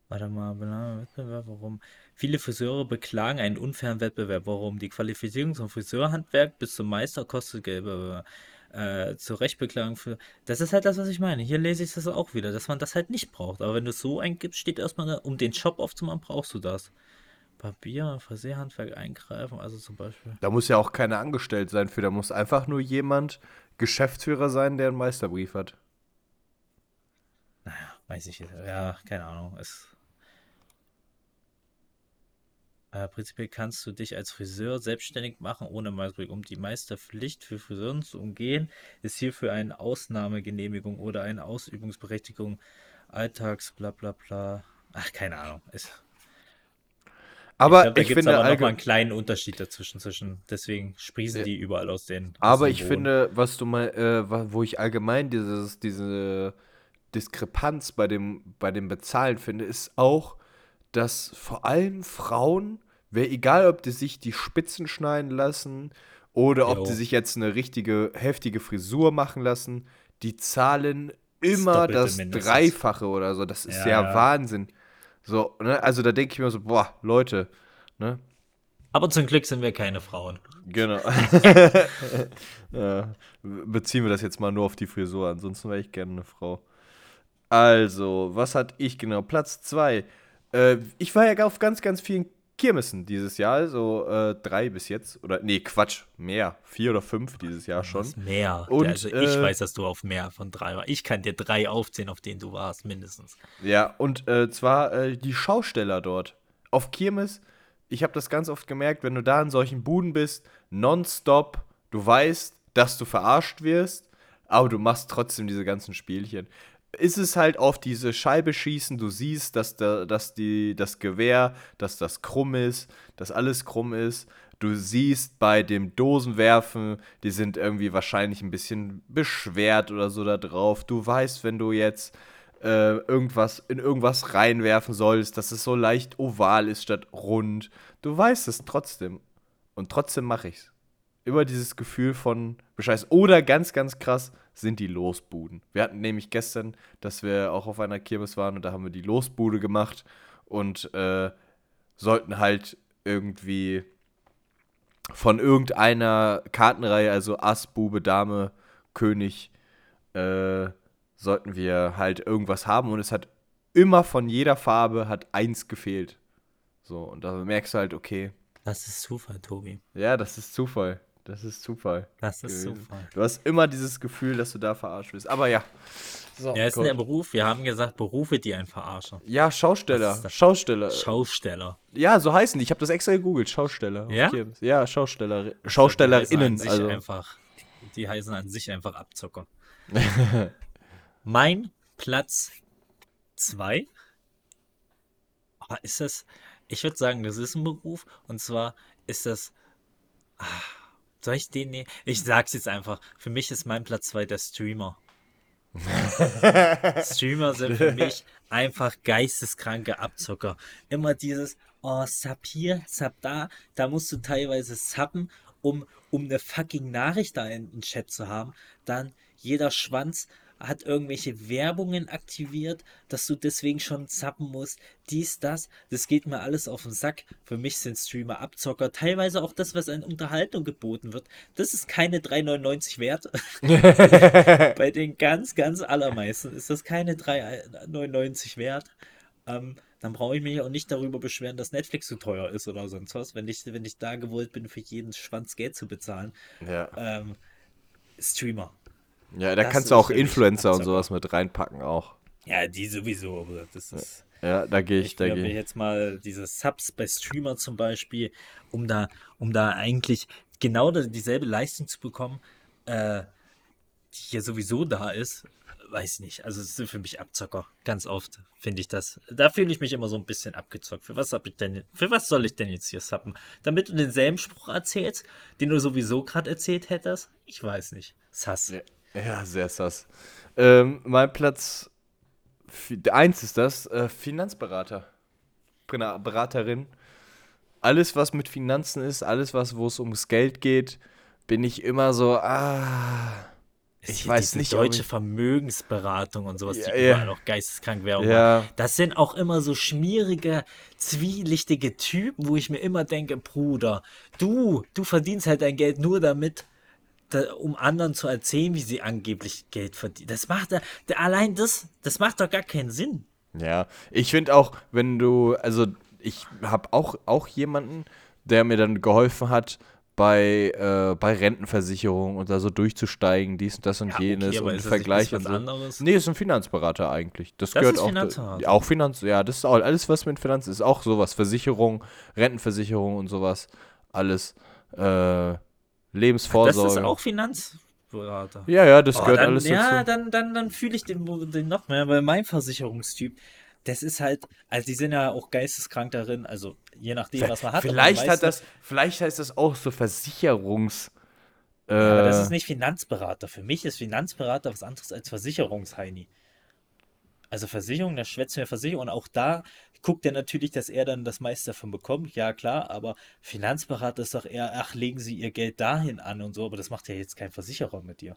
Warte mal, Wettbewerb, warum? Viele Friseure beklagen einen unfairen Wettbewerb. Warum? Die Qualifizierung zum Friseurhandwerk bis zum Meister kostet Geld. Äh, zur Rechtbeklagung für. Das ist halt das, was ich meine. Hier lese ich das auch wieder, dass man das halt nicht braucht. Aber wenn du es so eingibst, steht erstmal um den Shop aufzumachen, brauchst du das. Papier, Friseurhandwerk eingreifen, also zum Beispiel. Da muss ja auch keiner angestellt sein für. Da muss einfach nur jemand Geschäftsführer sein, der einen Meisterbrief hat. Weiß ich jetzt. Ja, keine Ahnung. Es, äh, prinzipiell kannst du dich als Friseur selbstständig machen ohne Meisterbrief. Um die Meisterpflicht für Friseuren zu umgehen, ist hierfür eine Ausnahmegenehmigung oder eine Ausübungsberechtigung Alltags, bla bla bla. Ach, keine Ahnung. Es, Aber glaub, da ich finde aber noch mal allgemein. einen kleinen Unterschied dazwischen. Zwischen, deswegen sprießen Ja. die überall aus den. aus Aber dem ich finde, was du mal, äh, wo ich allgemein dieses, diese Diskrepanz bei dem, bei dem Bezahlen finde, ist auch, dass vor allem Frauen, wer egal ob die sich die Spitzen schneiden lassen oder ob Jo. die sich jetzt eine richtige heftige Frisur machen lassen, die zahlen immer das mindestens. Dreifache oder so. Das ist Ja, ja. Wahnsinn. So, ne? Also da denke ich mir so, boah, Leute, ne? Aber zum Glück sind wir keine Frauen. Genau. ja, beziehen wir das jetzt mal nur auf die Frisur, ansonsten wäre ich gerne eine Frau. Also, was hatte ich genau? Platz 2. Äh, ich war ja auf ganz, ganz vielen Kirmessen dieses Jahr, so äh, drei bis jetzt. Oder, nee, Quatsch, mehr. Vier oder fünf dieses Jahr schon. Mehr. Und, also ich äh, weiß, dass du auf mehr von drei warst. Ich kann dir drei aufzählen, auf denen du warst, mindestens. Ja, und äh, zwar äh, die Schausteller dort. Auf Kirmes, ich habe das ganz oft gemerkt, wenn du da in solchen Buden bist, nonstop, du weißt, dass du verarscht wirst, aber du machst trotzdem diese ganzen Spielchen. Ist es halt auf diese Scheibe schießen, du siehst, dass, da, dass die, das Gewehr, dass das krumm ist, dass alles krumm ist. Du siehst bei dem Dosenwerfen, die sind irgendwie wahrscheinlich ein bisschen beschwert oder so da drauf. Du weißt, wenn du jetzt äh, irgendwas in irgendwas reinwerfen sollst, dass es so leicht oval ist statt rund. Du weißt es trotzdem. Und trotzdem mache ich's. Immer dieses Gefühl von Bescheiß. Oder ganz, ganz krass sind die Losbuden. Wir hatten nämlich gestern, dass wir auch auf einer Kirmes waren und da haben wir die Losbude gemacht und äh, sollten halt irgendwie von irgendeiner Kartenreihe, also Ass, Bube, Dame, König, äh, sollten wir halt irgendwas haben und es hat immer von jeder Farbe hat eins gefehlt. So, und da merkst du halt, okay, Das ist Zufall, Tobi. ja, das ist Zufall. Das ist Zufall. Das ist gewesen. Zufall. Du hast immer dieses Gefühl, dass du da verarscht bist. Aber ja. So, Ja, ist gut. der Beruf. Wir haben gesagt, Berufe, die einen verarschen. ja, Schausteller. Schausteller. Schausteller. ja, so heißen die. Ich habe das extra gegoogelt. Schausteller. Ja? Ja, Schausteller. Die heißen Schaustellerinnen. sich Also. einfach, die heißen an sich einfach Abzocker. mein Platz 2. Ist das, ich würde sagen, das ist ein Beruf. Und zwar ist das. Ah, Soll ich den nehmen? Ich sag's jetzt einfach. Für mich ist mein Platz 2 der Streamer. Streamer sind für mich einfach geisteskranke Abzocker. Immer dieses, oh, Sub hier, Sub da, da musst du teilweise subben, um, um eine fucking Nachricht da in den Chat zu haben. Dann jeder Schwanz hat irgendwelche Werbungen aktiviert, dass du deswegen schon zappen musst. Dies, das, das geht mir alles auf den Sack. Für mich sind Streamer Abzocker. Teilweise auch das, was an Unterhaltung geboten wird. Das ist keine 3,99 wert. Bei den ganz, ganz allermeisten ist das keine 3,99 wert. Ähm, dann brauche ich mich auch nicht darüber beschweren, dass Netflix zu teuer ist oder sonst was, wenn ich, wenn ich da gewollt bin, für jeden Schwanz Geld zu bezahlen. Ja. Ähm, Streamer. Ja, da das kannst du auch Influencer und sowas mit reinpacken auch. Ja, die sowieso, das ist. Ja, da gehe ich, Ich da gehe ich. jetzt mal diese Subs bei Streamer zum Beispiel, um da, um da eigentlich genau dieselbe Leistung zu bekommen, äh, die hier sowieso da ist, weiß nicht. Also es sind für mich Abzocker. Ganz oft finde ich das. Da fühle ich mich immer so ein bisschen abgezockt. Für was hab ich denn, für was soll ich denn jetzt hier subben? Damit du denselben Spruch erzählst, den du sowieso gerade erzählt hättest? Ich weiß nicht. Sass. Ja, sehr sass. Ähm, mein Platz eins ist das, äh, Finanzberater. Beraterin. Alles, was mit Finanzen ist, alles, was, wo es ums Geld geht, bin ich immer so, ah. Ich weiß nicht, Deutsche ich- Vermögensberatung und sowas, Ja, die ja. überall auch geisteskrank Werbung Ja. Das sind auch immer so schmierige, zwielichtige Typen, wo ich mir immer denke, Bruder, du, du verdienst halt dein Geld nur damit, da, um anderen zu erzählen, wie sie angeblich Geld verdienen. Das macht, da- allein das, das macht doch gar keinen Sinn. Ja, ich finde auch, wenn du, also ich habe auch, auch jemanden, der mir dann geholfen hat, bei, äh, bei Rentenversicherung und da so durchzusteigen, dies und das und Ja, okay, jenes aber und Vergleich und so. anderes? Nee, ist ein Finanzberater eigentlich. Das, Das gehört auch. Finanzberater. Auch Finanz, ja, das ist auch alles, was mit Finanzen ist. Auch sowas. Versicherung, Rentenversicherung und sowas. Alles. Äh, Das Lebensvorsorge. ist auch Finanzberater. ja, ja, das Oh, gehört dann, alles ja, dazu. dann, dann, dann fühle ich den, den noch mehr, weil mein Versicherungstyp, das ist halt, also die sind ja auch geisteskrank darin, also je nachdem, was man hat. Vielleicht hat das, vielleicht heißt das auch so Versicherungs. Äh, Aber das ist nicht Finanzberater. Für mich ist Finanzberater was anderes als Versicherungsheini. Also Versicherung, da schwätzt mir Versicherung und auch da guckt er natürlich, dass er dann das meiste davon bekommt. Ja, klar, aber Finanzberater ist doch eher, ach, legen Sie Ihr Geld dahin an und so, aber das macht ja jetzt kein Versicherer mit dir.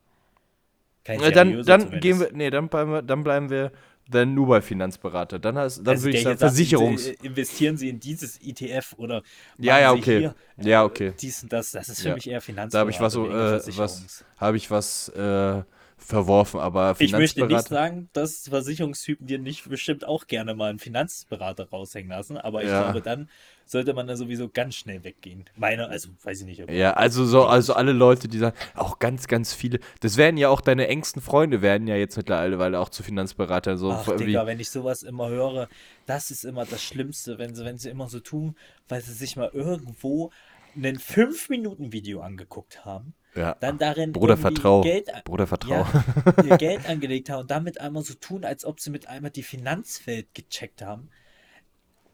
Kein Ja, dann, dann zumindest. gehen wir, nee, dann bleiben wir, dann bleiben wir dann nur bei Finanzberater. Dann, hast, dann Also würde ich sagen sagt, Versicherungs. äh, Investieren Sie in dieses ETF oder Ja, ja, okay. hier, Ja, okay. dies und das. Das ist für Ja. mich eher Finanzberater. Da habe ich was so, äh, was, habe ich was äh, verworfen, aber Ich möchte nicht sagen, dass Versicherungstypen dir nicht bestimmt auch gerne mal einen Finanzberater raushängen lassen, aber ich Ja. glaube, dann sollte man da sowieso ganz schnell weggehen. Meine, also weiß ich nicht. Ja, also so, also alle Leute, die sagen, auch ganz, ganz viele, das werden ja auch deine engsten Freunde, werden ja jetzt mittlerweile auch zu Finanzberatern. So Ach, Digga, wenn ich sowas immer höre, das ist immer das Schlimmste, wenn sie, wenn sie immer so tun, weil sie sich mal irgendwo ein 5-Minuten-Video angeguckt haben, ja. dann darin Bruder, vertrau. Geld, Bruder, vertrau. ja, ihr Geld angelegt haben und damit einmal so tun, als ob sie mit einmal die Finanzwelt gecheckt haben.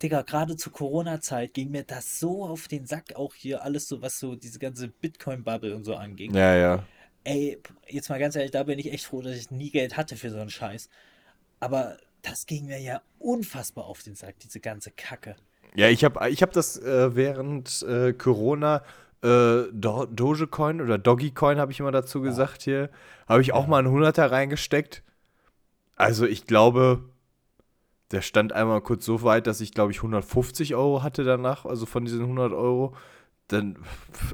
Digga, gerade zur Corona-Zeit ging mir das so auf den Sack, auch hier alles so, was so diese ganze Bitcoin-Bubble und so anging. Ja, ja. Ey, jetzt mal ganz ehrlich, da bin ich echt froh, dass ich nie Geld hatte für so einen Scheiß. Aber das ging mir ja unfassbar auf den Sack, diese ganze Kacke. Ja, ich habe ich hab das äh, während äh, Corona äh, Do Dogecoin oder Doggycoin habe ich immer dazu gesagt hier, habe ich auch mal einen Hunderter reingesteckt. Also ich glaube, der stand einmal kurz so weit, dass ich glaube ich 150 Euro hatte danach, also von diesen 100 Euro. Dann,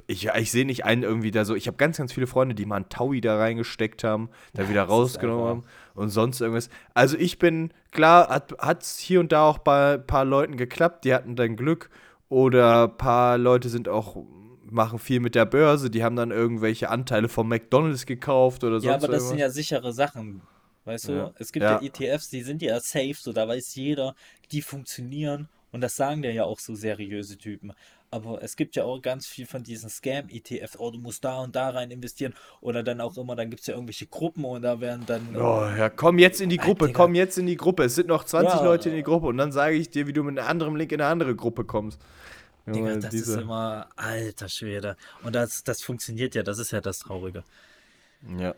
ich, ich sehe nicht einen irgendwie da so, ich habe ganz, ganz viele Freunde, die mal einen Taui da reingesteckt haben, da wieder das ist rausgenommen haben und sonst irgendwas. Also ich bin, klar, hat es hier und da auch bei ein paar Leuten geklappt, die hatten dann Glück. Oder ein paar Leute sind auch, machen viel mit der Börse, die haben dann irgendwelche Anteile von McDonalds gekauft oder sonst Ja, aber das sind ja sichere Sachen. Weißt du, Ja. es gibt ja. Ja. ETFs, die sind ja safe, so da weiß jeder, die funktionieren. Und das sagen dir ja auch so seriöse Typen. Aber es gibt ja auch ganz viel von diesen Scam-ETFs. Oh, du musst da und da rein investieren. Oder dann auch immer, dann gibt es ja irgendwelche Gruppen und da werden dann. Oh ja, komm jetzt in die Gruppe, Digga. komm jetzt in die Gruppe. Es sind noch 20 Ja. Leute in die Gruppe und dann sage ich dir, wie du mit einem anderen Link in eine andere Gruppe kommst. Digga, das diese- ist immer alter Schwede. Und das, das funktioniert ja, das ist ja das Traurige. Ja.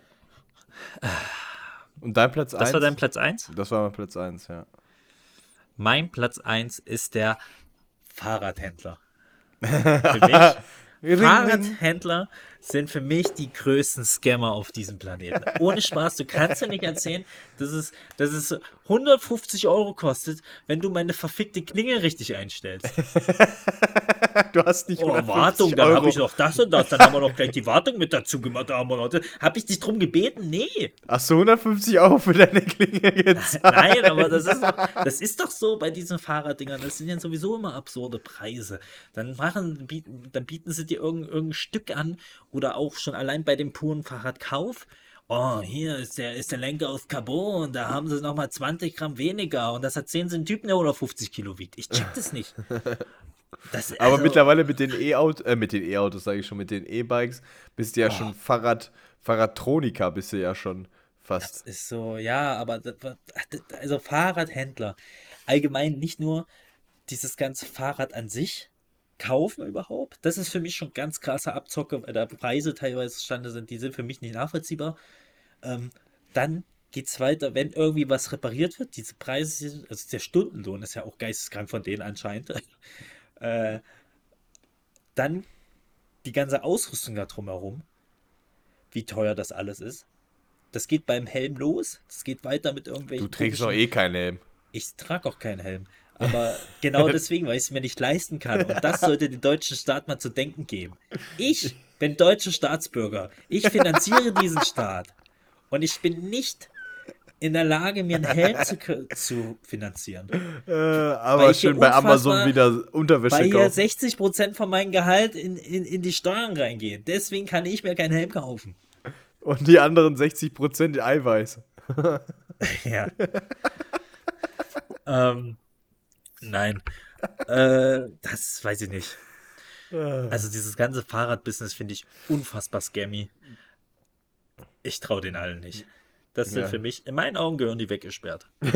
Und dein Platz 1? Das war dein Platz 1? Das war mein Platz 1, ja. Mein Platz 1 ist der Fahrradhändler. Für mich, Fahrradhändler sind für mich die größten Scammer auf diesem Planeten. Ohne Spaß, du kannst ja nicht erzählen, dass es, dass es 150 Euro kostet, wenn du meine verfickte Klingel richtig einstellst. Du hast nicht Oh, 150 Wartung, dann habe ich noch das und das, dann haben wir noch gleich die Wartung mit dazu gemacht. Habe ich dich drum gebeten? Nee. Hast du 150 Euro für deine Klinge gezahlt? Nein, aber das ist, doch, das ist doch so bei diesen Fahrraddingern. Das sind ja sowieso immer absurde Preise. Dann machen, bieten, dann bieten sie dir irgendein, irgendein Stück an oder auch schon allein bei dem puren Fahrradkauf. Oh, hier ist der, ist der Lenker aus Carbon, da haben sie nochmal 20 Gramm weniger und das erzählen sie einen Typen, der 150 Kilo wiegt. Ich check das nicht. Das, Aber also, mittlerweile mit den E-Autos, äh, mit den E-Autos sage ich schon, mit den E-Bikes, bist du ja Oh. schon Fahrrad, Fahrradtroniker bist du ja schon fast. ist so, ja, aber das, also Fahrradhändler, allgemein nicht nur dieses ganze Fahrrad an sich kaufen überhaupt, das ist für mich schon ganz krasser Abzocke, weil da Preise teilweise zustande sind, die sind für mich nicht nachvollziehbar. Ähm, dann geht's weiter, wenn irgendwie was repariert wird, diese Preise, also der Stundenlohn ist ja auch geisteskrank von denen anscheinend. Äh, dann die ganze Ausrüstung da drumherum, wie teuer das alles ist. Das geht beim Helm los, das geht weiter mit irgendwelchen. Du trägst doch eh keinen Helm. Ich trage auch keinen Helm. Aber genau deswegen, weil ich es mir nicht leisten kann. Und das sollte den deutschen Staat mal zu denken geben. Ich bin deutscher Staatsbürger. Ich finanziere diesen Staat. Und ich bin nicht in der Lage, mir einen Helm zu, zu finanzieren. Äh, aber Weil hier schön bei Amazon wieder Unterwäsche Weil hier kaufen. 60% von meinem Gehalt in, in, in die Steuern reingehen. Deswegen kann ich mir keinen Helm kaufen. Und die anderen 60% Eiweiß. Ja. ähm, nein. Äh, das weiß ich nicht. Also dieses ganze Fahrradbusiness finde ich unfassbar scammy. Ich traue den allen nicht. Das sind Ja. für mich, in meinen Augen gehören die weggesperrt.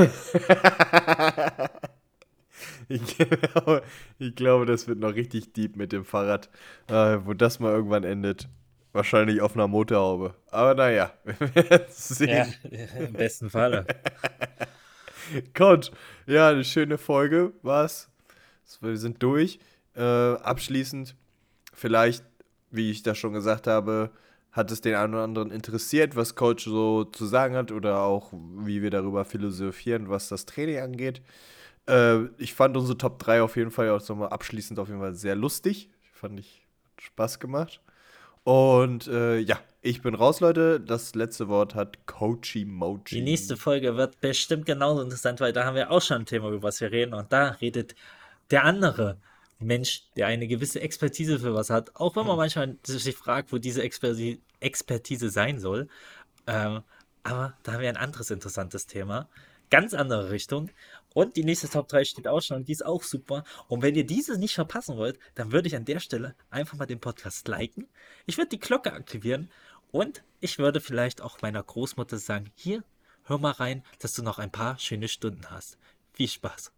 Ich glaube, ich glaube, das wird noch richtig deep mit dem Fahrrad, äh, wo das mal irgendwann endet. Wahrscheinlich auf einer Motorhaube. Aber naja, wir werden sehen. im besten Falle. Gott, ja, eine schöne Folge war's. Wir sind durch. Äh, abschließend, vielleicht, wie ich das schon gesagt habe, hat es den einen oder anderen interessiert, was Coach so zu sagen hat oder auch wie wir darüber philosophieren, was das Training angeht. Äh, ich fand unsere Top 3 auf jeden Fall auch nochmal abschließend auf jeden Fall sehr lustig. Fand ich Spaß gemacht. Und äh, ja, ich bin raus, Leute. Das letzte Wort hat Coachy Mochi. Die nächste Folge wird bestimmt genauso interessant, weil da haben wir auch schon ein Thema, über was wir reden. Und da redet der andere Mensch, der eine gewisse Expertise für was hat, auch wenn man manchmal sich fragt, wo diese Experti Expertise sein soll. Ähm, aber da haben wir ein anderes interessantes Thema. Ganz andere Richtung. Und die nächste Top 3 steht auch schon. Die ist auch super. Und wenn ihr diese nicht verpassen wollt, dann würde ich an der Stelle einfach mal den Podcast liken. Ich würde die Glocke aktivieren. Und ich würde vielleicht auch meiner Großmutter sagen, hier, hör mal rein, dass du noch ein paar schöne Stunden hast. Viel Spaß.